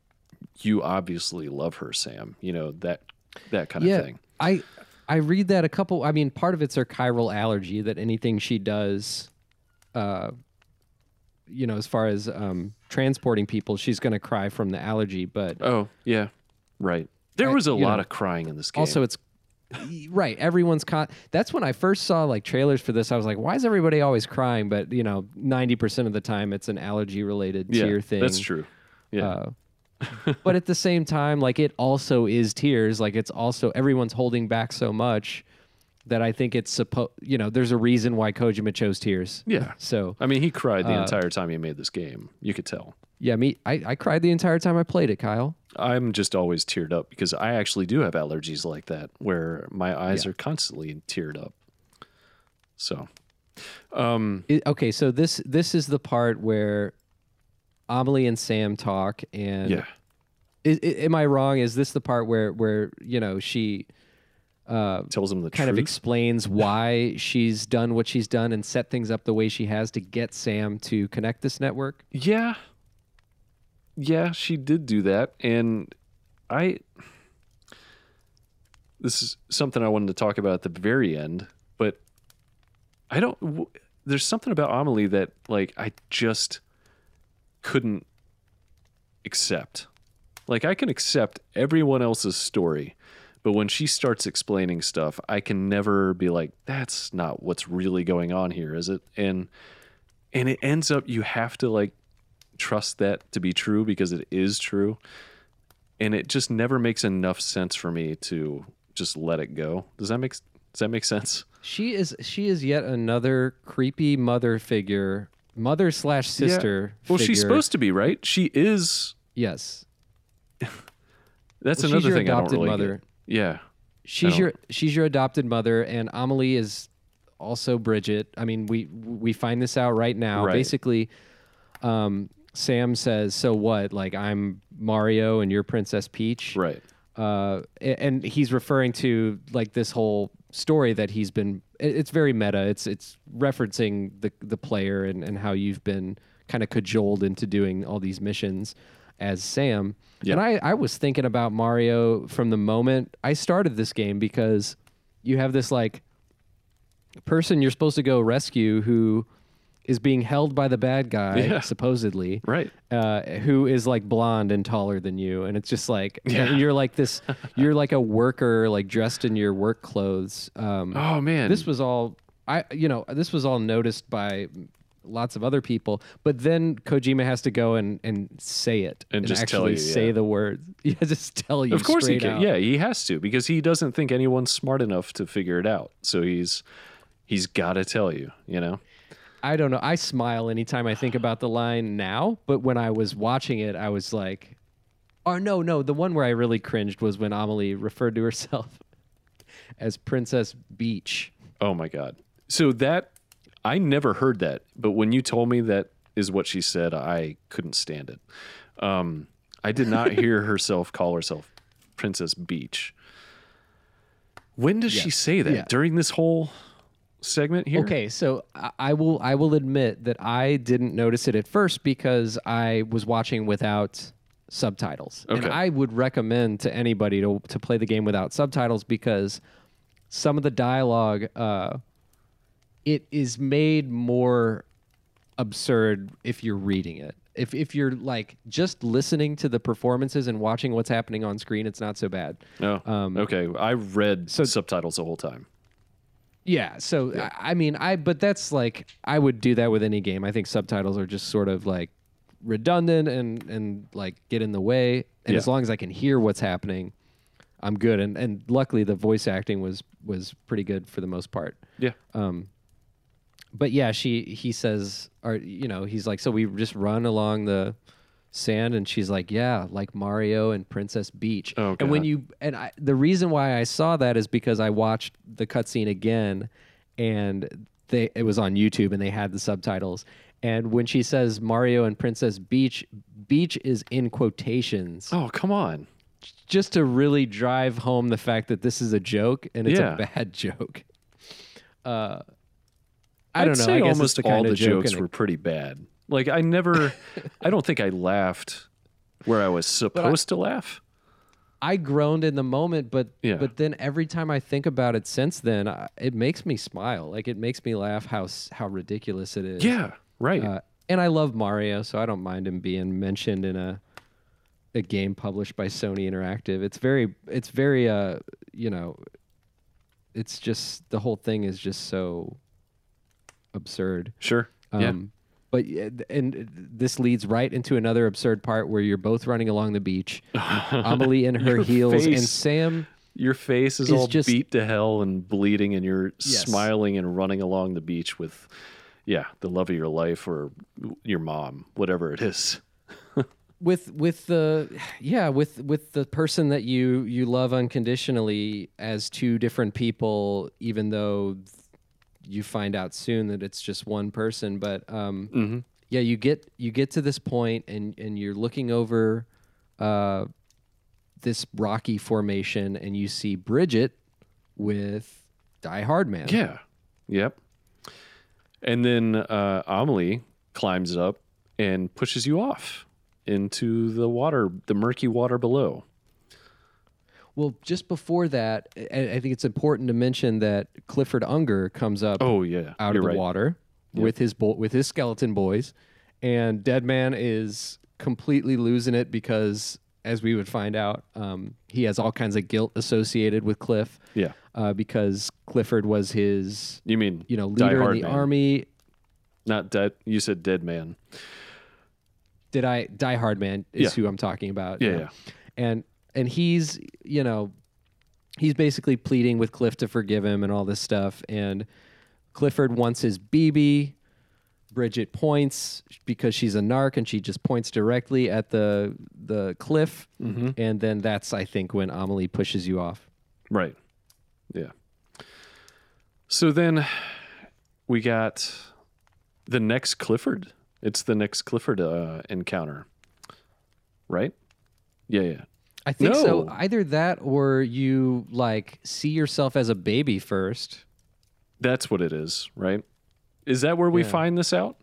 you obviously love her, Sam. You know that that kind
yeah,
of thing.
I I read that a couple. I mean, part of it's her chiral allergy that anything she does, uh, you know, as far as um, transporting people, she's going to cry from the allergy. But
Oh yeah, right. There
I-
was a lot
know,
of crying in this game.
also it's right everyone's con that's when i first saw like trailers for this i was like why is everybody always crying but you know 90% of the time it's an allergy related
yeah,
tear thing
that's true. Yeah,
uh, but at the same time like it also is tears like it's also everyone's holding back so much that i think it's supposed you know there's a reason why kojima chose tears
yeah.
so
I mean, he cried the
Uh,
entire time he made this game. You could tell.
yeah me I, I cried the entire time i played it kyle
I'm just always teared up because I actually do have allergies like that where my eyes
Yeah.
are constantly teared up. So, um,
It- okay so this this is the part where amelie and sam talk and
yeah.
I, I, am I wrong? Is this the part where where you know she uh,
Tells him the
kind of explains why she's done what she's done and set things up the way she has to get Sam to connect this network?
yeah. Yeah, she did do that. And I. This is something I wanted to talk about at the very end, but I don't. W- there's something about Amelie that, like, I just couldn't accept. Like, I can accept everyone else's story, but when she starts explaining stuff, I can never be like, that's not what's really going on here, is it? And and it ends up you have to like trust that to be true because it is true. And it just never makes enough sense for me to just let it go. Does that make does that make sense?
She is she is yet another creepy mother figure, mother slash sister.
Well, she's supposed to be, right? She is
Yes,
that's
Well,
another thing I don't
adopted
really
mother.
get. Yeah.
she's your she's your adopted mother, and Amelie is also Bridget. I mean, we we find this out right now.
Right.
Basically, um, Sam says, "So what? Like I'm Mario and you're Princess Peach."
Right.
uh, and he's referring to like this whole story that he's been. It- It's very meta. It's it's referencing the the player and and how you've been kind of cajoled into doing all these missions as Sam. And I I was thinking about Mario from the moment I started this game because you have this like person you're supposed to go rescue who is being held by the bad guy
Yeah.
supposedly
Right.
uh, who is like blonde and taller than you, and it's just like
Yeah.
and you're like this, you're like a worker, like dressed in your work clothes. Um,
Oh man.
this was all I, you know, this was all noticed by lots of other people, but then Kojima has to go and and say it
And just tell
actually
you,
say
yeah.
the words. Yeah, just tell you.
Of course he can.
out.
Yeah, he has to because he doesn't think anyone's smart enough to figure it out. So he's he's got to tell you, you know.
I don't know. I smile anytime I think about the line now, but when I was watching it, I was like, oh, no, no. The one where I really cringed was when Amelie referred to herself as Princess Beach.
Oh my god. So that I never heard that, but when you told me that is what she said, I couldn't stand it. Um, I did not hear herself call herself Princess Beach. When does she say that?
Yeah.
During this whole segment here?
Okay, so I- will I will admit that I didn't notice it at first because I was watching without subtitles. And
Okay.
I would recommend to anybody to to play the game without subtitles because some of the dialogue uh, it is made more absurd if you're reading it. If if you're like just listening to the performances and watching what's happening on screen, it's not so bad.
Oh,
Um,
okay. I read
so-
subtitles the whole time.
Yeah, so I I mean, I but that's like I would do that with any game. I think subtitles are just sort of like redundant and and like get in the way. And
Yeah.
as long as I can hear what's happening, I'm good. And and luckily the voice acting was was pretty good for the most part.
Yeah.
Um, but yeah, she he says, or you know, he's like, so we just run along the sand, and she's like, yeah, like Mario and Princess Beach.
Oh,
and when you and I, the reason why I saw that is because I watched the cutscene again, and they it was on YouTube, and they had the subtitles. And when she says Mario and Princess Beach, beach is in quotations
Oh, come on.
just to really drive home the fact that this is a joke and it's
Yeah.
a bad joke. Uh, I
I'd
don't know.
Say
I guess
almost all the
joke
jokes were pretty bad. Like I never, I don't think I laughed where I was supposed to laugh.
I groaned in the moment, but
Yeah.
but then every time I think about it since then, I, it makes me smile. Like it makes me laugh how how ridiculous it is.
Yeah, right.
Uh, and I love Mario, so I don't mind him being mentioned in a a game published by Sony Interactive. It's very it's very uh you know it's just the whole thing is just so absurd.
sure.
Um, yeah, th- and this leads right into another absurd part where you're both running along the beach, Amelie in her heels, and. Sam.
Your face is
is
all
just-
beat to hell and bleeding, and you're
Yes.
smiling and running along the beach with, yeah, the love of your life or your mom, whatever it is.
with with the yeah with with the person that you you love unconditionally as two different people even though you find out soon that it's just one person but um
Mm-hmm.
yeah you get you get to this point and and you're looking over uh this rocky formation and you see Bridget with Die-Hardman
Yeah. Yep. And then uh, Amelie climbs up and pushes you off into the water, the murky water below.
Well just before that I, think it's important to mention that Clifford Unger comes up
Oh yeah,
out of the
right.
water with his bo- with his skeleton boys, and Deadman is completely losing it because, as we would find out, um, he has all kinds of guilt associated with Cliff
Yeah,
uh, because Clifford was his
you mean
you know
Die
leader in the
Man.
army.
not dead. You said dead man.
Did I Die-Hardman is
Yeah.
who I'm talking about?
Yeah, yeah.
and and he's you know he's basically pleading with Cliff to forgive him and all this stuff and Clifford wants his BB Bridget points because she's a narc and she just points directly at the the cliff
Mm-hmm.
and then that's I think when Amelie pushes you off.
Right. Yeah. So then we got the next Clifford. It's the next Clifford uh, encounter. Right? Yeah, yeah.
I think so either that or you like see yourself as a baby first.
That's what it is, right? Is that where we
Yeah.
find this out?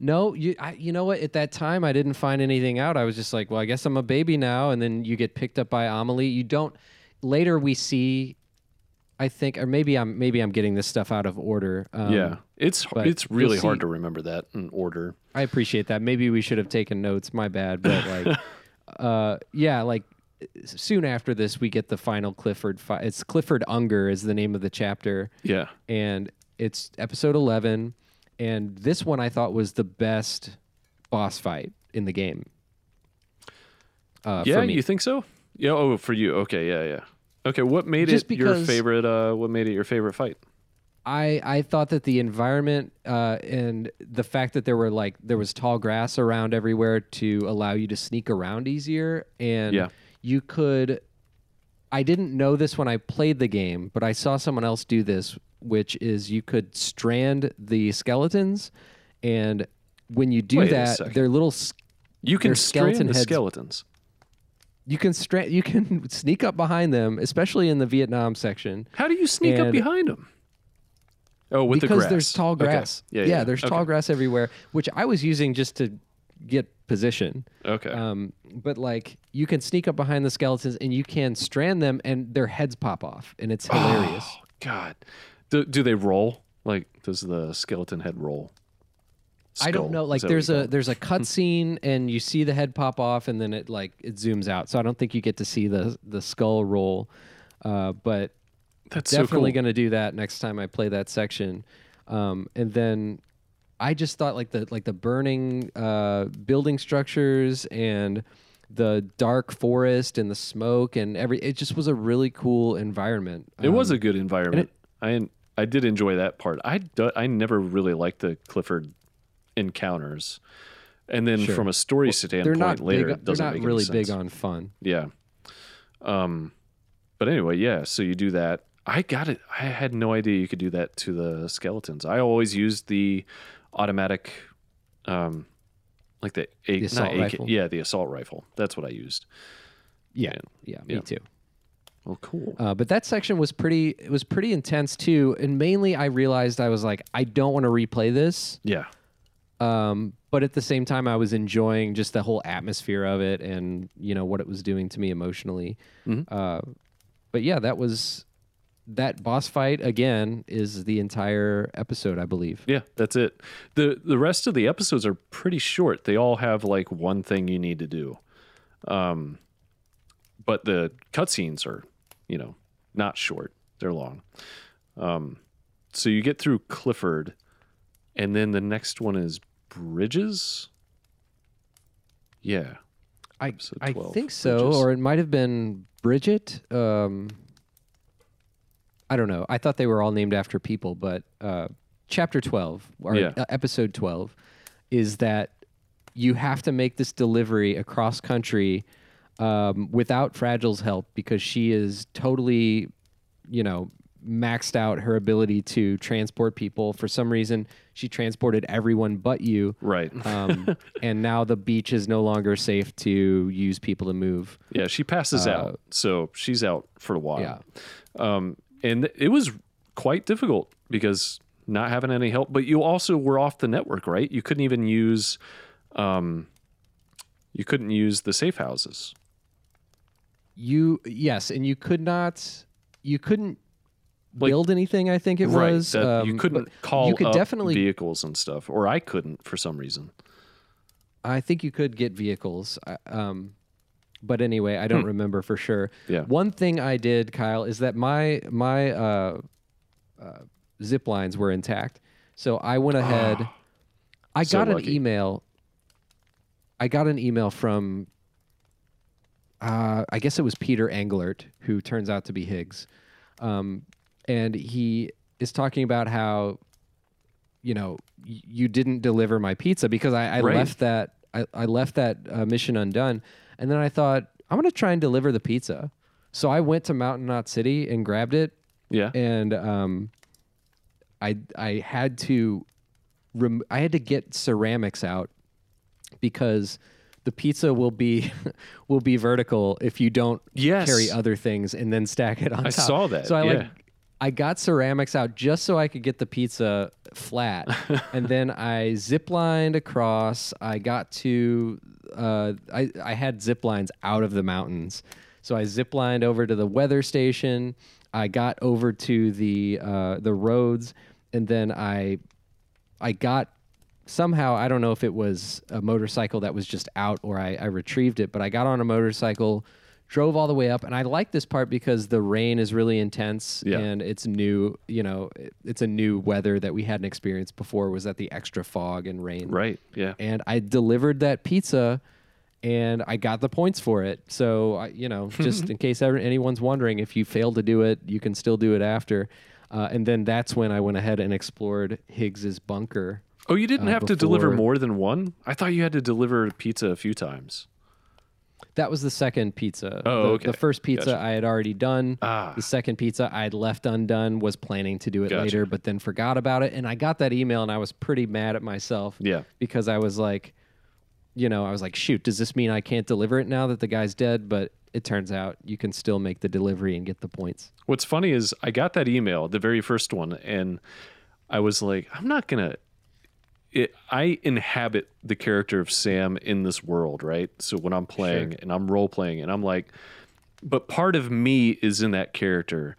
No, you I, you know what? At that time, I didn't find anything out. I was just like, well, I guess I'm a baby now. And then you get picked up by Amelie. You don't. Later, we see. I think, or maybe I'm maybe I'm getting this stuff out of order. Um,
yeah. It's it's really hard
see-
to remember that in order.
I appreciate that. Maybe we should have taken notes. My bad. But like, uh, yeah, like soon after this, we get the final Clifford. Fi- it's Clifford Unger is the name of the chapter.
Yeah.
and it's episode 11 and this one i thought was the best boss fight in the game uh,
yeah,
for me.
you think so? Yeah, oh for you. Okay, yeah, yeah. Okay, what made
Just
it your favorite uh what made it your favorite fight?
I, I thought that the environment uh, and the fact that there were like there was tall grass around everywhere to allow you to sneak around easier and
Yeah.
you could I didn't know this when I played the game, but I saw someone else do this, which is you could strand the skeletons and when you do
Wait
that, they're little
You can
skeleton
strand the
heads-
skeletons.
you can stra- you can sneak up behind them, especially in the Vietnam section.
How do you sneak up behind them? Oh, with
because
the grass.
there's tall
Okay.
grass.
Yeah, yeah.
there's
okay.
tall grass everywhere, which I was using just to get position.
Okay.
Um, but like you can sneak up behind the skeletons and you can strand them, and their heads pop off, and it's hilarious.
Oh, God. Do, do they roll? Like, does the skeleton head roll?
I don't know. Like there's a there's a cut scene, and you see the head pop off, and then it like it zooms out. So I don't think you get to see the the skull roll. Uh, but
That's
definitely
so cool.
going to do that next time I play that section. Um, and then I just thought like the like the burning uh, building structures and the dark forest and the smoke and every it just was a really cool environment.
It was
Um,
a good environment. I I did enjoy that part. I do, I never really liked the Clifford encounters, and then
Sure.
from a story
they're
standpoint,
not
later
big,
it
they're
make
really big on fun.
Yeah. Um, but anyway, yeah. So you do that. I got it. I had no idea you could do that to the skeletons. I always used the automatic, um, like the, A,
The assault
AK
rifle?
Yeah, the assault rifle. That's what I used.
Yeah,
Man.
yeah, me
Yeah.
too.
Oh, cool.
Uh, but that section was pretty it was pretty intense too, and mainly I realized I was like I don't want to replay this.
yeah.
um, but at the same time i was enjoying just the whole atmosphere of it and you know what it was doing to me emotionally
Mhm.
uh, but yeah that was that boss fight again is the entire episode i believe
Yeah, that's it. the The rest of the episodes are pretty short. They all have like one thing you need to do, um, but the cutscenes are, you know, not short. They're long. Um, so you get through Clifford, and then the next one is Bridges. Yeah,
i, I think so
Bridges.
or it might have been bridget um, i don't know i thought they were all named after people but uh, chapter 12 or
Yeah.
uh, episode 12 is that you have to make this delivery across country um, without Fragile's help because she is totally, you know, maxed out her ability to transport people. For some reason, she transported everyone but you.
right.
Um, and now the beach is no longer safe to use people to move.
yeah, she passes out, so she's out for a while.
Yeah.
um, and it was quite difficult because not having any help. But you also were off the network, right? You couldn't even use, um, you couldn't use the safe houses.
You yes, and you could not, you couldn't
Like-
build anything. I think it was.
that you
um,
couldn't call
You could definitely
vehicles and stuff, or I couldn't for some reason.
I think you could get vehicles. I- Um, but anyway, I don't
Hmm.
remember for sure.
Yeah.
One thing I did, Kyle, is that my my uh, uh, zip lines were intact, so I went ahead. I
So
got an email. I got an email from. Uh, I guess it was Peter Englert, who turns out to be Higgs, um, and he is talking about how, you know, you didn't deliver my pizza because I, I
Right.
left that I, I left that uh, mission undone, and then I thought I'm gonna try and deliver the pizza. So I went to Mountain Knot City and grabbed it,
Yeah.
and um, I I had to rem- I had to get ceramics out because the pizza will be will be vertical if you don't
Yes.
carry other things and then stack it on
I
top.
saw that,
So I
yeah.
like I got ceramics out just so I could get the pizza flat, and then I ziplined across. I got to uh, I I had zip lines out of the mountains, so I zip lined over to the weather station. I got over to the uh, the roads, and then I I got somehow I don't know if it was a motorcycle that was just out or I, I retrieved it, but I got on a motorcycle, drove all the way up, and I like this part because the rain is really intense
Yeah.
and it's new. You know, it- it's a new weather that we hadn't experienced before. Was that the extra fog and rain?
Right. Yeah.
And I delivered that pizza. And I got the points for it. So, I, you know, just in case ever, anyone's wondering, if you fail to do it, you can still do it after. Uh, and then that's when I went ahead and explored Higgs's bunker.
Oh, you didn't
uh,
have to deliver more than one? I thought you had to deliver pizza a few times.
That was the second pizza.
Oh,
the,
okay.
The first pizza
Gotcha.
I had already done.
Ah.
The second pizza I had left undone, was planning to do it
Gotcha.
later, but then forgot about it. And I got that email and I was pretty mad at myself.
Yeah.
Because I was like, you know, I was like, shoot, does this mean I can't deliver it now that the guy's dead? But it turns out you can still make the delivery and get the points.
What's funny is I got that email, the very first one, and I was like, I'm not gonna. It, I inhabit the character of Sam in this world, right? So when I'm playing and I'm role playing, and I'm like, but part of me is in that character.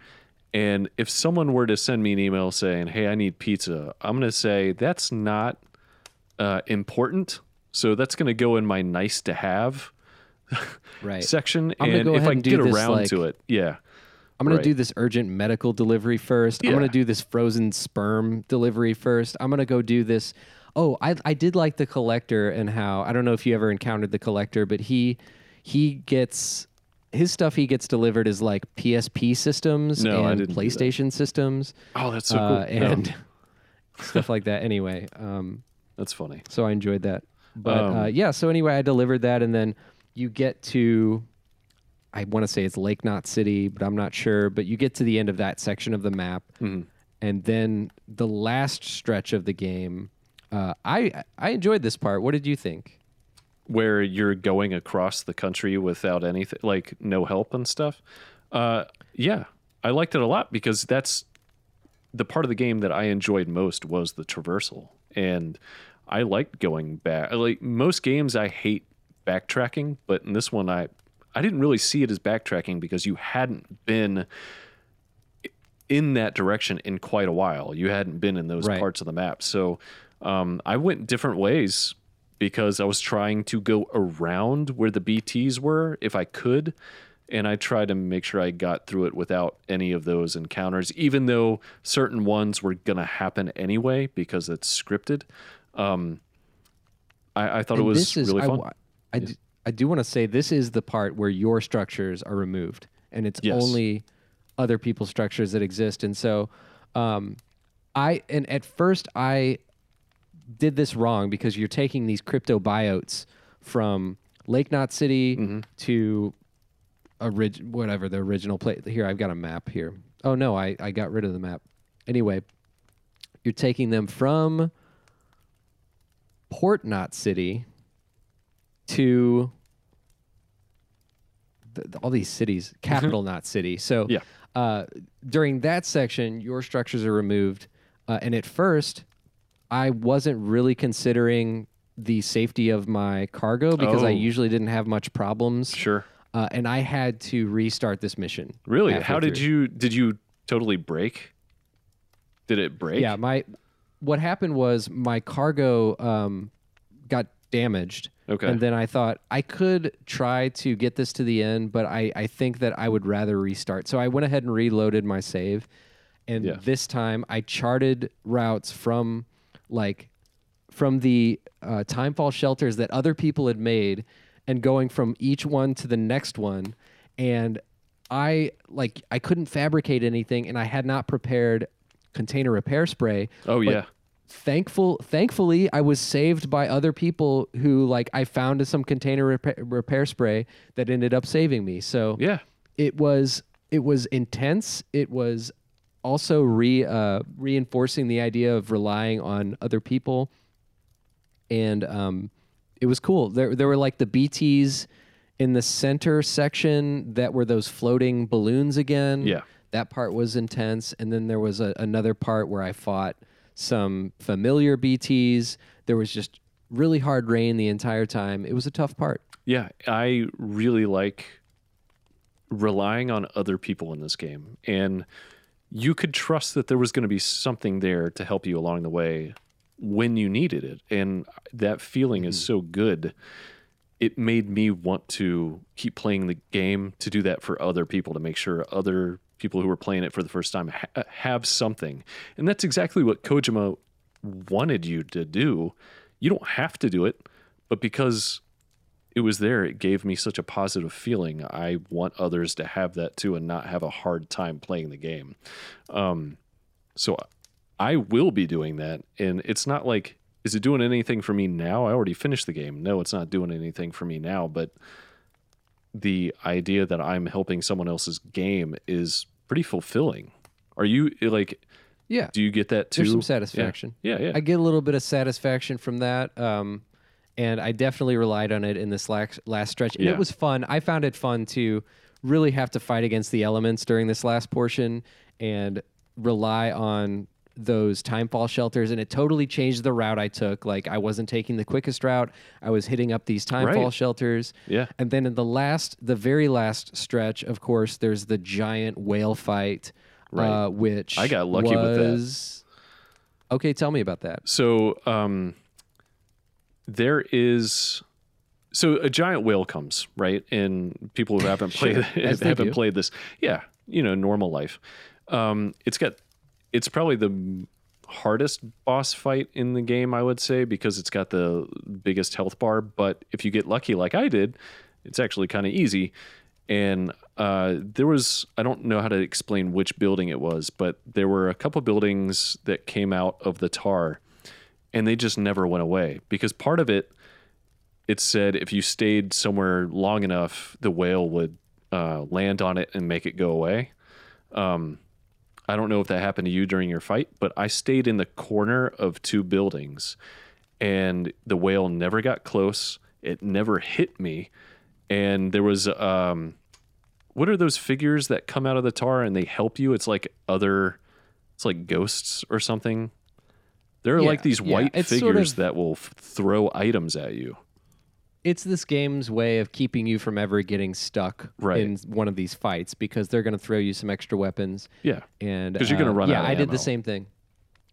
And if someone were to send me an email saying, "Hey, I need pizza," I'm gonna say that's not uh, important. So that's gonna go in my nice to have
Right.
section.
I'm
and
go
if
ahead
I
and
get around
like-
to it, yeah,
I'm going
Right.
to do this urgent medical delivery first. I'm going to do this frozen sperm delivery first. I'm going to go do this Oh, I I did like the collector and how I don't know if you ever encountered the collector, but he he gets his stuff he gets delivered is like PSP systems
No,
and. PlayStation systems
Oh, that's so
uh,
cool. No,
and stuff like that. Anyway, um,
that's funny.
so I enjoyed that. But
Um,
uh, yeah, so anyway, I delivered that, and then you get to, I want to say it's Lake Knot City, but I'm not sure. But you get to the end of that section of the map,
Mhm.
and then the last stretch of the game. Uh, I I enjoyed this part. What did you think?
Where you're going across the country without anything, like no help and stuff. Uh, yeah, I liked it a lot because that's the part of the game that I enjoyed most was the traversal, and I liked going back. Like most games, I hate backtracking, but in this one, I I didn't really see it as backtracking because you hadn't been in that direction in quite a while. You hadn't been in those
Right.
parts of the map, so um, I went different ways because I was trying to go around where the BTS were if I could. And I tried to make sure I got through it without any of those encounters, even though certain ones were going to happen anyway because it's scripted. Um, I, I thought it was
is
really
I,
fun.
wa- I, d- I do want to say this is the part where your structures are removed, and it's
Yes.
only other people's structures that exist. And so, um, I and at first I did this wrong because you're taking these cryptobiotes from Lake Knot City
Mm-hmm.
to orig- whatever the original place. Here, I've got a map here. Oh no, I, I got rid of the map. Anyway, you're taking them from Port Knot City to th- all these cities, capital Knot City. So
Yeah.
uh, during that section, your structures are removed. Uh, and at first, I wasn't really considering the safety of my cargo because I
Oh.
usually didn't have much problems.
Sure.
Uh, and I had to restart this mission.
Really?
halfway
How did
through.
you did you totally break? Did it break?
Yeah, my what happened was my cargo um, got damaged.
Okay.
And then I thought I could try to get this to the end, but I, I think that I would rather restart. So I went ahead and reloaded my save. And
Yeah.
this time I charted routes from like from the uh, timefall shelters that other people had made and going from each one to the next one. And I like I couldn't fabricate anything and I had not prepared container repair spray.
Oh yeah.
thankful thankfully i was saved by other people who like i found some container repair, repair spray that ended up saving me so
Yeah.
it was it was intense it was also re uh, reinforcing the idea of relying on other people. And um, it was cool. There there were like the bts in the center section that were those floating balloons again.
Yeah.
that part was intense. And then there was a, another part where i fought some familiar bts there was just really hard rain the entire time. It was a tough part.
Yeah, I really like relying on other people in this game. And you could trust that there was going to be something there to help you along the way when you needed it. And that feeling is mm-hmm. so good. It made me want to keep playing the game to do that for other people, to make sure other people who were playing it for the first time ha- have something. And that's exactly what Kojima wanted you to do. You don't have to do it, but because it was there. It gave me such a positive feeling. I want others to have that too and not have a hard time playing the game. Um, so I will be doing that. And it's not like, is it doing anything for me now? I already finished the game. No, it's not doing anything for me now. But the idea that I'm helping someone else's game is pretty fulfilling. Are you like,
yeah
do you get that too?
there's some
Yeah.
satisfaction
Yeah, yeah.
I get a little bit of satisfaction from that. Um, and I definitely relied on it in this last, last stretch. And
Yeah.
it was fun. I found it fun to really have to fight against the elements during this last portion and rely on those timefall shelters. And it totally changed the route I took. Like, I wasn't taking the quickest route, I was hitting up these timefall
Right.
shelters.
yeah.
And then in the last, the very last stretch, of course, there's the giant whale fight,
Right.
uh, which
I got lucky with that.
Okay, tell me about that.
So um, there is so a giant whale comes right, and people who haven't played
they
haven't played this, yeah, you know, normal life. Um, it's got it's probably the hardest boss fight in the game, I would say, because it's got the biggest health bar. But if you get lucky, like I did, it's actually kind of easy. And uh, there was, I don't know how to explain which building it was, but there were a couple buildings that came out of the tar and they just never went away because part of it, it said if you stayed somewhere long enough, the whale would uh, land on it and make it go away. Um, I don't know if that happened to you during your fight, but I stayed in the corner of two buildings and the whale never got close. It never hit me. And there was, um, what are those figures that come out of the tar and they help you? It's like other, it's like ghosts or something. There are
Yeah,
like these white
it's
figures
sort of-
that will f- throw items at you.
it's this game's way of keeping you from ever getting stuck
Right.
in one of these fights because they're going to throw you some extra weapons
Yeah.
and
'Cause you're gonna
uh,
run
yeah
out of
i did the same thing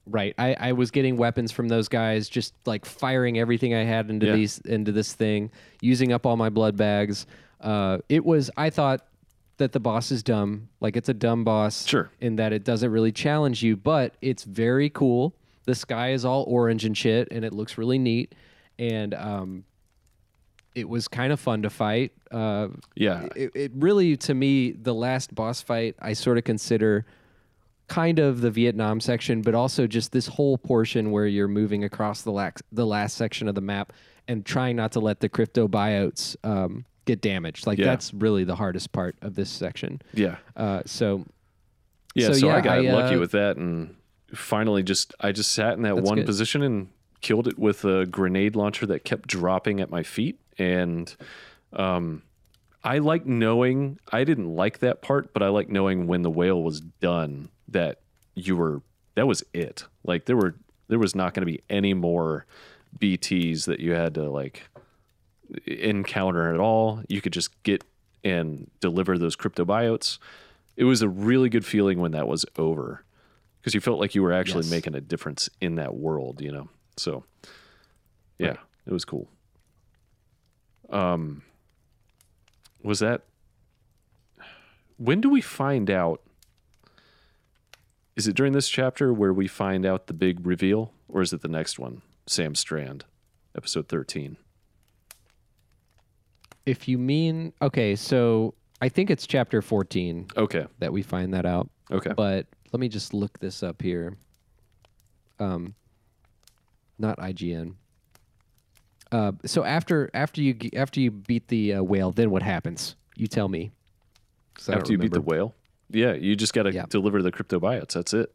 right I, I was getting weapons from those guys just like firing everything i had into
Yeah.
these into this thing using up all my blood bags uh, it was i thought that the boss is dumb like it's a dumb boss
Sure.
in that it doesn't really challenge you but it's very cool the sky is all orange and shit and it looks really neat and um, it was kind of fun to fight uh,
Yeah.
it, it really to me the last boss fight i sort of consider kind of the vietnam section but also just this whole portion where you're moving across the last the last section of the map and trying not to let the cryptobiotes um, get damaged like
Yeah.
that's really the hardest part of this section
Yeah.
uh, so
Yeah,
So,
so,
yeah,
I got
I,
lucky
uh,
with that, and finally, just I just sat in that
That's
one
good.
position and killed it with a grenade launcher that kept dropping at my feet. And um, I like knowing I didn't like that part, but I like knowing when the whale was done that you were that was it. Like there were there was not going to be any more BTS that you had to like encounter at all. You could just get and deliver those cryptobiotes. It was a really good feeling when that was over because you felt like you were actually
Yes.
making a difference in that world, you know. So yeah,
Right.
it was cool. Um was that when do we find out is it during this chapter where we find out the big reveal or is it the next one sam strand episode 13
if you mean okay so i think it's chapter 14
okay
that we find that out
okay
but let me just look this up here. Um, not IGN. Uh, so after after you after you beat the uh, whale, then what happens? You tell me.
After you beat the whale yeah you just got to
Yeah.
deliver the cryptobiotes that's it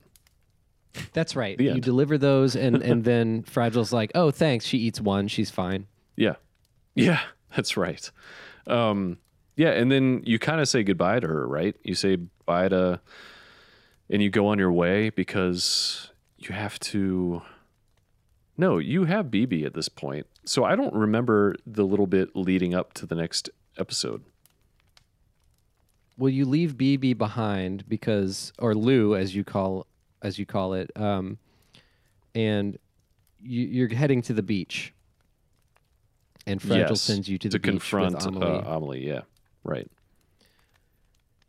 That's right. You deliver those, and and then Fragile's like, "Oh, thanks." She eats one. She's fine.
yeah yeah that's right um yeah and then you kind of say goodbye to her right you say bye to and you go on your way because you have to no you have bb at this point so i don't remember the little bit leading up to the next episode
Well, you leave BB behind because, or Lou, as you call as you call it, um, and you, you're heading to the beach. And Fragile
Yes,
sends you to
to
the beach
confront
with Amelie.
uh, amelie yeah right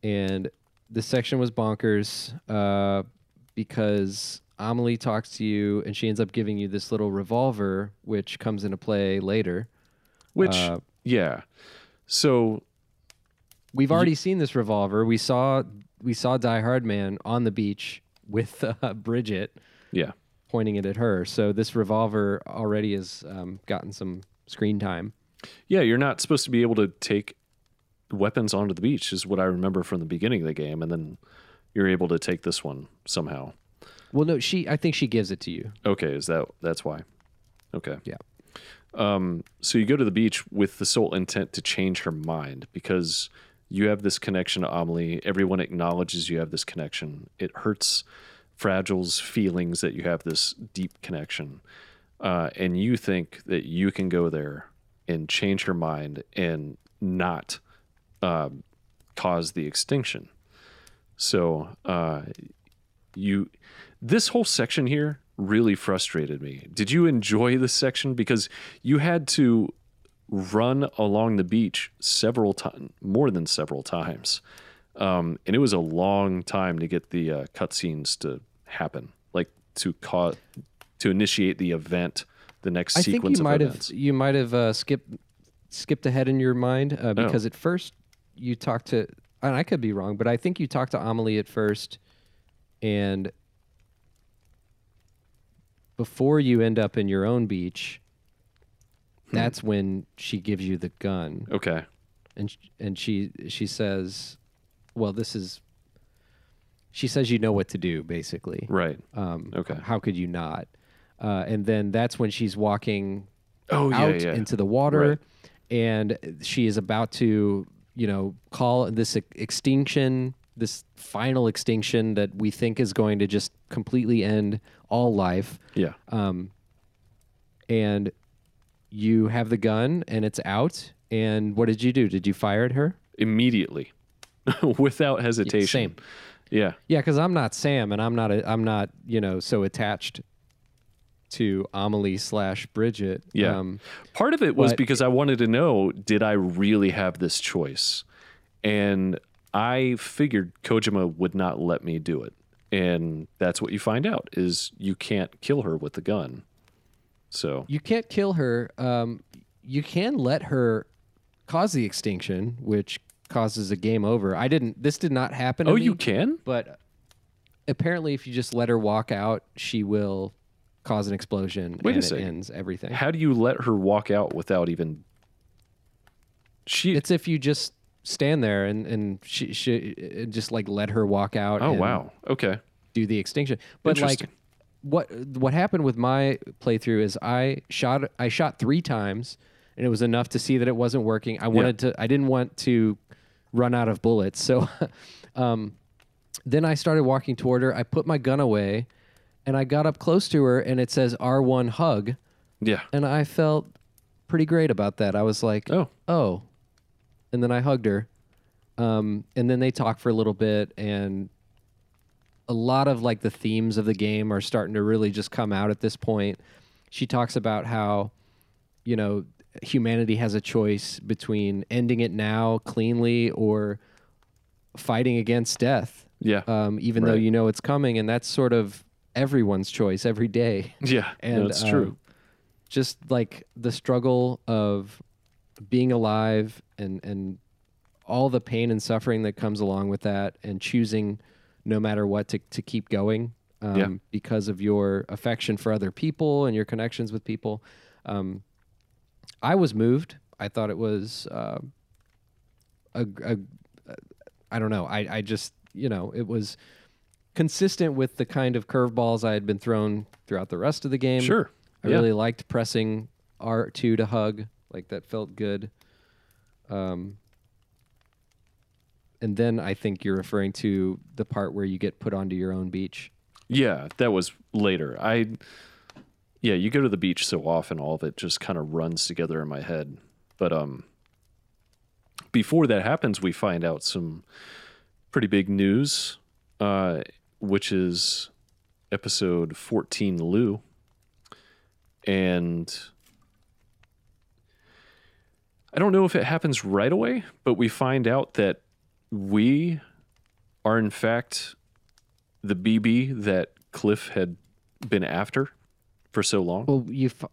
and this section was bonkers uh, because Amelie talks to you and she ends up giving you this little revolver, which comes into play later.
which
Uh,
yeah so
We've already seen this revolver. We saw we saw Die-Hardman on the beach with uh, Bridget
yeah
pointing it at her. So this revolver already has um, gotten some screen time.
Yeah, you're not supposed to be able to take weapons onto the beach, is what I remember from the beginning of the game, and then you're able to take this one somehow.
Well, no, she. I think she gives it to you.
Okay, is that that's why? Okay.
Yeah.
Um, so you go to the beach with the sole intent to change her mind because you have this connection to Amelie. Everyone acknowledges you have this connection. It hurts Fragile's feelings that you have this deep connection. Uh, and you think that you can go there and change her mind and not um, cause the extinction. So uh, you this whole section here really frustrated me. Did you enjoy this section because you had to run along the beach several times, more than several times, um, and it was a long time to get the uh, cutscenes to happen, like to cause to initiate the event, the next
I think
sequence
you might
events.
have you might have uh, skipped skipped ahead in your mind uh, because at first you talked to and I could be wrong, but I think you talked to Amelie at first, and before you end up in your own beach,
Hmm.
that's when she gives you the gun,
Okay.
and and she she says, "Well, this is." She says you know what to do, basically.
Right.
Um,
Okay.
How could you not? Uh, and then that's when she's walking
Oh yeah,
out
yeah.
into the water,
Right.
and she is about to, you know, call this ex- extinction, this final extinction that we think is going to just completely end all life.
yeah.
Um, and you have the gun, and it's out. And what did you do? Did you fire at her?
Immediately, without hesitation.
same.
Yeah.
Yeah, because I'm not Sam, and I'm not a, I'm not you know so attached to Amelie slash Bridget.
Yeah.
Um,
Part of it was
But-
because I wanted to know did I really have this choice? And I figured Kojima would not let me do it. And that's what you find out is you can't kill her with the gun. So,
You can't kill her. Um, you can let her cause the extinction, which causes a game over. I didn't. This did not happen.
Oh,
me,
you can?
But apparently, if you just let her walk out, she will cause an explosion
Wait a
it
second.
ends everything.
How do you let her walk out without even She
It's if you just stand there and and she, she just like let her walk out.
Oh
and
wow. Okay.
do the extinction. But like
Interesting.
what what happened with my playthrough is I shot I shot three times and it was enough to see that it wasn't working. I wanted to I didn't want to run out of bullets. So um, then I started walking toward her. I put my gun away and I got up close to her and it says R1 hug
Yeah.
and I felt pretty great about that. I was like,
Oh.
oh. And then I hugged her. Um, and then they talked for a little bit, and a lot of like the themes of the game are starting to really just come out at this point. She talks about how, you know, humanity has a choice between ending it now cleanly or fighting against death,
Yeah.
um, even though
Right.
you know it's coming. And that's sort of everyone's choice every day
yeah.
and
that's
um,
true.
just like the struggle of being alive and and all the pain and suffering that comes along with that and choosing no matter what to, to keep going um,
Yeah.
because of your affection for other people and your connections with people um, i was moved i thought it was uh, a, a, I don't know I, I just you know it was consistent with the kind of curveballs i had been thrown throughout the rest of the game
Sure.
I
Yeah.
really liked pressing R2 to hug. Like that felt good. Um, and then I think you're referring to the part where you get put onto your own beach.
Yeah, that was later. I yeah, you go to the beach so often all of it just kind of runs together in my head. But um before that happens, we find out some pretty big news uh which is episode 14 Lou. And I don't know if it happens right away, but we find out that we are in fact the BB that Cliff had been after for so long.
Well, you f-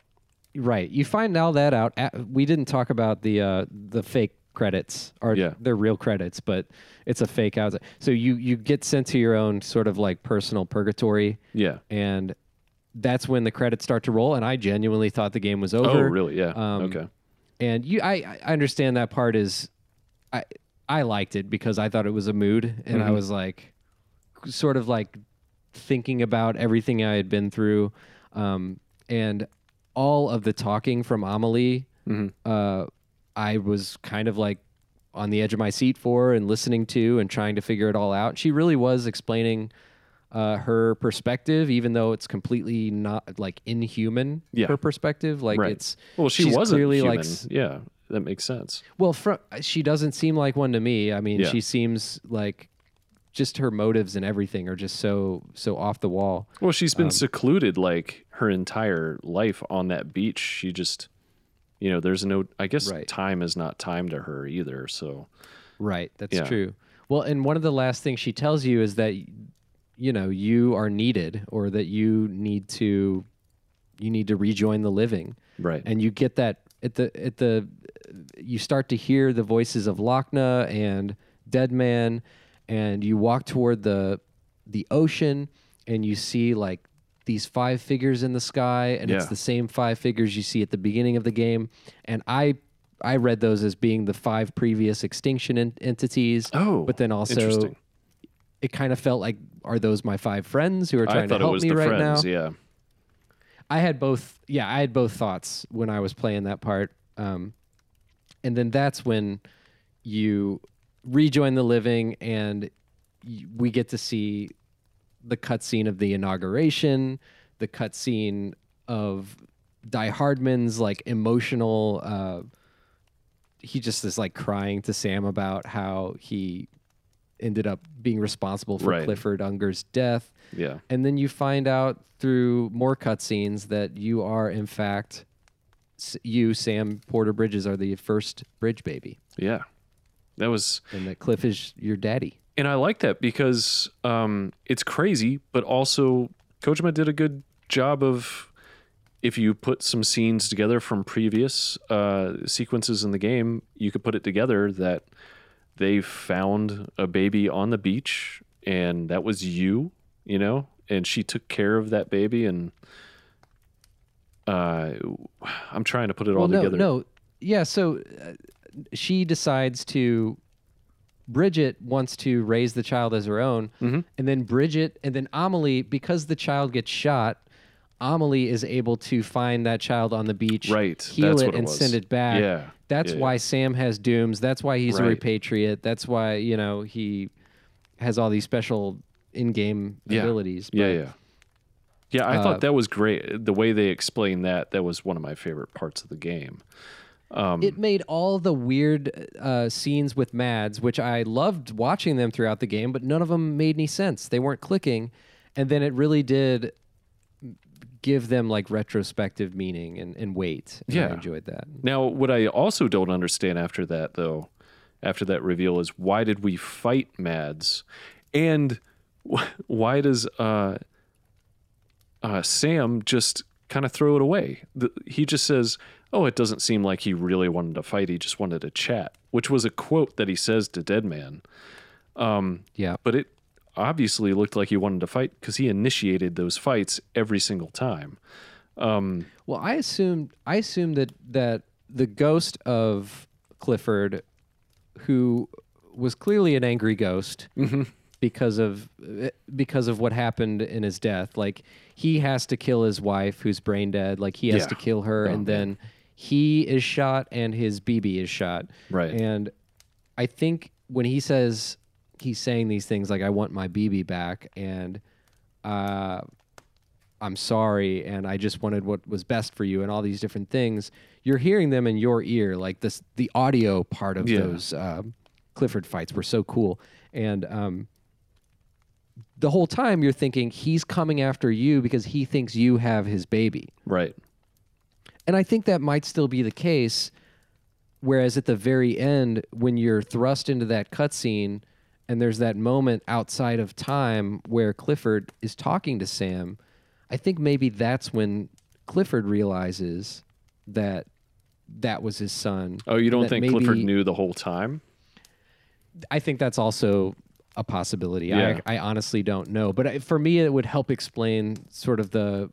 right. You find all that out. At, we didn't talk about the uh, the fake credits, are
Yeah.
they're real credits, but it's a fake out. So you you get sent to your own sort of like personal purgatory,
yeah.
and that's when the credits start to roll. And I genuinely thought the game was over.
Oh, really? Yeah.
Um,
okay.
and you I, I understand that part is i i liked it because i thought it was a mood and i
Mhm.
was like sort of like thinking about everything i had been through um and all of the talking from amelie
Mhm.
uh i was kind of like on the edge of my seat for and listening to and trying to figure it all out she really was explaining uh, her perspective, even though it's completely not like inhuman.
Yeah.
Her perspective, like
Right.
it's
Well, she wasn't
clearly
human.
like
yeah, that makes sense.
well, fr- she doesn't seem like one to me. I mean,
Yeah.
she seems like just her motives and everything are just so so off the wall.
Well, she's been secluded like her entire life on that beach. She just, you know, there's no. I guess
Right.
time is not time to her either. So
Right, that's
Yeah.
true. Well, and one of the last things she tells you is that you know you are needed or that you need to you need to rejoin the living
Right.
and you get that at the at the you start to hear the voices of Lockne and Deadman and you walk toward the the ocean and you see like these five figures in the sky and it's the same five figures you see at the beginning of the game and I I read those as being the five previous extinction en- entities
oh,
but then also it kind of felt like are those my five friends who are
I
trying
thought
to
it
help
was
me
the
right
friends.
now
Yeah.
I had both. Yeah, I had both thoughts when I was playing that part. Um, and then that's when you rejoin the living, and y- we get to see the cutscene of the inauguration, the cutscene of Die-Hardman's like emotional. Uh, he just is like crying to Sam about how he ended up being responsible for
Right.
Clifford Unger's death.
Yeah.
And then you find out through more cutscenes that you are, in fact, you, Sam Porter Bridges, are the first bridge baby,
Yeah. That was
and that Cliff is your daddy.
And I like that because um, it's crazy, but also Kojima did a good job of if you put some scenes together from previous uh, sequences in the game, you could put it together that they found a baby on the beach and that was you, you know, and she took care of that baby and uh, I'm trying to put it all
no,
together.
no, yeah. So uh, she decides to. Bridget wants to raise the child as her own,
Mhm.
and then Bridget, and then Amelie, because the child gets shot, Amelie is able to find that child on the beach,
Right,
heal
that's
it,
what it
and
was.
send it back.
Yeah,
That's
yeah,
why Sam has dooms. That's why he's a
Right.
repatriate. That's why you know he has all these special in-game
Yeah.
abilities.
Yeah, yeah. Yeah, I
Uh,
thought that was great. The way they explained that, that was one of my favorite parts of the game. Um,
It made all the weird uh, scenes with Mads, which I loved watching them throughout the game, but none of them made any sense. They weren't clicking, and then it really did give them like retrospective meaning and, and weight. and I
Yeah.
enjoyed that.
now, what I also don't understand after that, though, after that reveal, is why did we fight Mads, and why does uh, uh, Sam just kind of throw it away? The, he just says, "Oh, it doesn't seem like he really wanted to fight. He just wanted to chat," which was a quote that he says to Deadman.
Um, yeah.
but it obviously looked like he wanted to fight because he initiated those fights every single time.
Um, well, I assumed I assumed that that the ghost of Clifford, who was clearly an angry ghost because of because of what happened in his death, like he has to kill his wife who's brain dead, like he has
Yeah.
to kill her,
Oh,
and then he is shot and his BB is shot.
Right.
And I think when he says he's saying these things like I want my BB back and uh I'm sorry and I just wanted what was best for you and all these different things. You're hearing them in your ear, like this. The audio part of
Yeah.
those um, Clifford fights were so cool, and um, the whole time you're thinking he's coming after you because he thinks you have his baby.
Right.
And I think that might still be the case. Whereas at the very end, when you're thrust into that cutscene, and there's that moment outside of time where Clifford is talking to Sam, I think maybe that's when Clifford realizes that that was his son.
Oh, you don't think Clifford knew the whole time?
I think that's also a possibility.
Yeah.
I, I honestly don't know, but for me, it would help explain sort of the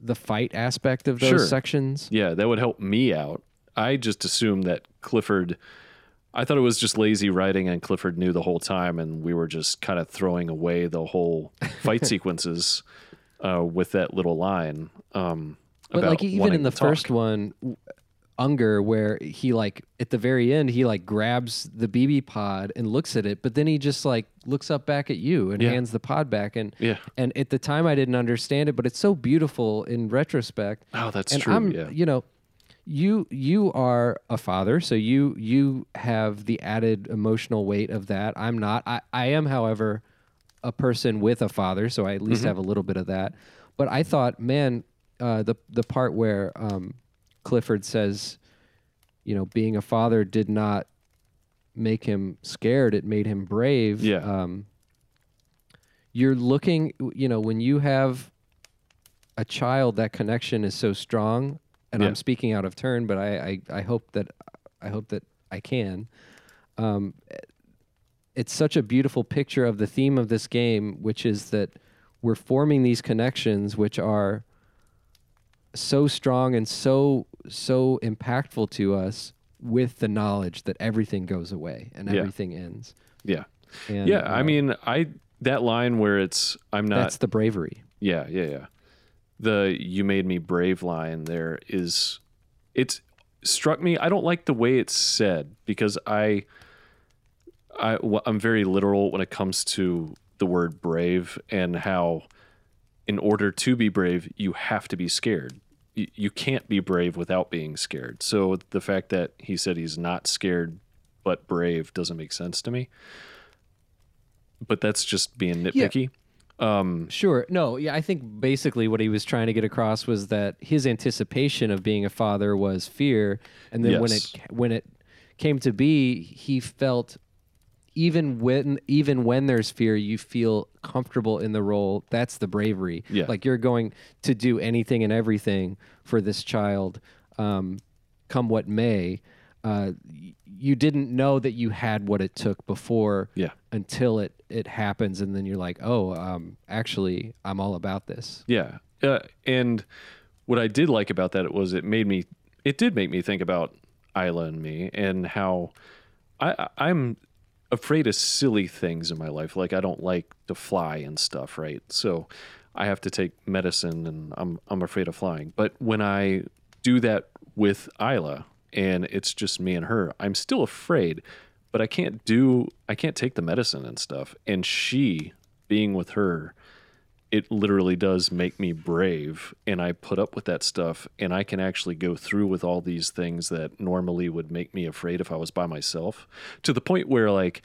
the fight aspect of those
Sure.
sections.
Yeah, that would help me out. I just assumed that Clifford. I thought it was just lazy writing, and Clifford knew the whole time, and we were just kind of throwing away the whole fight sequences uh, with that little line. Um,
But like even in the
talk.
first one, Unger, where he like at the very end, he like grabs the BB pod and looks at it, but then he just like looks up back at you and
Yeah.
hands the pod back. And
Yeah.
and at the time I didn't understand it, but it's so beautiful in retrospect.
Oh, that's
and
true.
I'm,
yeah.
you know, you you are a father, so you you have the added emotional weight of that. I'm not. I, I am, however, a person with a father, so I at
Mm-hmm.
least have a little bit of that. But I thought, man, uh, the the part where um, Clifford says, you know, being a father did not make him scared; it made him brave.
Yeah.
Um, you're looking you know when you have a child that connection is so strong and
Yeah.
i'm speaking out of turn but i i, I hope that i hope that i can um, it's such a beautiful picture of the theme of this game which is that we're forming these connections which are so strong and so so impactful to us with the knowledge that everything goes away and
Yeah.
everything ends
Yeah.
and
yeah. I
uh,
mean, I that line where it's I'm not.
that's the bravery
yeah. Yeah. Yeah. The "You made me brave" line there is, it's struck me. I don't like the way it's said because I, I I'm very literal when it comes to the word brave and how, in order to be brave, you have to be scared. You, you can't be brave without being scared. So the fact that he said he's not scared but brave doesn't make sense to me. But that's just being
Yeah.
nitpicky. Um,
Sure. No, yeah, I think basically what he was trying to get across was that his anticipation of being a father was fear, and then when it when it came to be, he felt even when even when there's fear, you feel comfortable in the role. That's the bravery.
Yeah.
Like you're going to do anything and everything for this child, um, come what may. Uh, you didn't know that you had what it took before
yeah.
until it it happens and then you're like oh um actually i'm all about this
Yeah. Uh, and what I did like about that was it made me, it did make me think about Isla and me and how I, I- I'm afraid of silly things in my life. Like I don't like to fly and stuff, right? So I have to take medicine and I'm, I'm afraid of flying. But when I do that with Isla and it's just me and her, I'm still afraid, but I can't do, I can't take the medicine and stuff. And she, being with her, it literally does make me brave and I put up with that stuff and I can actually go through with all these things that normally would make me afraid if I was by myself to the point where like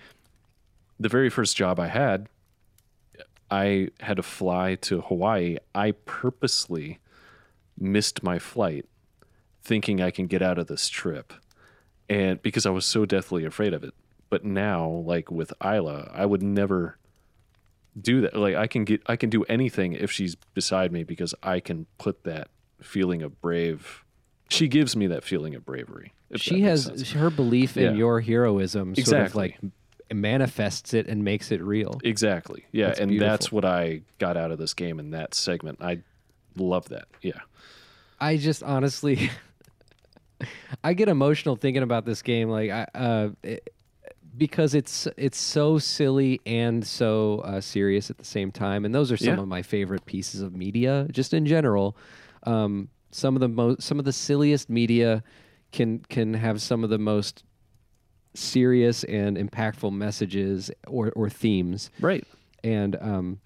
the very first job I had I had to fly to Hawaii. I purposely missed my flight thinking I can get out of this trip and because I was so deathly afraid of it. But now like with Isla I would never do that. Like i can get i can do anything if she's beside me because i can put that feeling of brave she gives me that feeling of bravery
she has
sense.
her belief in
Yeah.
your heroism sort of like manifests it and makes it real.
Exactly. Yeah
That's
and
beautiful.
that's what i got out of this game in that segment. I love that. Yeah.
I just honestly i get emotional thinking about this game. Like i uh it, because it's it's so silly and so uh, serious at the same time, and those are some
Yeah.
of my favorite pieces of media, just in general. Um, some of the most, some of the silliest media can can have some of the most serious and impactful messages or or themes.
right
And um,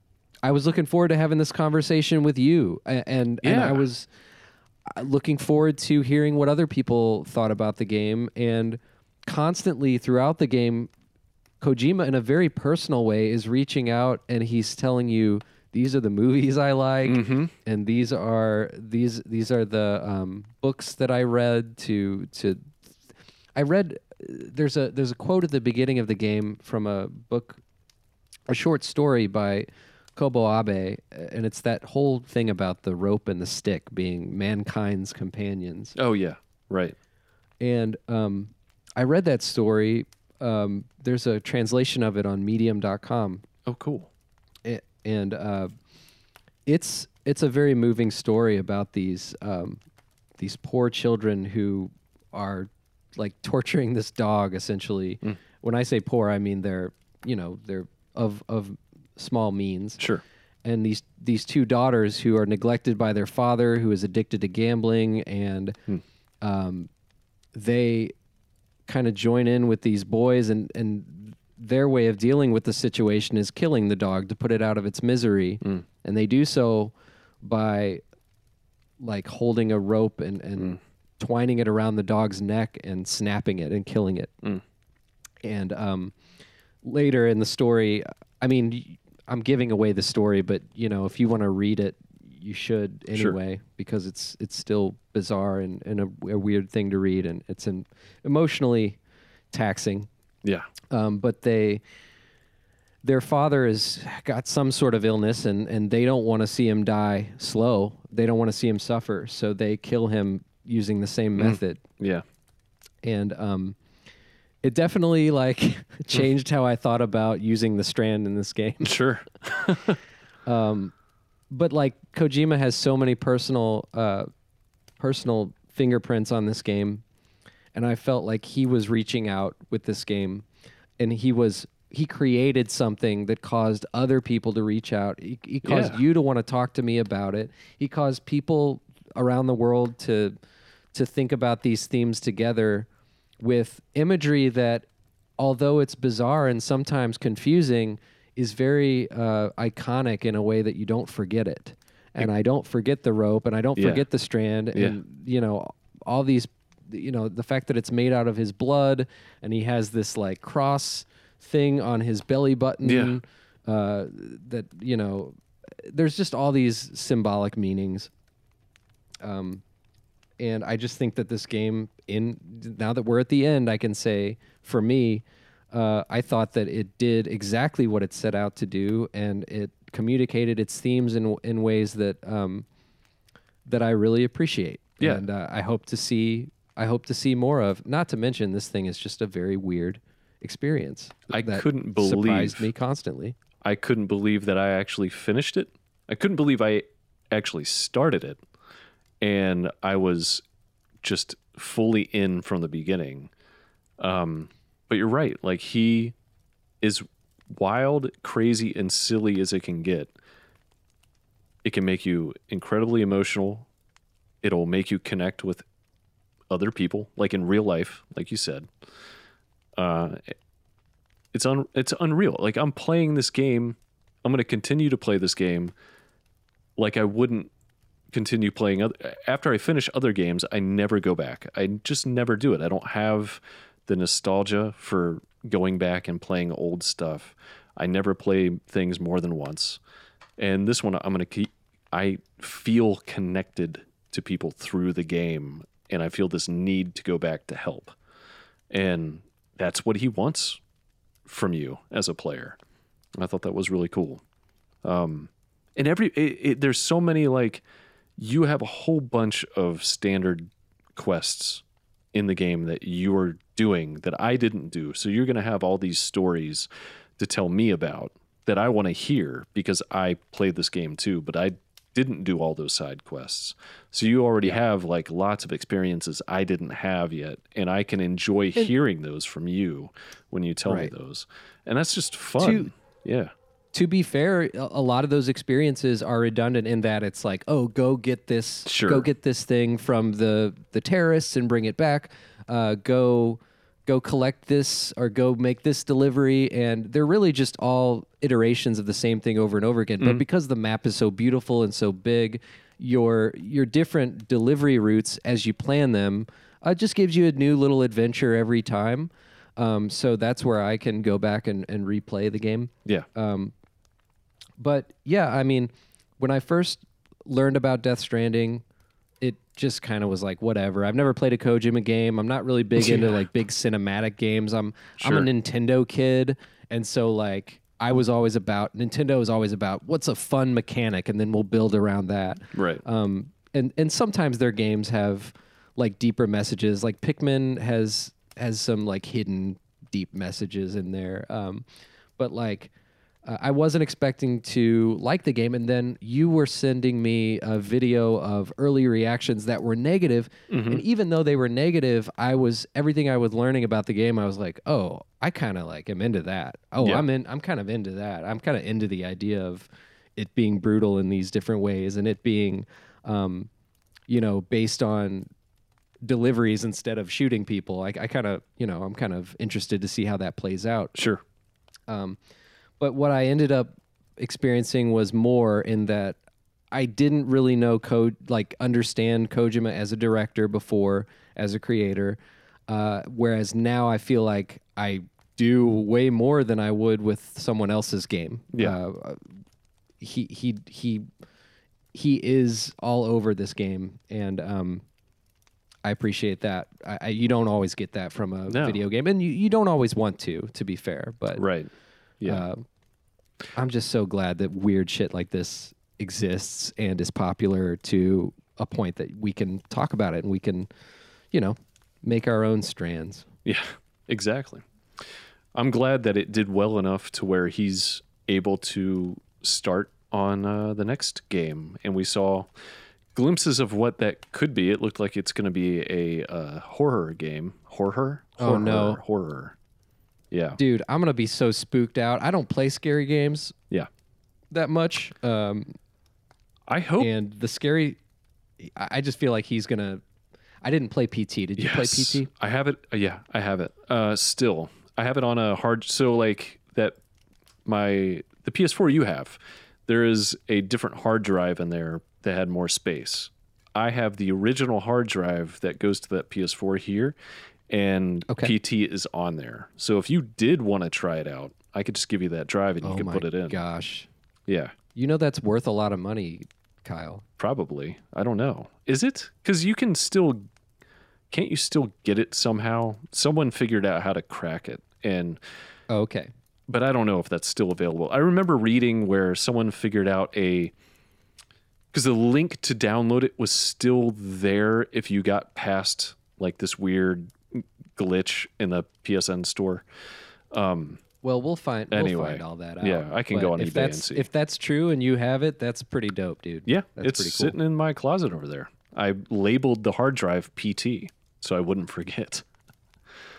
I was looking forward to having this conversation with you, a- and and I was uh, looking forward to hearing what other people thought about the game and constantly throughout the game Kojima in a very personal way is reaching out and he's telling you these are the movies I like and these are these these are the um, books that I read to to I read there's a there's a quote at the beginning of the game from a book a short story by Kobo Abe, and it's that whole thing about the rope and the stick being mankind's companions.
oh yeah. Right.
And um, I read that story. Um, there's a translation of it on Medium.com,
oh cool.
A- and uh, it's it's a very moving story about these um, these poor children who are like torturing this dog essentially. When I say poor, I mean they're you know they're of of small means.
Sure.
And these these two daughters who are neglected by their father, who is addicted to gambling, and um, they kind of join in with these boys, and and their way of dealing with the situation is killing the dog to put it out of its misery, hmm. and they do so by like holding a rope and and hmm. twining it around the dog's neck and snapping it and killing it. Hmm. And um, later in the story, I mean, i'm giving away the story, but you know, if you want to read it, you should
Sure.
anyway because it's it's still bizarre and, and a, a weird thing to read, and it's an emotionally taxing.
yeah
Um, but they their father has got some sort of illness and, and they don't want to see him die slow. They don't want to see him suffer. So they kill him using the same method.
Yeah.
And um, it definitely like changed how I thought about using the strand in this game.
Sure.
but like Kojima has so many personal uh, personal fingerprints on this game, and I felt like he was reaching out with this game, and he was he created something that caused other people to reach out. He, he caused
Yeah.
you to want to talk to me about it. He caused people around the world to to think about these themes together with imagery that although it's bizarre and sometimes confusing is very uh, iconic in a way that you don't forget it and i don't forget the rope and i don't
Yeah.
forget the strand and you know all these you know the fact that it's made out of his blood and he has this like cross thing on his belly button
Yeah.
uh, that you know there's just all these symbolic meanings um, and I just think that this game, in now that we're at the end, I can say for me, uh, I thought that it did exactly what it set out to do, and it communicated its themes in in ways that um, that I really appreciate.
Yeah.
and uh, I hope to see I hope to see more of. Not to mention, this thing is just a very weird experience.
I
that
couldn't believe surprised
me constantly.
I couldn't believe that I actually finished it. I couldn't believe I actually started it. And I was just fully in from the beginning. Um, but you're right. Like, he is wild, crazy, and silly as it can get. It can make you incredibly emotional. It'll make you connect with other people, like in real life, like you said. Uh, it's un it's unreal. Like I'm playing this game, I'm going to continue to play this game like I wouldn't continue playing other after I finish other games, I never go back. I just never do it. I don't have the nostalgia for going back and playing old stuff. I never play things more than once. And this one I'm going to keep I feel connected to people through the game and I feel this need to go back to help. And that's what he wants from you as a player. I thought that was really cool. Um, and every it, it, there's so many like you have a whole bunch of standard quests in the game that you are doing that I didn't do. So you're going to have all these stories to tell me about that I want to hear because I played this game too, but I didn't do all those side quests. So you already have like lots of experiences I didn't have yet and I can enjoy hearing those from you when you tell
Right.
me those. And that's just fun.
To-
yeah.
To be fair, a lot of those experiences are redundant in that it's like, oh, go get this,
Sure.
go get this thing from the the terrorists and bring it back. Uh, go, go collect this or go make this delivery, and they're really just all iterations of the same thing over and over again. But because the map is so beautiful and so big, your your different delivery routes as you plan them uh, just gives you a new little adventure every time. Um, so that's where I can go back and, and replay the game.
Yeah.
But yeah, I mean, when I first learned about Death Stranding, it just kind of was like whatever. I've never played a Kojima game. I'm not really big into like big cinematic games. I'm I'm a Nintendo kid, and so like I was always about Nintendo is always about what's a fun mechanic, and then we'll build around that.
right.
Um, and and sometimes their games have like deeper messages. Like Pikmin has has some like hidden deep messages in there. Um, but like uh, I wasn't expecting to like the game, and then you were sending me a video of early reactions that were negative.
Mm-hmm.
and even though they were negative, I was everything I was learning about the game. I was like, oh, I kind of like am into that. Oh,
Yeah.
I'm in. I'm kind of into that. I'm kind of into the idea of it being brutal in these different ways, and it being, um, you know, based on deliveries instead of shooting people. I, I kind of, you know, I'm kind of interested to see how that plays out.
sure.
Um, but what I ended up experiencing was more in that I didn't really know code, like understand Kojima as a director before, as a creator. Uh, whereas now I feel like I do way more than I would with someone else's game.
Yeah.
Uh, he he he he is all over this game, and um, I appreciate that. I, I, you don't always get that from a
No.
video game, and you, you don't always want to, to be fair. But
Right. Yeah.
uh, I'm just so glad that weird shit like this exists and is popular to a point that we can talk about it and we can, you know, make our own strands.
Yeah, exactly. I'm glad that it did well enough to where he's able to start on uh, the next game, and we saw glimpses of what that could be. It looked like it's going to be a uh, horror game. Horror?
Oh, no.
Horror. Yeah.
Dude, I'm going to be so spooked out. I don't play scary games
Yeah.
that much. Um,
I hope.
and the scary, I just feel like he's going to. I didn't play PT. Did you play PT?
I have it. uh, yeah, I have it. Uh, still, I have it on a hard. So like that, my the PS4 you have, there is a different hard drive in there that had more space. I have the original hard drive that goes to that PS4 here, and
Okay.
PT is on there. So if you did want to try it out, I could just give you that drive and you
oh
could
my
put it in.
gosh.
Yeah,
You know that's worth a lot of money, Kyle.
probably. I don't know. Is it? Because you can still can't you still get it somehow? Someone figured out how to crack it, and
Oh, okay.
but I don't know if that's still available. I remember reading where someone figured out a because the link to download it was still there if you got past like this weird glitch in the PSN store.
Well, we'll find we'll
Anyway,
find all that out.
yeah, I can
But
go on
if
eBay
that's,
and see.
If that's true and you have it, that's pretty dope, dude.
Yeah,
that's
it's
pretty cool.
sitting in my closet over there. I labeled the hard drive PT so I wouldn't forget.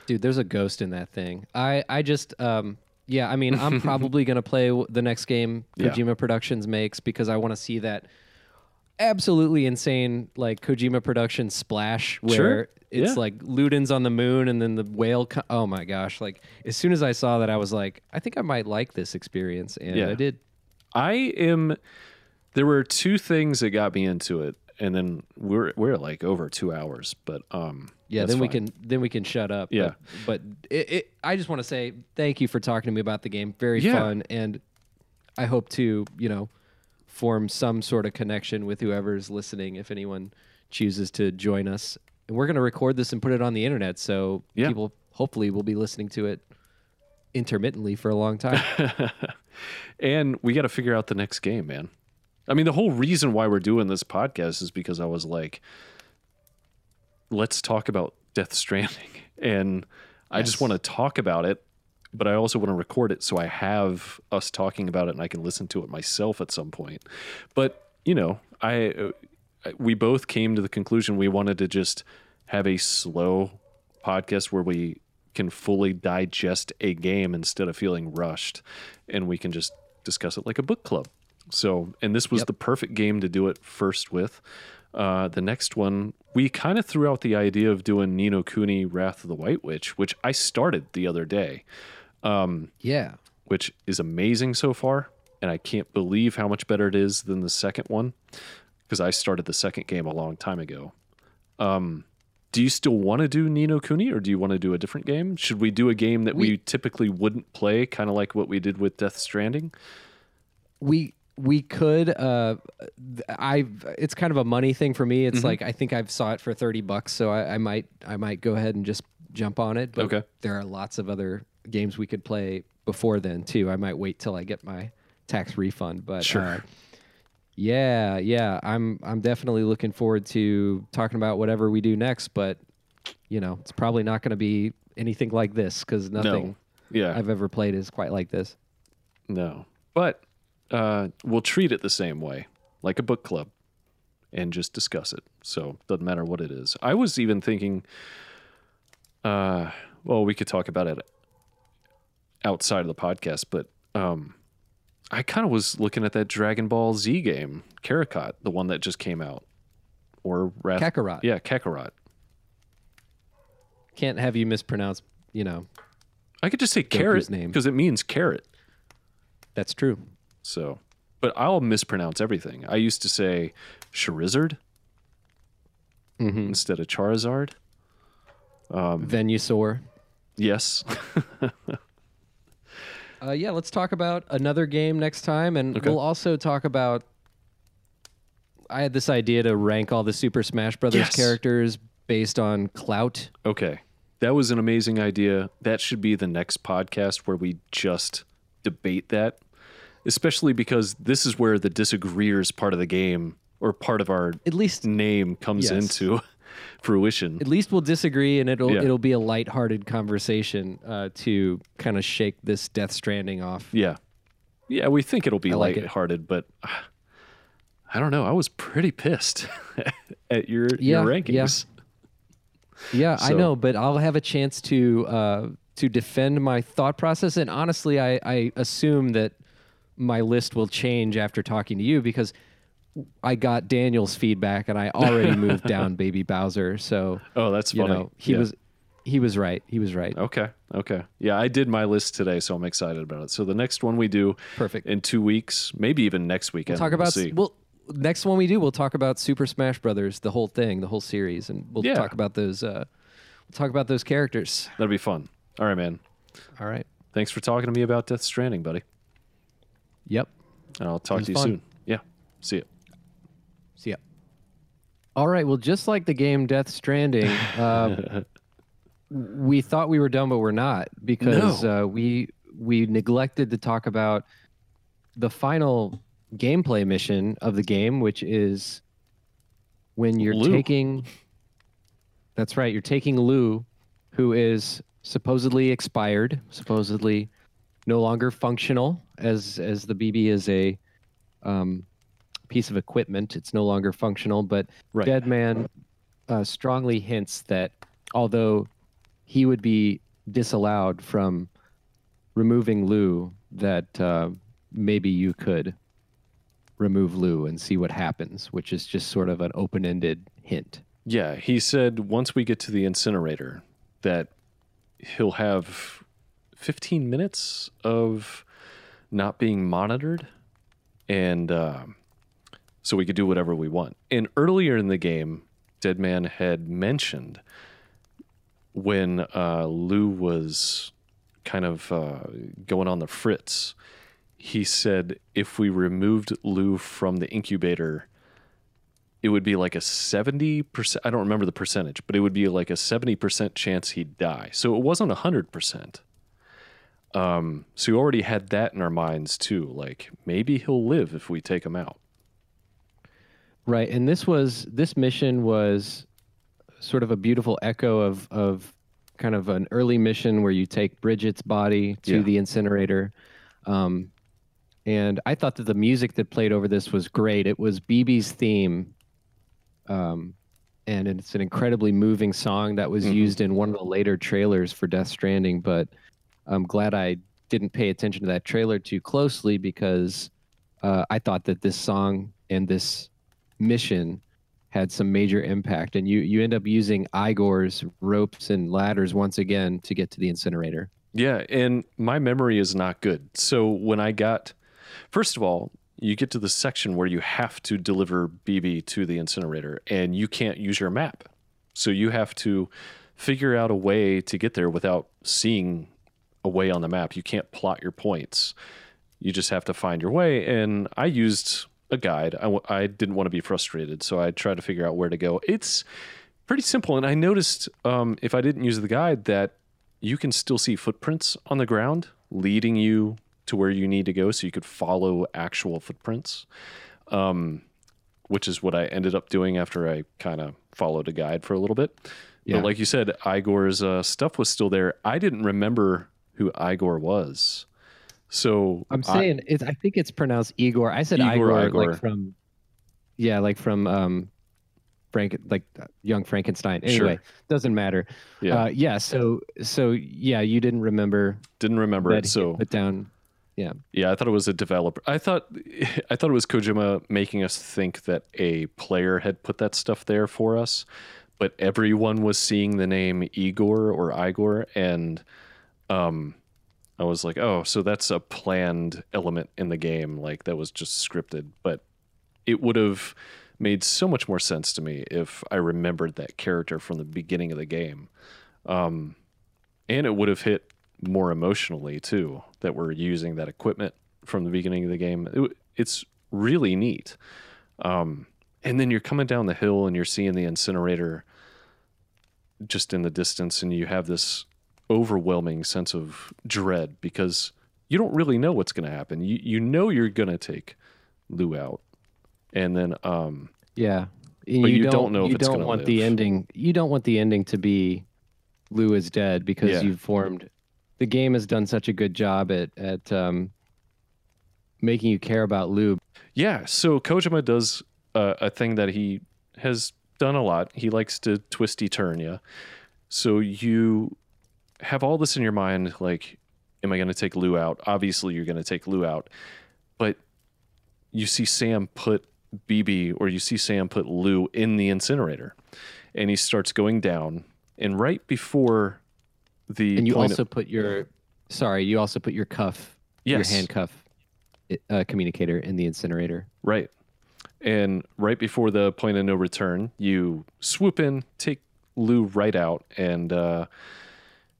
Dude, there's a ghost in that thing. I I just um yeah, I mean, I'm probably going to play the next game
Yeah.
Kojima Productions makes because I want to see that absolutely insane like Kojima Productions splash where
Sure.
it's
Yeah.
like Ludens on the moon and then the whale co- oh my gosh, like as soon as I saw that I was like, I think I might like this experience and
Yeah.
I did.
I am. There were two things that got me into it, and then we're we're like over two hours, but um,
Yeah, then we can then we can shut up.
Yeah.
but, but it, it, I just want to say thank you for talking to me about the game. Very
Yeah.
fun, and I hope to you know form some sort of connection with whoever's listening if anyone chooses to join us. And we're gonna record this and put it on the internet, so
Yeah.
people hopefully will be listening to it intermittently for a long time.
and we got to figure out the next game, man. I mean, the whole reason why we're doing this podcast is because I was like, let's talk about Death Stranding. And I just want to talk about it, but I also want to record it so I have us talking about it and I can listen to it myself at some point. But, you know, I uh, we both came to the conclusion we wanted to just have a slow podcast where we can fully digest a game instead of feeling rushed and we can just discuss it like a book club. So, and this was
Yep.
the perfect game to do it first with. Uh, the next one, we kind of threw out the idea of doing Ni no Kuni Wrath of the White Witch, which I started the other day,
yeah,
which is amazing so far. And I can't believe how much better it is than the second one because I started the second game a long time ago. Um, do you still want to do Ni no Kuni or do you want to do a different game? Should we do a game that we,
We-
typically wouldn't play, kind of like what we did with Death Stranding?
we we could uh i it's kind of a money thing for me
Mm-hmm.
it's like i think i've saw it for 30 bucks so I, I might i might go ahead and just jump on it but
Okay.
there are lots of other games we could play before then too i might wait till i get my tax refund but
Sure.
uh, yeah yeah i'm i'm definitely looking forward to talking about whatever we do next but you know it's probably not going to be anything like this because nothing
Yeah.
i've ever played is quite like this
No. But uh, we'll treat it the same way, like a book club, and just discuss it. So doesn't matter what it is. I was even thinking, uh, well, we could talk about it outside of the podcast, but um, I kind of was looking at that Dragon Ball Z game, Kakarot, the one that just came out, or Wrath.
Kakarot.
Yeah, Kakarot.
can't have you mispronounce you know
I could just say carrot
name.
because it means carrot.
That's true.
So, but I'll mispronounce everything. I used to say Charizard
Mm-hmm.
instead of Charizard. Um,
Venusaur.
Yes.
Uh, yeah, let's talk about another game next time, and
Okay.
we'll also talk about. I had this idea to rank all the Super Smash Brothers
Yes.
characters based on clout.
okay. That was an amazing idea. That should be the next podcast where we just debate that. especially because this is where the disagreeers part of the game or part of our
At least
name comes
Yes.
into fruition.
at least we'll disagree and it'll
Yeah.
it'll be a lighthearted conversation uh, to kind of shake this Death Stranding off.
Yeah. Yeah, we think it'll be
I like it.
lighthearted, but uh, I don't know. I was pretty pissed at your,
Yeah,
your rankings.
Yeah, I
So-
know, but I'll have a chance to uh, to defend my thought process. And honestly, I, I assume that my list will change after talking to you because I got Daniel's feedback and I already moved down Baby Bowser. So
Oh, that's
you
funny.
know he
Yeah.
was he was right. He was right.
Okay. Okay. Yeah, I did my list today, so I'm excited about it. So the next one we do
Perfect.
in two weeks, maybe even next weekend.
talk
we'll
about
see.
well next one we do we'll talk about super smash brothers the whole thing the whole series and we'll
Yeah.
talk about those uh we'll talk about those characters
That'll be fun. All right, man.
all right
Thanks for talking to me about Death Stranding, buddy.
yep
And I'll talk to you
fun.
soon. Yeah. See you.
See ya all right well just like the game death stranding uh, we thought we were done but we're not because
No.
uh, we we neglected to talk about the final gameplay mission of the game which is when you're
Lou.
taking that's right you're taking lou who is supposedly expired supposedly no longer functional as as the bb is a um, piece of equipment it's no longer functional but
Right.
Deadman uh, strongly hints that although he would be disallowed from removing Lou, that uh, maybe you could remove Lou and see what happens, which is just sort of an open ended hint.
Yeah, he said once we get to the incinerator that he'll have 15 minutes of not being monitored, and um, so we could do whatever we want. And earlier in the game, Deadman had mentioned when uh, Lou was kind of uh, going on the fritz. He said if we removed Lou from the incubator, it would be like a 70% i don't remember the percentage but it would be like a 70% chance he'd die so it wasn't 100% um, so we already had that in our minds too like maybe he'll live if we take him out
Right. And this was, this mission was sort of a beautiful echo of, of kind of an early mission where you take Bridget's body to
Yeah.
the incinerator. Um, and I thought that the music that played over this was great. It was BB's theme. Um, and it's an incredibly moving song that was
Mhm.
used in one of the later trailers for Death Stranding. But I'm glad I didn't pay attention to that trailer too closely because uh, I thought that this song and this mission had some major impact. And you, you end up using Igor's ropes and ladders once again to get to the incinerator.
yeah and my memory is not good so when i got first of all you get to the section where you have to deliver bb to the incinerator and you can't use your map so you have to figure out a way to get there without seeing a way on the map you can't plot your points you just have to find your way and i used a guide. I, w- I didn't want to be frustrated so i tried to figure out where to go. It's pretty simple and i noticed um, if i didn't use the guide that you can still see footprints on the ground leading you to where you need to go so you could follow actual footprints um, which is what i ended up doing after i kind of followed a guide for a little bit.
Yeah.
but like you said igor's uh, stuff was still there. I didn't remember who igor was so
I'm
I-
saying it's, I think it's pronounced Igor. I said
Igor,
Igor,
Igor.
like from, yeah, like from um, Frank, like uh, young Frankenstein.
Sure.
Anyway, doesn't matter.
yeah
Uh, yeah. So, so yeah, you didn't remember
didn't remember it so
put down.
Yeah. Yeah, I thought it was a developer. I thought I thought it was Kojima making us think that a player had put that stuff there for us, but everyone was seeing the name Igor or Igor and um I was like, "Oh, so that's a planned element in the game like that was just scripted." But it would have made so much more sense to me if I remembered that character from the beginning of the game. Um and it would have hit more emotionally too that we're using that equipment from the beginning of the game. It, it's really neat. Um, and then you're coming down the hill and you're seeing the incinerator just in the distance, and you have this overwhelming sense of dread because you don't really know what's going to happen. You you know you're going to take Lou out, and then um
Yeah.
But you don't know if
you
it's
don't want the ending you don't want the ending to be Lou is dead because
Yeah.
you've formed the game has done such a good job at at um, making you care about Lou.
Yeah, so Kojima does uh, a thing that he has done a lot. He likes to twisty turn you. So you have all this in your mind like, am I going to take Lou out? Obviously, you're going to take Lou out. But you see Sam put BB or you see Sam put Lou in the incinerator and he starts going down. And right before the
And you also
of,
put your sorry, you also put your cuff,
yes,
your handcuff uh, communicator in the incinerator.
Right. And right before the point of no return, you swoop in, take Lou right out, and uh,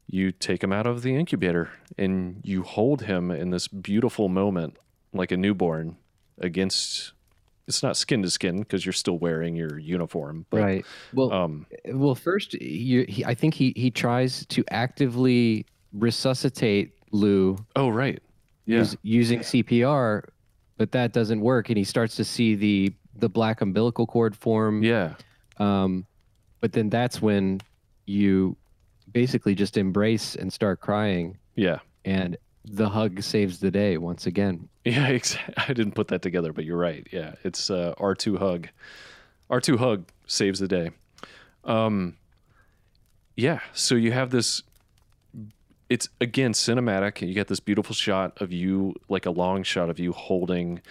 you take him out of the incubator and you hold him in this beautiful moment like a newborn against. It's not skin to skin because you're still wearing your uniform, but
right. Well,
um,
well, first, you, he, I think he he tries to actively resuscitate Lou
oh right, yeah,
use, using CPR, but that doesn't work, and he starts to see the the black umbilical cord form.
yeah,
Um, but then that's when you basically just embrace and start crying,
yeah,
and the hug saves the day once again.
yeah. I didn't put that together, but you're right. Yeah, it's uh, R2 hug. R2 hug saves the day. Um, yeah. So you have this. It's again cinematic. You get this beautiful shot of you, like a long shot of you holding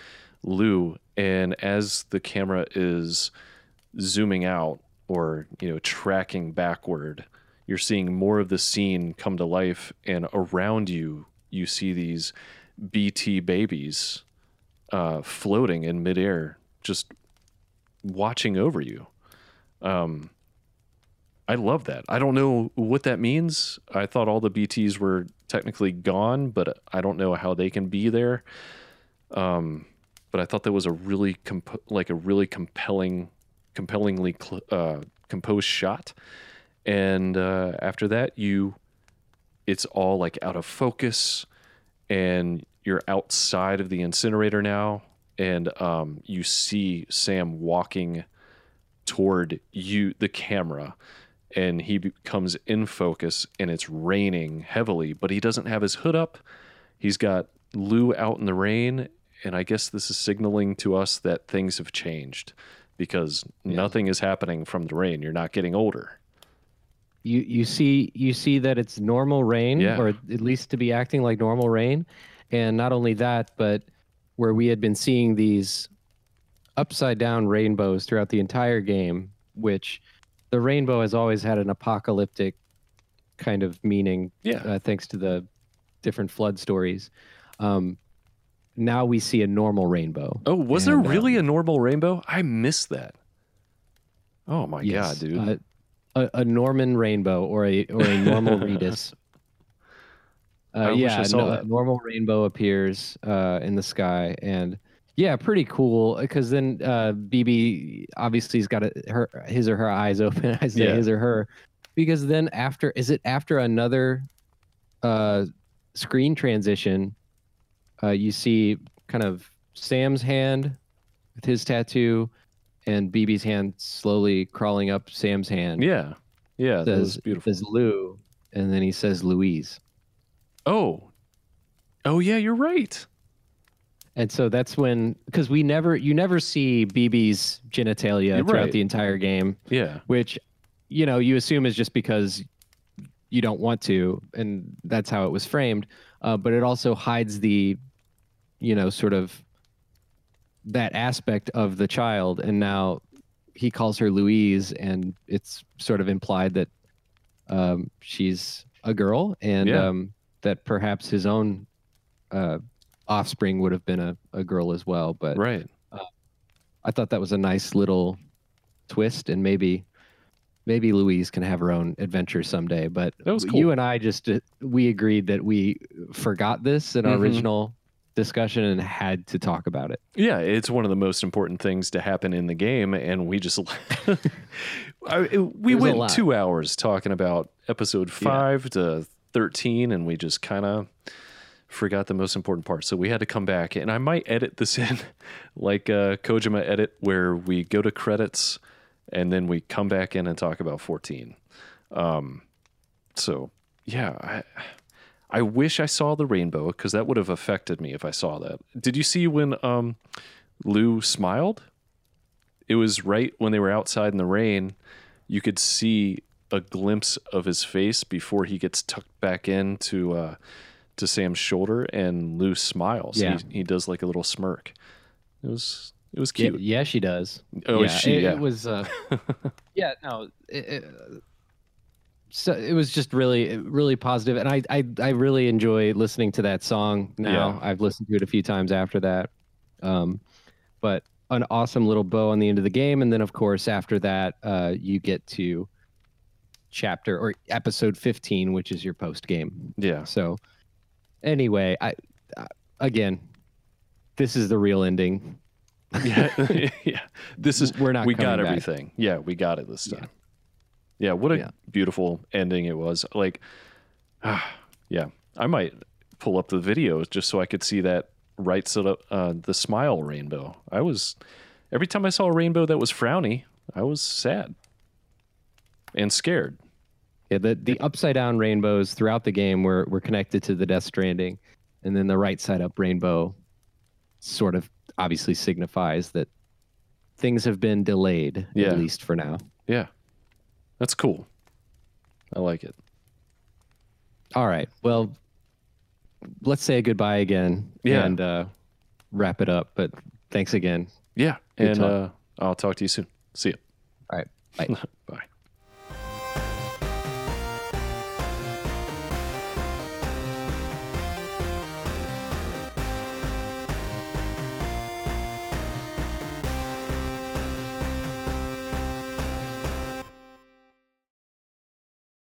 Lou, and as the camera is zooming out or you know tracking backward, you're seeing more of the scene come to life, and around you, you see these BT babies uh, floating in midair, just watching over you. Um, I love that. I don't know what that means. I thought all the BTs were technically gone, but I don't know how they can be there. Um, but I thought that was a really comp- like a really compelling, compellingly cl- uh, composed shot. And uh, after that, you, it's all like out of focus, and you're outside of the incinerator now, and um, you see Sam walking toward you, the camera, and he becomes in focus, and it's raining heavily, but he doesn't have his hood up. He's got Lou out in the rain, and I guess this is signaling to us that things have changed because nothing is happening from the rain. You're not getting older.
You you see you see that it's normal rain,
Yeah.
or at least to be acting like normal rain, and not only that, but where we had been seeing these upside down rainbows throughout the entire game, which the rainbow has always had an apocalyptic kind of meaning
Yeah.
uh, thanks to the different flood stories. Um, now we see a normal rainbow.
Oh, was
And,
there really
um,
a normal rainbow? I missed that. Oh my god, dude.
Uh, a, a Norman rainbow or a or a normal Redis. Uh, yeah, no, a normal rainbow appears uh, in the sky, and yeah, pretty cool. Because then uh, BB obviously has got a, her his or her eyes open. I say
Yeah.
his or her, because then after is it after another uh, screen transition, uh, you see kind of Sam's hand with his tattoo, and BB's hand slowly crawling up Sam's hand.
yeah. Yeah, that was beautiful.
says Lou, and then he says Louise.
Oh. Oh yeah, you're right.
And so that's when, because we never, you never see BB's genitalia
You're
throughout
right.
the entire game,
Yeah.
which, you know, you assume is just because you don't want to, and that's how it was framed. Uh, but it also hides the, you know, sort of that aspect of the child, and now he calls her Louise, and it's sort of implied that um, she's a girl, and
Yeah.
um, that perhaps his own uh, offspring would have been a, a girl as well. But
Right.
I thought that was a nice little twist, and maybe maybe Louise can have her own adventure someday. But
That was
you and I just uh, we agreed that we forgot this in our
Mhm.
original discussion and had to talk about it.
Yeah, it's one of the most important things to happen in the game, and we just I, we went two hours talking about episode five to thirteen, and we just kind of forgot the most important part. So we had to come back, and I might edit this in, like uh, Kojima edit, where we go to credits and then we come back in and talk about 14. Um, so yeah, I I wish I saw the rainbow because that would have affected me if I saw that. Did you see when um, Lou smiled? It was right when they were outside in the rain. You could see a glimpse of his face before he gets tucked back into uh, to Sam's shoulder, and Lou smiles.
Yeah.
He, he does like a little smirk. It was it was
Yeah,
cute.
yeah, she does.
Oh,
yeah,
she,
it,
yeah.
it was. Uh, yeah, no. It, it, so it was just really, really positive, and I, I, I really enjoy listening to that song. Now
Yeah.
I've listened to it a few times after that. Um, but an awesome little bow on the end of the game, and then of course after that, uh, you get to chapter or episode fifteen, which is your post game.
Yeah.
So, anyway, I, I again, this is the real ending.
yeah, yeah. This is
We're not
We got
coming back.
everything. Yeah, we got it this time. Yeah, what a
Yeah.
beautiful ending it was. Like, yeah, I might pull up the videos just so I could see that right side of uh, the smile rainbow. I was every time I saw a rainbow that was frowny, I was sad and scared.
Yeah, the the upside down rainbows throughout the game were were connected to the Death Stranding, and then the right side up rainbow sort of obviously signifies that things have been delayed
Yeah.
at least for now.
Yeah, that's cool. I like it.
All right, well, let's say goodbye again
Yeah.
and uh, wrap it up. But thanks again.
Yeah,
Good
and uh, I'll talk to you soon. See you.
All right, bye.
Bye.